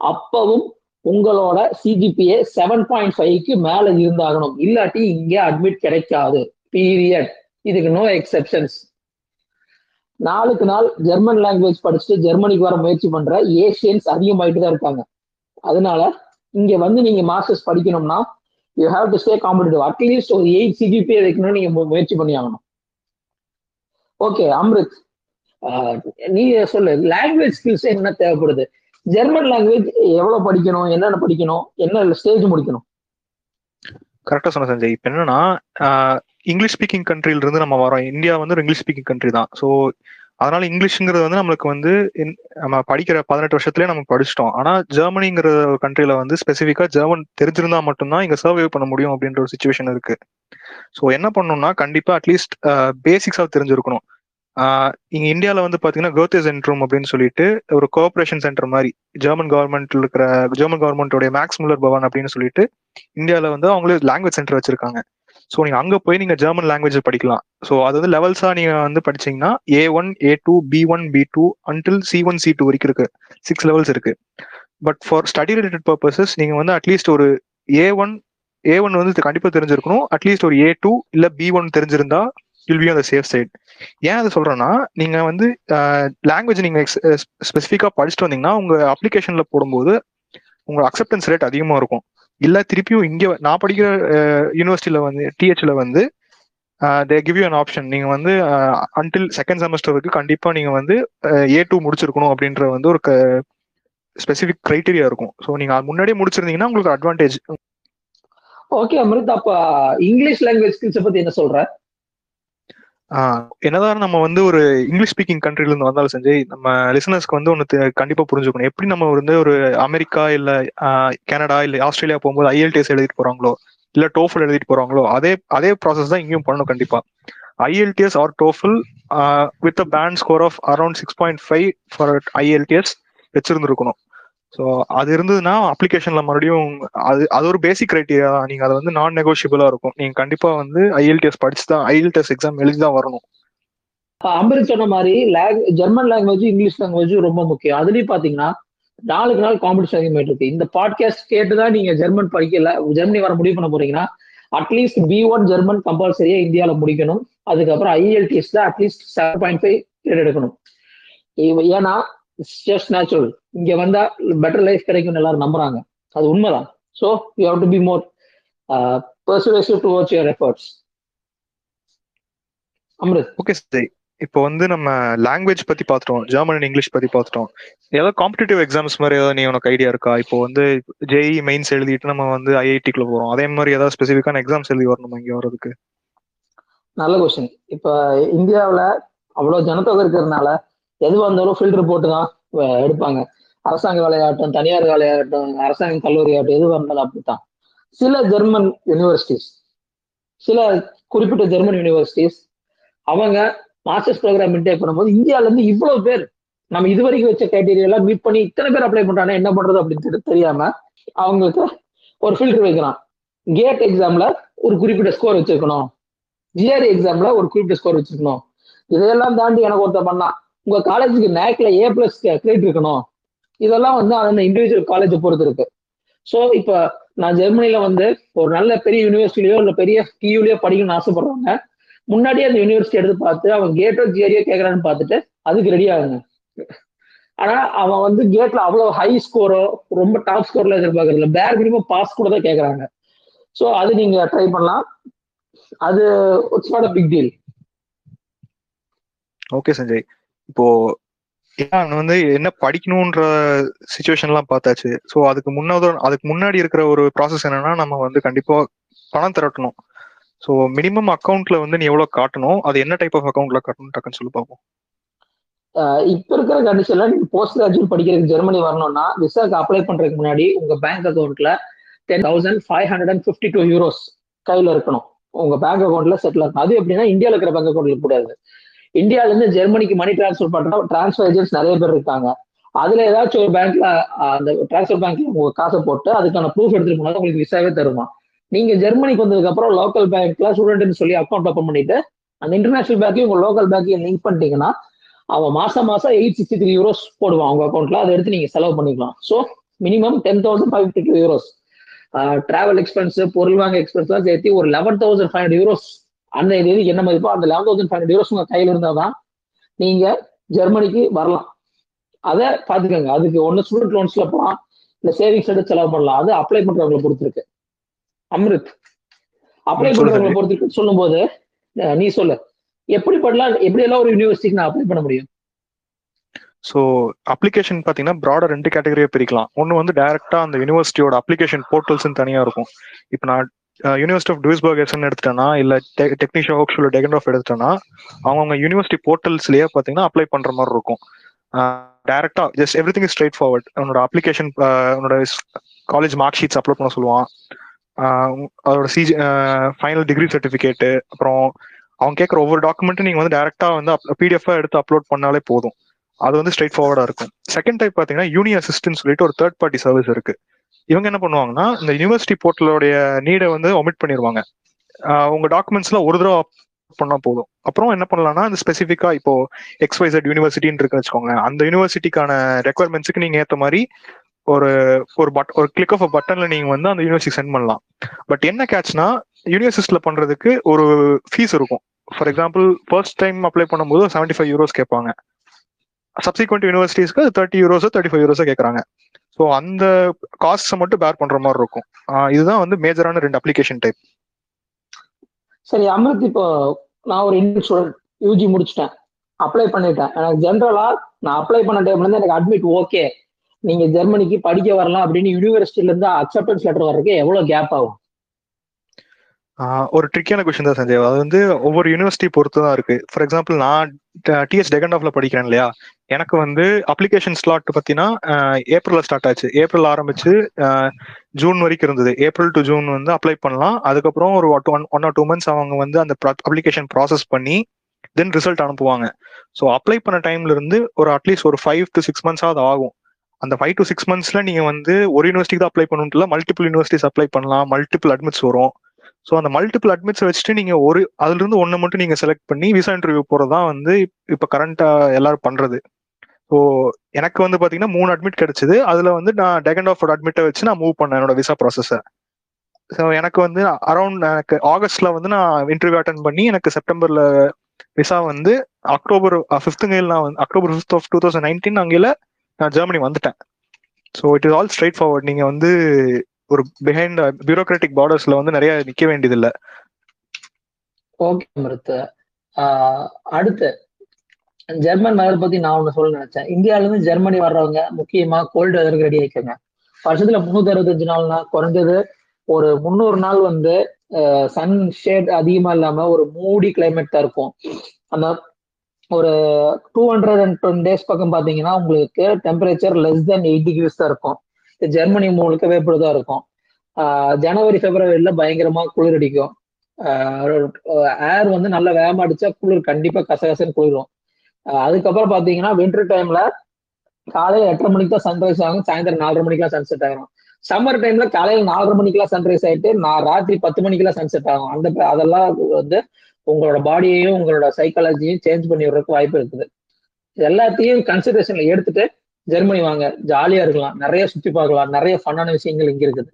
அப்பவும் உங்களோட சிஜிபிஏ செவன் பாயிண்ட் ஃபைவ்க்கு மேல இருந்தாகணும். இல்லாட்டி இங்க அட்மிட் கிடைக்காது. பீரியட் இதுக்கு நோ எக்ஸெப்ஷன்ஸ் நாளுக்கு நாள் ஜெர்மன் லாங்குவேஜ் படிச்சுட்டு ஜெர்மனிக்கு வர முயற்சி பண்ற ஏஷியன்ஸ் அதிகமாயிட்டு தான் இருக்காங்க. அதனால இங்க வந்து நீங்க மாஸ்டர்ஸ் படிக்கணும்னா you have to stay competitive at least ஒரு எயிட் சிஜிபிஏ வைக்கணும்னு நீங்க முயற்சி பண்ணி ஆகணும். ஓகே அம்ரித் ஆஹ் நீ சொல்லு லாங்குவேஜ் ஸ்கில்ஸ் என்ன தேவைப்படுது? ஜெர்மன் லாங்குவேஜ் எவ்வளவு படிக்கணும் என்னென்ன படிக்கணும் என்ன ஸ்டேஜ் முடிக்கணும்? கரெக்டா சொன்ன சஞ்சய். இப்ப என்னன்னா ஆஹ் இங்கிலீஷ் ஸ்பீக்கிங் கண்ட்ரில இருந்து நம்ம வரோம். இந்தியா வந்து ஒரு இங்கிலீஷ் ஸ்பீக்கிங் கண்ட்ரி தான். ஸோ அதனால இங்கிலீஷுங்கிறது வந்து நம்மளுக்கு வந்து நம்ம படிக்கிற பதினெட்டு வருஷத்துலேயே நம்ம படிச்சிட்டோம். ஆனால் ஜெர்மனிங்கிற ஒரு கண்ட்ரியில வந்து ஸ்பெசிஃபிக்காக ஜெர்மன் தெரிஞ்சிருந்தா மட்டும்தான் இங்கே சர்வே பண்ண முடியும் அப்படின்ற ஒரு சுச்சுவேஷன் இருக்கு. ஸோ என்ன பண்ணணும்னா கண்டிப்பாக அட்லீஸ்ட் பேசிக்ஸாக தெரிஞ்சிருக்கணும். ஆஹ் இங்க இந்தியால வந்து பாத்தீங்கன்னா கோத்தே சென்ட்ரம் அப்படின்னு சொல்லிட்டு ஒரு கோஆபரேஷன் சென்டர் மாதிரி ஜெர்மன் கவர்மெண்ட்ல இருக்கிற ஜெர்மன் கவர்மெண்டோடைய மேக்ஸ் முல்லர் பவன் அப்படின்னு சொல்லிட்டு இந்தியாவில் வந்து அவங்களே லாங்குவேஜ் சென்டர் வச்சிருக்காங்க. ஸோ நீங்கள் அங்கே போய் நீங்கள் ஜெர்மன் லாங்குவேஜ் படிக்கலாம். ஸோ அது வந்து லெவல்ஸாக நீங்கள் வந்து படிச்சீங்கன்னா A one A two B one B two until C one C two வரைக்கும் இருக்கு. சிக்ஸ் லெவல்ஸ் இருக்கு. But for study related purposes நீங்கள் வந்து அட்லீஸ்ட் ஒரு ஏ ஒன் ஏ ஒன் வந்து கண்டிப்பாக தெரிஞ்சிருக்கணும். அட்லீஸ்ட் ஒரு ஏ டூ இல்லை பி ஒன் தெரிஞ்சிருந்தா வில் பி அந்த சேஃப் சைட் ஏன் அதை சொல்கிறேன்னா நீங்கள் வந்து லாங்குவேஜ் எக்ஸ் ஸ்பெசிஃபிக்காக படிச்சுட்டு வந்தீங்கன்னா உங்கள் அப்ளிகேஷனில் போடும்போது உங்கள் அக்செப்டன்ஸ் ரேட் அதிகமாக இருக்கும். இல்ல திருப்பியும் இங்க நான் படிக்கிற யூனிவர்சிட்டியில வந்து டிஹெச்ல வந்து they give you an option நீங்க வந்து அன்டில் செகண்ட் செமஸ்டர் வரைக்கும் கண்டிப்பா நீங்க வந்து ஏ டூ முடிச்சிருக்கணும் அப்படின்ற வந்து ஒரு ஸ்பெசிபிக் கிரைட்டீரியா இருக்கும். ஸோ நீங்க அது முன்னாடியே முடிச்சிருந்தீங்கன்னா உங்களுக்கு அட்வான்டேஜ் ஓகே அமிர்த் அப்ப இங்கிலீஷ் லாங்குவேஜ் ஸ்கில்ஸை பத்தி என்ன சொல்ற? என்னதான் நம்ம வந்து ஒரு இங்கிலீஷ் ஸ்பீக்கிங் கண்ட்ரில இருந்து வந்தாலும் செஞ்சு நம்ம லிசனர்ஸ்க்கு வந்து ஒன்று கண்டிப்பா புரிஞ்சுக்கணும். எப்படி நம்ம வந்து ஒரு அமெரிக்கா இல்ல கனடா இல்ல ஆஸ்திரேலியா போகும்போது ஐஎல்டிஎஸ் எழுதிட்டு போறாங்களோ இல்ல டோஃபல் எழுதிட்டு போறாங்களோ அதே அதே ப்ராசஸ் தான் இங்கேயும் பண்ணணும் கண்டிப்பா. IELTS or TOEFL with band score of around six point five for IELTS வச்சிருந்துருக்கணும். So அது இருந்ததுன்னா அப்ளிகேஷன்ல மறுபடியும் அது அது ஒரு பேசிக் கிரைட்டீரியா தான். நீங்க அது வந்து நான் நெகோஷியபிளா இருக்கும். நீங்க கண்டிப்பா வந்து ஐஎல்டிஎஸ் படிச்சு தான் ஐஎல்டிஎஸ் எக்ஸாம் எழுதி தான் வரணும். அம்பரித் சொன்ன மாதிரி ஜெர்மன் லாங்குவேஜ் இங்கிலீஷ் லாங்குவேஜ் ரொம்ப முக்கியம். அதுலயும் பாத்தீங்கன்னா நாளுக்கு நாள் காம்படிஷன் அதிகமாயிட்டு இருக்கு. இந்த பாட்காஸ்ட் கேட்டுதான் நீங்க ஜெர்மன் படிக்கல ஜெர்மனி வர முடிவு பண்ண போறீங்கன்னா அட்லீஸ்ட் பி ஒன் ஜெர்மன் கம்பல்சரியா இந்தியாவில முடிக்கணும். அதுக்கப்புறம் ஐஎல்டிஎஸ் தான் அட்லீஸ்ட் செவன் பாயிண்ட் ஃபைவ் எடுக்கணும். ஏன்னா ஜஸ்ட் நேச்சுரல் இங்க வந்தா பெட்டர் லைஃப் கிடைக்கும்னு எல்லாரும் நம்புறாங்க. அது உண்மைதான். So you have to be more persuasive to watch your efforts Amrut. Okay சரி இப்போ வந்து நம்ம லாங்குவேஜ் பத்தி பார்த்துட்டோம் ஜெர்மன் அண்ட் இங்கிலீஷ் பத்தி பார்த்துட்டோம் ஏதாவது காம்படிட்டிவ் எக்ஸாம்ஸ் மாதிரி ஏதாவது நீ உனக்கு ஐடியா இருக்கா? இப்போ வந்து ஜேஇ மெயின்ஸ் எழுதிட்டு நம்ம வந்து ஐஐடிக்குள்ள போறோம். அதே மாதிரி ஏதாவது ஸ்பெசிஃபிக்கான எக்ஸாம்ஸ் எழுதி வரணும் இங்க வர்றதுக்கு? நல்ல கொஸ்டின் இப்போ இந்தியாவில் அவ்வளோ ஜனத்தொகை இருக்கிறதுனால எது வந்தாலும் ஃபில்டர் போட்டு தான் எடுப்பாங்க. அரசாங்க வேலையாகட்டும் தனியார் வேலையாகட்டும் அரசாங்க கல்லூரி ஆகட்டும் எது வந்தாலும் அப்படித்தான். சில ஜெர்மன் யூனிவர்சிட்டிஸ் சில குறிப்பிட்ட ஜெர்மன் யூனிவர்சிட்டிஸ் அவங்க மாஸ்டர்ஸ் ப்ரோக்ராம் இன்டேக் பண்ணும்போது இந்தியால இருந்து இவ்வளவு பேர் நம்ம இது வரைக்கும் வச்ச கிரைட்டீரியெல்லாம் மீட் பண்ணி இத்தனை பேர் அப்ளை பண்ணுறாங்க என்ன பண்றது அப்படின்னு தெரியாம அவங்களுக்கு ஒரு ஃபில்டர் வைக்கிறான். கேட் எக்ஸாம்ல ஒரு குறிப்பிட்ட ஸ்கோர் வச்சிருக்கணும். ஜிஆர்இ எக்ஸாம்ல ஒரு குறிப்பிட்ட ஸ்கோர் வச்சிருக்கணும். இதையெல்லாம் தாண்டி எனக்கு ஒருத்தர் பண்ணா உங்க காலேஜுக்கு நேக்ல ஏ பிளஸ் கிரெடிட் இருக்கணும். இதெல்லாம் வந்து அந்த இண்டிவிஜுவல் காலேஜை பொறுத்து இருக்கு. ஸோ இப்போ நான் ஜெர்மனில வந்து ஒரு நல்ல பெரிய யூனிவர்சிட்டிலையோ இல்லை பெரிய டியூலயோ படிக்கணும்னு ஆசைப்படுறவங்க முன்னாடியே அந்த யூனிவர்சிட்டி எடுத்து பார்த்து அவன் கேட்டோ ஜிஆரியோ கேட்கறான்னு பார்த்துட்டு அதுக்கு ரெடி ஆகுங்க. ஆனா அவன் வந்து கேட்ல அவ்வளவு ஹை ஸ்கோரோ ரொம்ப டாப் ஸ்கோர்ல எதிர்பார்க்கறதுல பேர் மினிமம் பாஸ் கூட தான் கேட்கறாங்க ஸோ அது நீங்க ட்ரை பண்ணலாம். அது it's not a big deal okay Sanjay இப்போ ஏன் வந்து என்ன படிக்கணும்ன்ற சுச்சுவேஷன்லாம் பார்த்தாச்சு. ஸோ அதுக்கு முன்னாடி அதுக்கு முன்னாடி இருக்கிற ஒரு ப்ராசஸ் என்னன்னா நம்ம வந்து கண்டிப்பா பணம் திரட்டணும். ஸோ மினிமம் அக்கௌண்ட்ல வந்து நீ எவ்வளவு காட்டணும்? அது என்ன டைப் ஆஃப் அக்கௌண்ட்ல காட்டணும்? டக்குன்னு சொல்லி பார்ப்போம் இப்ப இருக்கிற கண்டிஷன்ல நீங்க போஸ்ட் கிராஜுவேட் படிக்கிறதுக்கு ஜெர்மனி வரணும்னா விசாக்கு அப்ளை பண்றதுக்கு முன்னாடி உங்க பேங்க் அக்கௌண்ட்ல ten thousand five hundred and fifty two euros கையில இருக்கணும். உங்க பேங்க் அக்கௌண்ட்ல செட்டில் இருக்கணும் அது எப்படின்னா இந்தியாவில் இருக்கிற பேங்க் அக்கௌண்ட்ல கூடாது இந்தியால இருந்து ஜெர்மனிக்கு மணி டிரான்ஸ்ஃபர் பண்ற டிரான்ஸ்ஃபர் ஏஜென்ட்ஸ் நிறைய பேர் இருக்காங்க. அதுல ஏதாச்சும் ஒரு பேங்க்ல அந்த டிரான்ஸ்ஃபர் பேங்க்ல உங்க காசை போட்டு அதுக்கான ப்ரூஃப் எடுத்துட்டு போனாலும் உங்களுக்கு விசாவே தருமா? நீங்க ஜெர்மனிக்கு வந்ததுக்கு அப்புறம் லோக்கல் பேங்க்ல ஸ்டூடெண்ட்னு சொல்லி அக்கௌண்ட் ஓப்பன் பண்ணிட்டு அந்த இன்டர்நேஷனல் பேங்க்கையும் உங்க லோக்கல் பேங்க்கையும் லிங்க் பண்ணிட்டீங்கன்னா அவன் மாசம் மாசம் எயிட் சிக்ஸ்டி த்ரீ யூரோஸ் போடுவான் உங்க அக்கௌண்ட்ல அதை எடுத்து நீங்க செலவு பண்ணிக்கலாம். So minimum ten thousand five fifty two euros travel expense பொருள் வாங்க எக்ஸ்பென்ஸ்லாம் சேர்த்து ஒரு eleven thousand five hundred euros அந்த இது என்ன மதிப்போ அந்த eleven thousand five hundred euros உங்க கையில இருந்தால் தான் நீங்க ஜெர்மனிக்கு வரலாம். அதை பார்த்துக்கோங்க. அதுக்கு ஒன்று ஸ்டூடெண்ட் லோன்ஸ்ல போகலாம் இல்லை சேவிங்ஸ் எடுத்து செலவு பண்ணலாம். அது அப்ளை பண்றவங்களை பொறுத்திருக்கு. அம்ரித் அப்ளை பண்றவங்களை பொறுத்திருக்கு. சொல்லும்போது நீ சொல்லு. எப்படி பண்ணலாம்? எப்படி எல்லாம் ஒரு யூனிவர்சிட்டிக்கு நான் அப்ளை பண்ண முடியும்? ஸோ அப்ளிகேஷன் பார்த்தீங்கன்னா ப்ராடர் ரெண்டு கேட்டகரியை பிரிக்கலாம். ஒன்று வந்து டைரக்டா அந்த யூனிவர்சிட்டியோட அப்ளிகேஷன் போர்ட்டல்ஸ்னு தனியாக இருக்கும். இப்போ நான் யூனிவர்சிட்டி ஆஃப் டூஸ்பர்க் எஸ்என் எடுத்துட்டேன்னா இல்லை டெக்னிஷியா ஹோக்ஷூல டெகன் எடுத்துட்டேன்னா அவங்கவுங்க யூனிவர்சிட்டி போர்ட்டல்ஸ்லயே பார்த்தீங்கன்னா அப்ளை பண்ற மாதிரி இருக்கும். டேரக்டா just everything straightforward உன்னோட அப்ளிகேஷன் உன்னோட காலேஜ் மார்க் ஷீட்ஸ் அப்லோட் பண்ண சொல்லுவான். அதோட சிஜி ஃபைனல் டிகிரி சர்டிஃபிகேட்டு அப்புறம் அவங்க கேட்குற ஒவ்வொரு டாக்குமெண்ட்டும் நீங்க வந்து டேரக்டா வந்து பிடிஎஃப் எடுத்து அப்லோட் பண்ணாலே போதும். அது வந்து ஸ்ட்ரைட் ஃபார்வர்டா இருக்கும். செகண்ட் டைப் பாத்தீங்கன்னா யூனி அசிஸ்டன்ட் சொல்லிட்டு ஒரு தேர்ட் பார்ட்டி சர்வீஸ் இருக்கு. இவங்க என்ன பண்ணுவாங்கன்னா இந்த யூனிவர்சிட்டி போர்ட்டலோடைய நீடை வந்து ஒமிட் பண்ணிடுவாங்க உங்க டாக்குமெண்ட்ஸ்லாம் ஒரு தடவை பண்ணா போதும். அப்புறம் என்ன பண்ணலாம்னா இந்த ஸ்பெசிஃபிக்கா இப்போ எக்ஸ்வைசட் யூனிவர்சிட்டின்னு இருக்குன்னு வச்சுக்கோங்க அந்த யூனிவர்சிட்டிக்கான ரெக்குவயர்மெண்ட்ஸுக்கு நீங்க ஏற்ற மாதிரி ஒரு ஒரு பட் ஒரு கிளிக் ஆஃப் பட்டன்ல நீங்க வந்து அந்த யூனிவர்சிட்டி சென்ட் பண்ணலாம். பட் என்ன கேட்ச்னா யூனிவர்சிட்டியில பண்றதுக்கு ஒரு ஃபீஸ் இருக்கும். For example first time apply பண்ணும்போது செவன்டி ஃபைவ் யூரோஸ் கேட்பாங்க. சப்சிக்வெண்ட் யூனிவர்சிட்டிஸ்க்கு தேர்ட்டி யூரோஸோ தேர்ட்டி ஃபைவ் யூரோஸோ கேட்குறாங்க. ஸோ அந்த காஸ்ட்ஸை மட்டும் பேர் பண்ற மாதிரி இருக்கும். இதுதான் வந்து மேஜரான ரெண்டு அப்ளிகேஷன் டைப் சரி அமிர்த் இப்போ நான் ஒரு இந்தியன் ஸ்டூடெண்ட் யூஜி முடிச்சிட்டேன். அப்ளை பண்ணிட்டேன். எனக்கு ஜென்ரலா நான் அப்ளை பண்ண டைம்ல இருந்து எனக்கு அட்மிட் ஓகே நீங்க ஜெர்மனிக்கு படிக்க வரலாம் அப்படின்னு யூனிவர்சிட்டில இருந்து அக்செப்டன்ஸ் லெட்டர் வர்றதுக்கு எவ்வளவு கேப் ஆகும்? ஒரு ட்ரிக்கியான கொஸ்டின் தான் சஞ்சய். அது வந்து ஒவ்வொரு யூனிவர்சிட்டி பொறுத்து தான் இருக்கு. ஃபார் எக்ஸாம்பிள் நான் டிஎஸ் டெகண்டாஃப்ல படிக்கிறேன் இல்லையா? எனக்கு வந்து அப்ளிகேஷன் ஸ்லாட் பார்த்தீங்கன்னா ஏப்ரலில் ஸ்டார்ட் ஆச்சு. ஏப்ரல் ஆரம்பிச்சு ஜூன் வரைக்கும் இருந்தது. ஏப்ரல் டு ஜூன் வந்து அப்ளை பண்ணலாம். அதுக்கப்புறம் ஒரு one one or two months அவங்க வந்து அந்த அப்ளிகேஷன் ப்ராசஸ் பண்ணி தென் ரிசல்ட் அனுப்புவாங்க. ஸோ அப்ளை பண்ண டைம்ல இருந்து ஒரு அட்லீஸ்ட் ஒரு ஃபைவ் டு சிக்ஸ் மந்த்ஸாவது ஆகும். அந்த ஃபைவ் டு சிக்ஸ் மந்த்ஸ்ல நீங்க வந்து ஒரு யூனிவர்சிட்டிக்கு தான் அப்ளை பண்ணணும்ல மல்டிபிள் யூனிவர்சிட்டிஸ் அப்ளை பண்ணலாம் மல்டிபிள் அட்மிட்ஸ் வரும். ஸோ அந்த மல்டிபிள் அட்மிட்ஸ் வச்சுட்டு நீங்க ஒரு அதுல இருந்து மட்டும் நீங்க செலக்ட் பண்ணி விசா இன்டர்வியூ போறதா வந்து இப்போ இப்ப கரண்டா எல்லாரும் பண்றது. ஸோ எனக்கு வந்து பாத்தீங்கன்னா மூணு அட்மிட் கிடைச்சது. அதுல வந்து நான் டெகண்ட் ஆஃப் அட்மிட்டை வச்சு நான் மூவ் பண்ணேன் என்னோட விசா ப்ராசஸை ஸோ எனக்கு வந்து அரௌண்ட் எனக்கு ஆகஸ்ட்ல வந்து நான் இன்டர்வியூ அட்டன் பண்ணி எனக்கு செப்டம்பர்ல விசா வந்து அக்டோபர் ஃபிஃப்த்துங்கையில் நான் வந்து October fifth of two thousand nineteen அங்கேயில் நான் ஜெர்மனி வந்துட்டேன். So it is all straightforward நீங்க வந்து ஒரு பிஹைண்ட் பியூரோக்ராட்டிக் பார்டர்ஸ்ல வந்து நிறைய நிக்க வேண்டியதில்லை. ஓகே அமிர்த் அடுத்து. ஜெர்மன் வெதர் பத்தி நான் ஒண்ணு சொல்ல நினைச்சேன். இந்தியால இருந்து ஜெர்மனி வர்றவங்க முக்கியமா கோல்டு வெதருக்கு ரெடி ஆயிக்கோங்க வருஷத்துல முன்னூத்தி அறுபத்தஞ்சு நாள்னா குறைஞ்சது ஒரு முந்நூறு நாள் வந்து சன் ஷேட் அதிகமா இல்லாம ஒரு மூடி கிளைமேட் தான் இருக்கும். அந்த ஒரு two hundred and ten days பக்கம் பாத்தீங்கன்னா உங்களுக்கு temperature less than eight degrees தான் இருக்கும். ஜெர்மனி முழுக்கவே இப்படிதான் இருக்கும். ஜனவரி பிப்ரவரியில பயங்கரமா குளிர் அடிக்கும். ஏர் வந்து நல்ல வேகமா அடிச்சா குளிர் கண்டிப்பா கசகசன்னு குளிரும். அதுக்கப்புறம் பாத்தீங்கன்னா வின்டர் டைம்ல காலையில எட்டரை மணிக்கு தான் சன்ரைஸ் ஆகும். சாயந்தரம் நாலரை மணிக்கெல்லாம் சன்செட் ஆகும் சம்மர் டைம்ல காலையில நாலரை மணிக்கெல்லாம் சன்ரைஸ் ஆயிட்டு நான் ராத்திரி பத்து மணிக்கெல்லாம் சன்செட் ஆகும். அந்த அதெல்லாம் வந்து உங்களோட பாடியையும் உங்களோட சைக்காலஜியும் சேஞ்ச் பண்ணி விடுறதுக்கு வாய்ப்பு இருக்குது. எல்லாத்தையும் கன்சிடரேஷன்ல எடுத்துட்டு ஜெர்மனி வாங்க. ஜாலியா இருக்கலாம். நிறைய சுத்தி பார்க்கலாம். நிறைய ஃபன்னான விஷயங்கள் இங்க இருக்குது.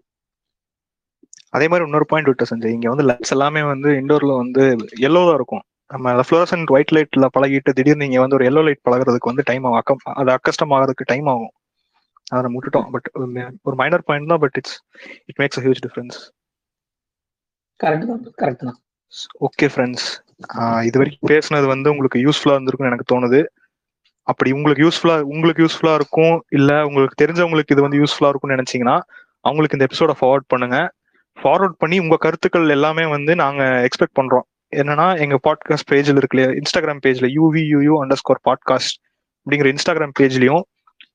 அதே மாதிரி இன்னொரு பாயிண்ட் விட்டு சஞ்சய். இங்க வந்து லைட்ஸ் எல்லாமே வந்து இண்டோர்ல வந்து எல்லோவா இருக்கும். நம்ம ஃப்ளோரசன்ட் ஒயிட் லைட்ல பழகிட்டு திடீர்னு நீங்க வந்து ஒரு எல்லோ லைட் பழகுறதுக்கு வந்து டைம் ஆகும். அக்கம் அது அக்கஸ்டம் ஆகிறதுக்கு டைம் ஆகும். அதை நம்ம விட்டுட்டோம். பட் ஒரு மைனர் பாயிண்ட் தான் but it's it makes a huge difference correct தான் கரெக்ட் தான். ஓகே ஃப்ரெண்ட்ஸ் இது வரைக்கும் பேசுனது வந்து உங்களுக்கு யூஸ்ஃபுல்லா இருந்திருக்கும்னு எனக்கு தோணுது. அப்படி உங்களுக்கு யூஸ்ஃபுல்லா உங்களுக்கு யூஸ்ஃபுல்லா இருக்கும் இல்ல உங்களுக்கு தெரிஞ்சவங்களுக்கு இது வந்து யூஸ்ஃபுல்லா இருக்கும்னு நினைச்சீங்கன்னா அவங்களுக்கு இந்த எபிசோட ஃபார்வர்ட் பண்ணுங்க. ஃபார்வர்ட் பண்ணி உங்க கருத்துக்கள் எல்லாமே வந்து நாங்க எக்ஸ்பெக்ட் பண்றோம். என்னன்னா எங்க பாட்காஸ்ட் பேஜ்ல இருக்கு இல்லையா? இன்ஸ்டாகிராம் பேஜ்ல யூவியூயூ அண்டர் ஸ்கோர் பாட்காஸ்ட் அப்படிங்கிற இன்ஸ்டாகிராம் பேஜ்லயும்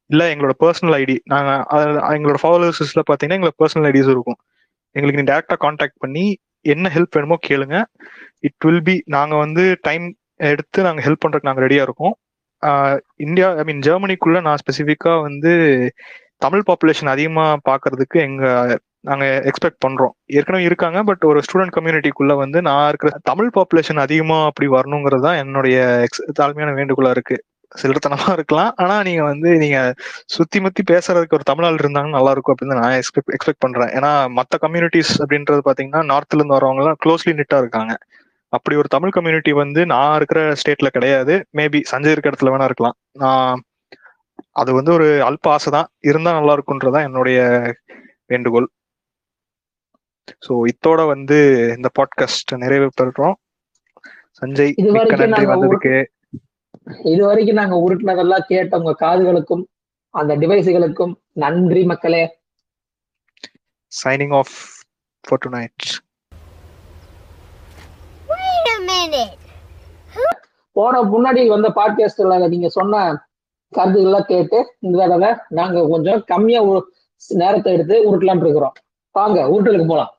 இல்ல எங்களோட பர்சனல் ஐடி நாங்க எங்களோட ஃபாலோவர்ஸ்ல பாத்தீங்கன்னா எங்களோட பர்சனல் ஐடிஸ் இருக்கும். எங்களுக்கு நீ டேரக்டா காண்டாக்ட் பண்ணி என்ன ஹெல்ப் வேணுமோ கேளுங்க. இட் வில் பி நாங்க வந்து டைம் எடுத்து நாங்க ஹெல்ப் பண்றதுக்கு நாங்க ரெடியா இருக்கோம். இந்தியா ஐ மீன் ஜெர்மனிக்குள்ள நான் ஸ்பெசிஃபிக்கா வந்து தமிழ் பாப்புலேஷன் அதிகமா பாக்குறதுக்கு எங்க நாங்க எக்ஸ்பெக்ட் பண்றோம். ஏற்கனவே இருக்காங்க பட் ஒரு ஸ்டூடெண்ட் கம்யூனிட்டிக்குள்ள வந்து நான் இருக்கிற தமிழ் பாப்புலேஷன் அதிகமா அப்படி வரணுங்கிறது தான் என்னுடைய எக்ஸ் தாழ்மையான வேண்டுகோளா இருக்கு. சிலர்த்தனமா இருக்கலாம். ஆனா நீங்க வந்து நீங்க சுத்தி முத்தி பேசுறதுக்கு ஒரு தமிழால் இருந்தாங்க இருந்தாங்கன்னா நல்லா இருக்கும் அப்படின்னு நான் எக்ஸ்பெக்ட் எக்ஸ்பெக்ட் பண்றேன். ஏன்னா மத்த கம்யூனிட்டிஸ் அப்படின்றது பாத்தீங்கன்னா நார்த்ல இருந்து வரவங்க எல்லாம் க்ளோஸ்லி நிட்டா இருக்காங்க. அப்படி ஒரு தமிழ் கம்யூனிட்டி வந்து நான் இருக்கிற ஸ்டேட்ல கிடையாது. மேபி சஞ்சய் இருக்க இடத்துல வேணா இருக்கலாம். நான் அது வந்து ஒரு அல்ப ஆசை தான். இருந்தா நல்லா இருக்குன்றதான் என்னுடைய வேண்டுகோள். ஸோ இத்தோட வந்து இந்த பாட்காஸ்ட் நிறைவு பெறுறோம். சஞ்சய் இது மிக்க வரைக்கும் நன்றி நாங்க வந்ததுக்கு. இது வரைக்கும் நாங்க உருட்டினதெல்லாம் கேட்ட உங்க காதுகளுக்கும் அந்த டிவைஸுகளுக்கும் நன்றி மக்களே. Signing off for tonight Wait a minute. போன முன்னாடி வந்த பாட்காஸ்ட்ல நீங்க சொன்ன கருத்துக்கள்லாம் கேட்டு இந்த தடவை நாங்க கொஞ்சம் கம்மியா நேரத்தை எடுத்து உருட்டலாம்னு இருக்கிறோம். வாங்க உருட்டலுக்கு போலாம்.